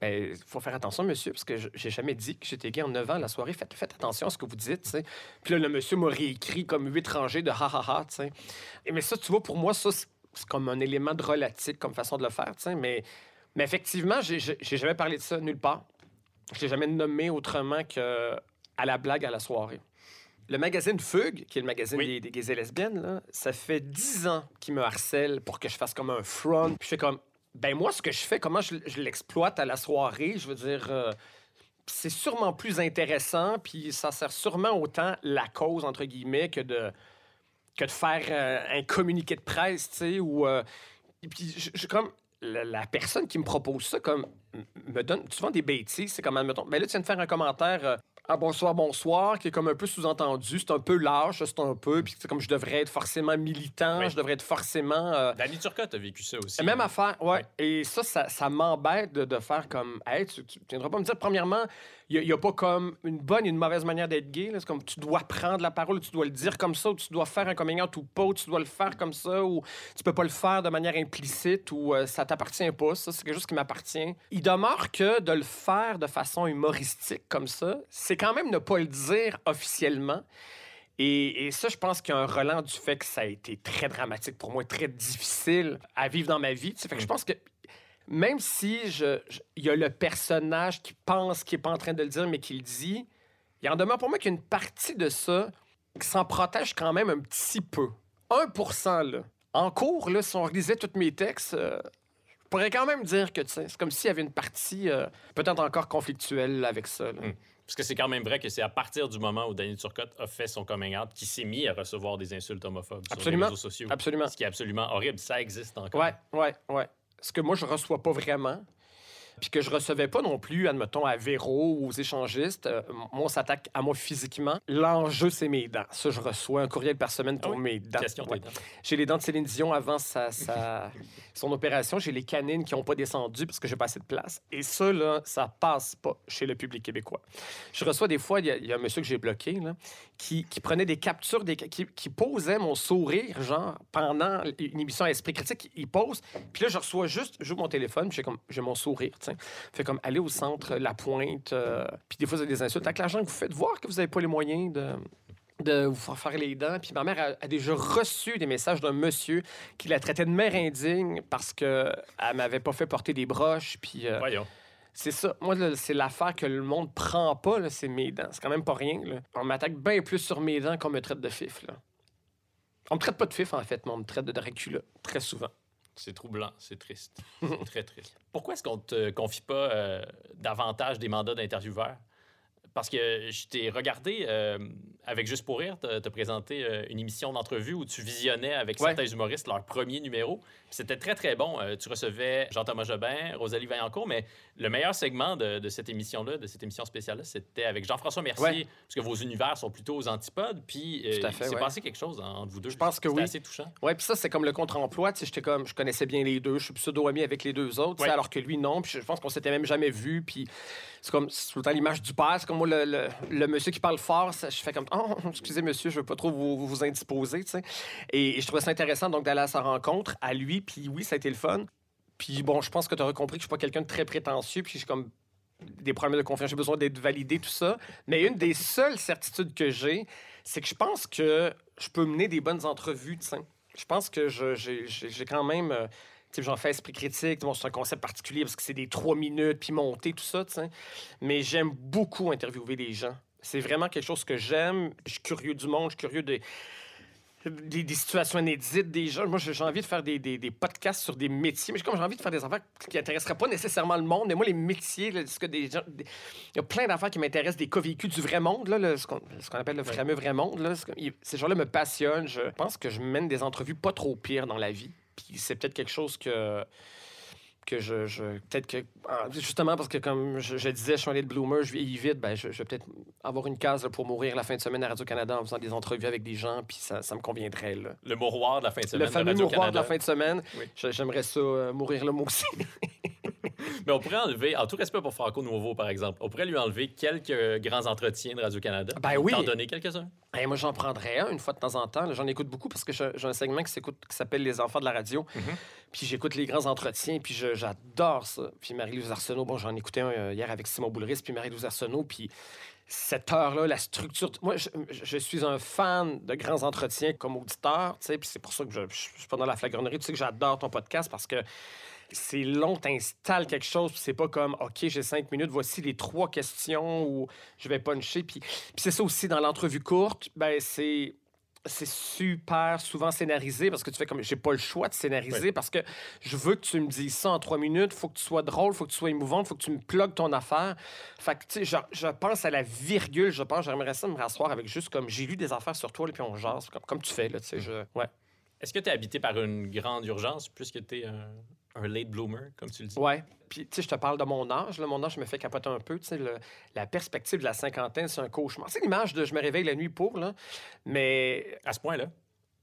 ben, faut faire attention, monsieur, parce que j'ai jamais dit que j'étais gay en 9 ans la soirée. Faites, faites attention à ce que vous dites. Puis là, le monsieur m'a réécrit comme huit rangées de ha ha Mais ça, tu vois, pour moi, ça, c'est comme un élément drôlatique comme façon de le faire. Mais, mais effectivement, j'ai jamais parlé de ça nulle part. Je l'ai jamais nommé autrement que à la blague à la soirée. Le magazine Fugue, qui est le magazine Oui. des, des gays et lesbiennes, là, ça fait dix ans qu'il me harcèle pour que je fasse comme un front. Puis je fais comme, ben moi, ce que je fais, comment je, je l'exploite à la soirée, je veux dire, euh, c'est sûrement plus intéressant, puis ça sert sûrement autant la cause, entre guillemets, que de, que de faire euh, un communiqué de presse, tu sais, ou... euh, puis, je, je- comme, la, la personne qui me propose ça, comme, me donne souvent des bêtises. C'est comme, admettons, ben là, tu viens de faire un commentaire, ah, bonsoir, bonsoir, qui est comme un peu sous-entendu. C'est un peu lâche, c'est un peu, puis c'est comme je devrais être forcément militant, Oui. je devrais être forcément. euh, Danny Turcotte a vécu ça aussi. même affaire, ouais. Ouais. Et ça, ça, ça m'embête de, de faire comme, hey, tu, tu viendras pas me dire, premièrement, il n'y a, pas comme une bonne et une mauvaise manière d'être gay. C'est comme, tu dois prendre la parole, tu dois le dire comme ça, ou tu dois faire un coming out ou pas, ou tu dois le faire comme ça, ou tu peux pas le faire de manière implicite, ou euh, ça t'appartient pas. Ça, c'est quelque chose qui m'appartient. Il demeure que de le faire de façon humoristique comme ça, c'est quand même ne pas le dire officiellement. Et, et ça, je pense qu'il y a un relent du fait que ça a été très dramatique pour moi, très difficile à vivre dans ma vie. Fait que je pense que même si je, il y a le personnage qui pense qu'il n'est pas en train de le dire, mais qui le dit, il en demeure pour moi qu'il y a une partie de ça qui s'en protège quand même un petit peu. 1% là. En cours, là, si on relisait tous mes textes, euh, je pourrais quand même dire que c'est comme s'il y avait une partie euh, peut-être encore conflictuelle avec ça. là. Mm. Parce que c'est quand même vrai que c'est à partir du moment où Danny Turcotte a fait son coming out qu'il s'est mis à recevoir des insultes homophobes Absolument. sur les réseaux sociaux. Absolument. Ce qui est absolument horrible. Ça existe encore. Ouais, ouais, ouais. Ce que moi, je reçois pas vraiment, puis que je recevais pas non plus, admettons, à Véro ou aux échangistes, euh, moi, on s'attaque à moi physiquement. L'enjeu, c'est mes dents. Ça, je reçois un courriel par semaine pour Ah oui? mes dents. Question Ouais. dents. J'ai les dents de Céline Dion avant sa, sa- son opération. J'ai les canines qui n'ont pas descendu parce que j'ai pas assez de place. Et ça, là, ça passe pas chez le public québécois. Je reçois des fois, il y, a- il y a un monsieur que j'ai bloqué, là, qui, qui prenait des captures, des, qui, qui posait mon sourire, genre, pendant une émission à esprit critique. Il pose. Puis là, je reçois juste, j'ouvre mon téléphone, puis j'ai comme- j'ai mon sourire, Fait comme aller au centre, la pointe. euh, puis des fois, c'est des insultes. Avec l'argent que vous faites, voir que vous n'avez pas les moyens de de vous faire faire les dents. Puis ma mère a, a déjà reçu des messages d'un monsieur qui la traitait de mère indigne parce que elle m'avait pas fait porter des broches. Puis euh, Voyons. c'est ça. Moi, c'est l'affaire que le monde prend pas, là, c'est mes dents. C'est quand même pas rien. là. On m'attaque bien plus sur mes dents qu'on me traite de fif. Là. On me traite pas de fif, en fait, mais on me traite de Dracula, très souvent. C'est troublant, c'est triste. C'est très triste. Pourquoi est-ce qu'on te confie pas euh, davantage des mandats d'intervieweur? Parce que je t'ai regardé euh, avec Juste pour rire, te, te présenter euh, une émission d'entrevue où tu visionnais avec Ouais. certains humoristes leur premier numéro. C'était très, très bon. Tu recevais Jean-Thomas Jobin, Rosalie Vaillancourt, mais le meilleur segment de, de cette émission-là, de cette émission spéciale-là, c'était avec Jean-François Mercier, Ouais. parce que vos univers sont plutôt aux antipodes. Puis euh, Tout à fait, il s'est ouais. passé quelque chose entre vous deux. Je pense que oui. assez touchant. Ouais, puis ça, c'est comme le contre-emploi. J'étais comme, je connaissais bien les deux, je suis pseudo-ami avec les deux autres, Ouais. alors que lui, non. Puis je pense qu'on s'était même jamais vu. Puis c'est comme, tout le temps l'image du père. C'est comme moi, le, le- le monsieur qui parle fort, ça, je fais comme, oh, excusez, monsieur, je veux pas trop vous, vous indisposer, tu sais. Et, et je trouvais ça intéressant, donc, d'aller à sa rencontre, à lui. Puis oui, ça a été le fun. Puis bon, je pense que tu auras compris que je suis pas quelqu'un de très prétentieux. Puis j'ai comme des problèmes de confiance, j'ai besoin d'être validé, tout ça. Mais une des seules certitudes que j'ai, c'est que je pense que je peux mener des bonnes entrevues, sais. Je pense que je- j'ai quand même... euh, j'en fais esprit critique. Bon, c'est un concept particulier parce que c'est des trois minutes, puis monter, tout ça. Mais j'aime beaucoup interviewer les gens. C'est vraiment quelque chose que j'aime. Je suis curieux du monde, je suis curieux des, des, des situations inédites des gens. Moi, j'ai envie de faire des, des- des podcasts sur des métiers, mais comme j'ai envie de faire des affaires qui n'intéresseraient pas néccisément le monde. Mais moi, les métiers, là, ce que des gens... Il y a plein d'affaires qui m'intéressent, des cas vécus du vrai monde, là, le- ce qu'on appelle le fameux vrai monde. Là, ces gens-là me passionnent. Je pense que je mène des entrevues pas trop pires dans la vie. Puis c'est peut-être quelque chose que que je, je- peut-être que ah, justement parce que comme je, je disais je suis un late bloomer je vieillis vite ben je, je vais peut-être avoir une case là, pour mourir la fin de semaine à Radio Canada en faisant des entrevues avec des gens puis ça, ça me conviendrait là. Le mouroir de la fin de semaine le fameux de mouroir de la fin de semaine Oui. j'aimerais ça euh, mourir là moi aussi Mais on pourrait enlever, en tout respect pour Franco Nouveau, par exemple, on pourrait lui enlever quelques grands entretiens de Radio-Canada. Ben oui. T'en donner quelques-uns? Et moi j'en prendrais un une fois de temps en temps j'en écoute beaucoup parce que j'ai un segment qui s'appelle les enfants de la radio Mhm. puis j'écoute les grands entretiens puis j'adore ça puis Marie-Louise Arsenault bon j'en écoutais un euh, hier avec Simon Boulris puis Marie-Louise Arsenault puis cette heure-là, la structure. Moi, je, je suis un fan de grands entretiens comme auditeur, tu sais, puis c'est pour ça que je, je, je suis pas dans la flagornerie. Tu sais que j'adore ton podcast parce que c'est long, t'installes quelque chose, puis c'est pas comme, OK, j'ai cinq minutes, voici les trois questions où je vais puncher. Puis, puis c'est ça aussi dans l'entrevue courte, ben c'est. C'est super souvent scénarisé parce que tu fais comme j'ai pas le choix de scénariser parce que je veux que tu me dises ça en trois minutes, faut que tu sois drôle, faut que tu sois émouvante, faut que tu me plugues ton affaire. Fait que tu sais, je, je pense à la virgule, je pense, j'aimerais ça me rasseoir avec juste comme j'ai lu des affaires sur toi, et puis on jase, comme, comme tu fais là, tu sais, je... ouais. Est-ce que tu es habité par une grande urgence puisque tu es un, un late bloomer, comme tu le dis? Ouais. Puis, tu sais, je te parle de mon âge. Là. Mon âge me fait capoter un peu. Tu sais, la perspective de la cinquantaine, c'est un cauchemar. C'est l'image de je me réveille la nuit pour, là. Mais, À ce point-là?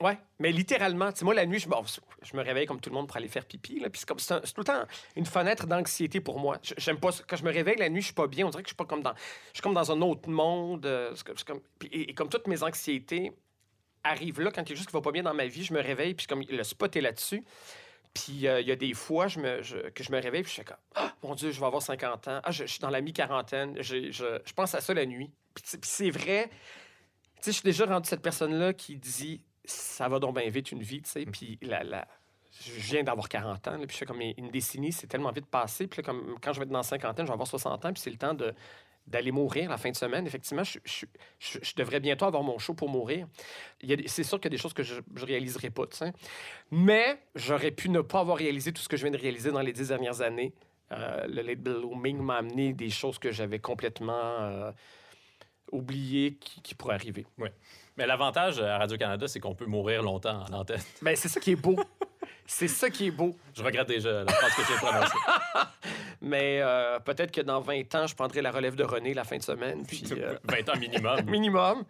ouais. Mais littéralement, tu sais, moi, la nuit, je, bon, je me réveille comme tout le monde pour aller faire pipi, là. Puis c'est comme, c'est un- c'est tout le temps une fenêtre d'anxiété pour moi. J'aime pas. Quand je me réveille la nuit, je suis pas bien. On dirait que je suis pas comme dans, je suis comme dans un autre monde. euh, c'est comme- et, et comme toutes mes anxiétés arrivent là, quand il y a chose qui va pas bien dans ma vie, je me réveille, puis comme le spot est là-dessus. Puis il y a des fois que je me réveille, puis je fais comme Ah, mon Dieu, je vais avoir 50 ans. Ah, je, suis dans la mi-quarantaine. Je, pense à ça la nuit. Puis c'est- vrai. Tu sais, je suis déjà rendu cette personne-là qui dit Ça va donc bien vite une vie, tu sais. Puis la, je viens d'avoir 40 ans, là, puis je fais comme une décennie, c'est tellement vite passé. Puis là, comme, quand je vais être dans la cinquantaine, je vais avoir 60 ans, puis c'est le temps de d'aller mourir la fin de semaine. Effectivement, je, je- je- je devrais bientôt avoir mon show pour mourir. C'est sûr qu'il y a des choses que je ne réaliserai pas. Mais j'aurais pu ne pas avoir réalisé tout ce que je viens de réaliser dans les dix dernières années. Euh, le late blooming m'a amené des choses que j'avais complètement euh, oubliées qui, qui pourraient arriver. Mais l'avantage à Radio-Canada, c'est qu'on peut mourir longtemps à l'antenne. Ben, c'est ça qui est beau. c'est ça qui est beau. Je regrette déjà la phrase que de prononcer. Mais euh, peut-être que dans 20 ans, je prendrai la relève de René la fin de semaine. Puis, euh, 20 ans minimum. minimum.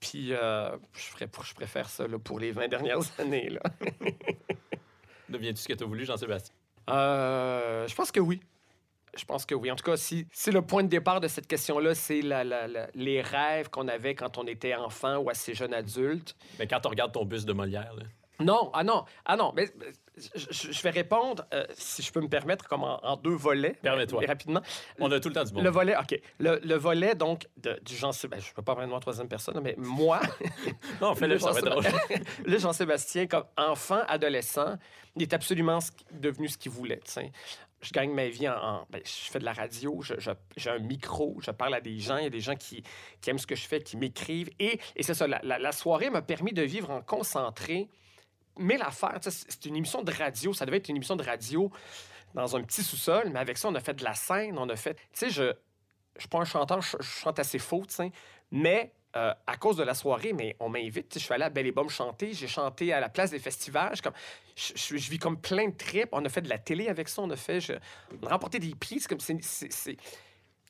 Puis euh, je, ferais, je préfère ça là, pour les 20 dernières années. Là. Deviens-tu ce que tu as voulu, Jean-Sébastien? Euh, je pense que oui. Je pense que oui. En tout cas, si, si le point de départ de cette question-là, c'est la- la- la- les rêves qu'on avait quand on était enfant ou assez jeune adulte. Mais quand tu regardes ton bus de Molière, là, Non, ah non, ah non. Mais, je, vais répondre, euh, si je peux me permettre, comme en, en deux volets. Permets-toi. rapidement. on a tout le temps du bon. Le volet, OK. Le, le volet, donc, de, du Jean-Sébastien. je peux pas parler de moi en troisième personne, mais moi, Non, fais-le, le ça va être drôle. Le Jean-Sébastien, comme enfant, adolescent, il est absolument devenu ce qu'il voulait. tu sais. je gagne ma vie en. en- ben, je fais de la radio, j'ai un micro, je parle à des gens. Il y a des gens qui, qui aiment ce que je fais, qui m'écrivent. Et, et c'est ça, la, la- la soirée m'a permis de vivre en concentré. Mais l'affaire, c'est une émission de radio. Ça devait être une émission de radio dans un petit sous-sol. Mais avec ça, on a fait de la scène, on a fait. Tu sais, je. Je suis pas un chanteur, je, chante assez faux. Mais euh, à cause de la soirée, mais on m'invite. Je suis allé à Belle et Bomme chanter. J'ai chanté à la place des festivals. Je, vis comme plein de trips. On a fait de la télé avec ça. On a fait. on a remporté des prix. C'est comme. c'est-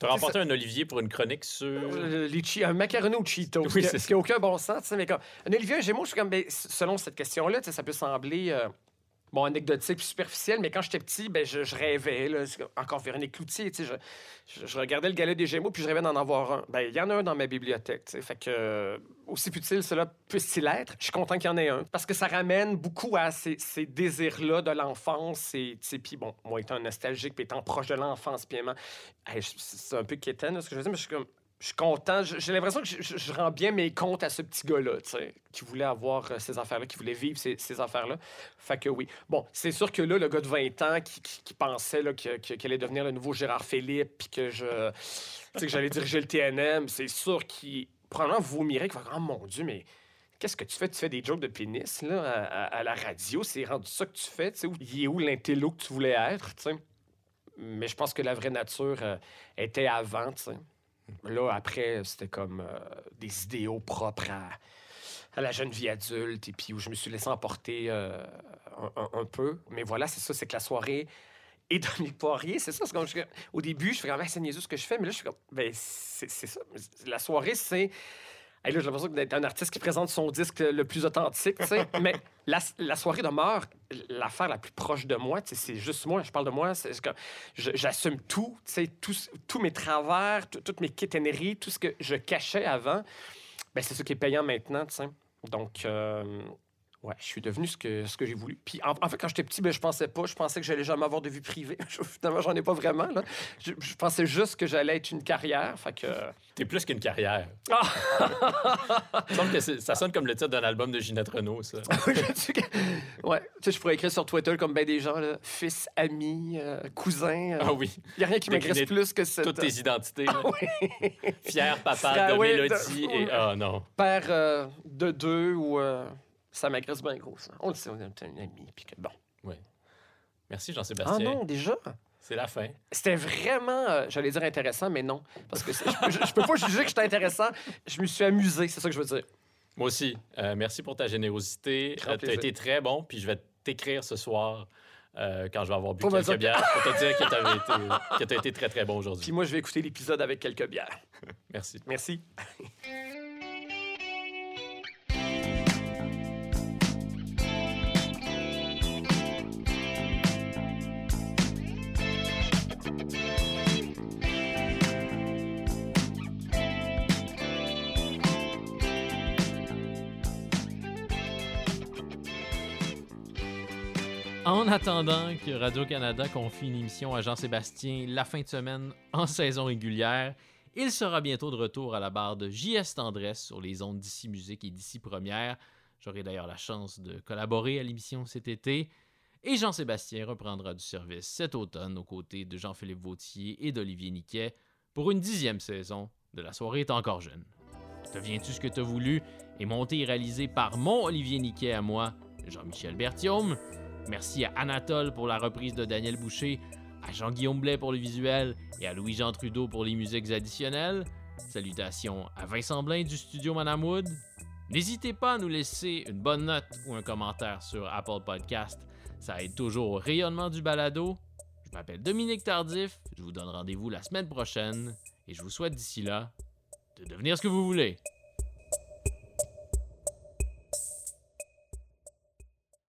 Tu as remporté un Olivier pour une chronique sur. euh, les chi- un macaroni aux Cheetos. Oui, ce qui n'a aucun bon sens. tu sais, Mais comme, un Olivier, un Gémeaux, je suis comme, ben, selon cette question-là, ça peut sembler euh, bon, anecdotique puis superficiel, mais quand j'étais petit, ben, je, rêvais. Là, encore Véronique Cloutier, tu je, regardais le galet des Gémeaux puis je rêvais d'en avoir un. Ben, il y en a un dans ma bibliothèque. Fait que, aussi futile cela puisse-t-il être, je suis content qu'il y en ait un. Parce que ça ramène beaucoup à ces, désirs-là de l'enfance. Puis bon, moi étant nostalgique puis étant proche de l'enfance, puis c'est un peu quétaine, ce que je veux dire, mais je suis comme. Je suis content. J'ai l'impression que je, rends bien mes comptes à ce petit gars-là, qui voulait avoir euh, ces affaires-là, qui voulait vivre ces, affaires-là. Fait que oui. Bon, c'est sûr que là, le gars de 20 ans qui, pensait qu'il allait devenir le nouveau Gérard Philippe, puis que je. Que j'allais diriger le TNM, c'est sûr qu'il probablement vomirait, qu'il va oh mon Dieu, mais. Qu'est-ce que tu fais? Tu fais des jokes de pénis là, à, la radio. C'est rendu ça que tu fais. tu sais, Il est où l'intello que tu voulais être? tu sais? Mais je pense que la vraie nature euh, était avant. tu sais. Là, après, c'était comme euh, des idéaux propres à, la jeune vie adulte et puis où je me suis laissé emporter euh, un, peu. Mais voilà, c'est ça, c'est que la soirée et Dominique Poirier, c'est ça. c'est comme je- au début, je fais comme, Ah, c'est ce que je fais, mais là, je suis comme, ben, c'est ça. La soirée, c'est. Hey, là, j'ai l'impression d'être un artiste qui présente son disque le plus authentique, tu sais. mais la, la soirée demeure l'affaire la plus proche de moi. C'est juste moi, je parle de moi. c'est je- J'assume tout, tu sais, tous, tous mes travers, tout- toutes mes quétaineries, tout ce que je cachais avant. Ben, c'est ça qui est payant maintenant, tu sais. Donc, euh, ouais, je suis devenu ce que, ce que j'ai voulu. Puis, en, en fait, quand j'étais petit, ben, je pensais pas. Je pensais que j'allais jamais avoir de vie privée. Finalement, j'en ai pas vraiment, là. Je, je pensais juste que j'allais être une carrière. Fait que... T'es plus qu'une carrière. Ah! Il me semble que ça sonne comme le titre d'un album de Ginette Renault, ça. ouais, tu sais, je pourrais écrire sur Twitter comme ben des gens, là, fils, ami, euh, cousin. Ah oui, Il n'y a rien qui m'agresse plus que cette... toutes tes identités. là. Oui. Fier papa Frère, de oui, de- Mélodie et... Ah non. Père euh, de deux ou... ça m'agresse bien gros, ça. On le sait, on est un ami. Puis que, bon. Merci Ah Jean-Sébastien. non, déjà? c'est la fin. C'était vraiment, euh, j'allais dire intéressant, mais non. Parce que je, je, je peux pas juger que j'étais intéressant. Je me suis amusé, c'est ça que je veux dire. Moi aussi. Euh, merci pour ta générosité. Euh, T'as plaisir. été très bon, puis je vais t'écrire ce soir euh, quand je vais avoir bu Pour quelques dire bières pour te dire que été, que t'as été très, très bon aujourd'hui. Puis moi, je vais écouter l'épisode avec quelques bières. Merci. Merci. En attendant que Radio-Canada confie une émission à Jean-Sébastien la fin de semaine en saison régulière, il sera bientôt de retour à la barre de JS Tendresse sur les ondes d'ici Musique et d'ici Première. J'aurai d'ailleurs la chance de collaborer à l'émission cet été. Et Jean-Sébastien reprendra du service cet automne aux côtés de Jean-Philippe Vautier et d'Olivier Niquet pour une dixième saison de La soirée est encore jeune. Deviens-tu ce que t'as voulu? Est monté et réalisé par mon Olivier Niquet à moi, Jean-Michel Berthiaume. Merci à Anatole pour la reprise de Daniel Boucher, à Jean-Guillaume Blais pour le visuel et à Louis-Jean Trudeau pour les musiques additionnelles. Salutations à Vincent Blain du studio Madame Wood. N'hésitez pas à nous laisser une bonne note ou un commentaire sur Apple Podcast. Ça aide toujours au rayonnement du balado. Je m'appelle Dominique Tardif. Je vous donne rendez-vous la semaine prochaine et je vous souhaite d'ici là de devenir ce que vous voulez.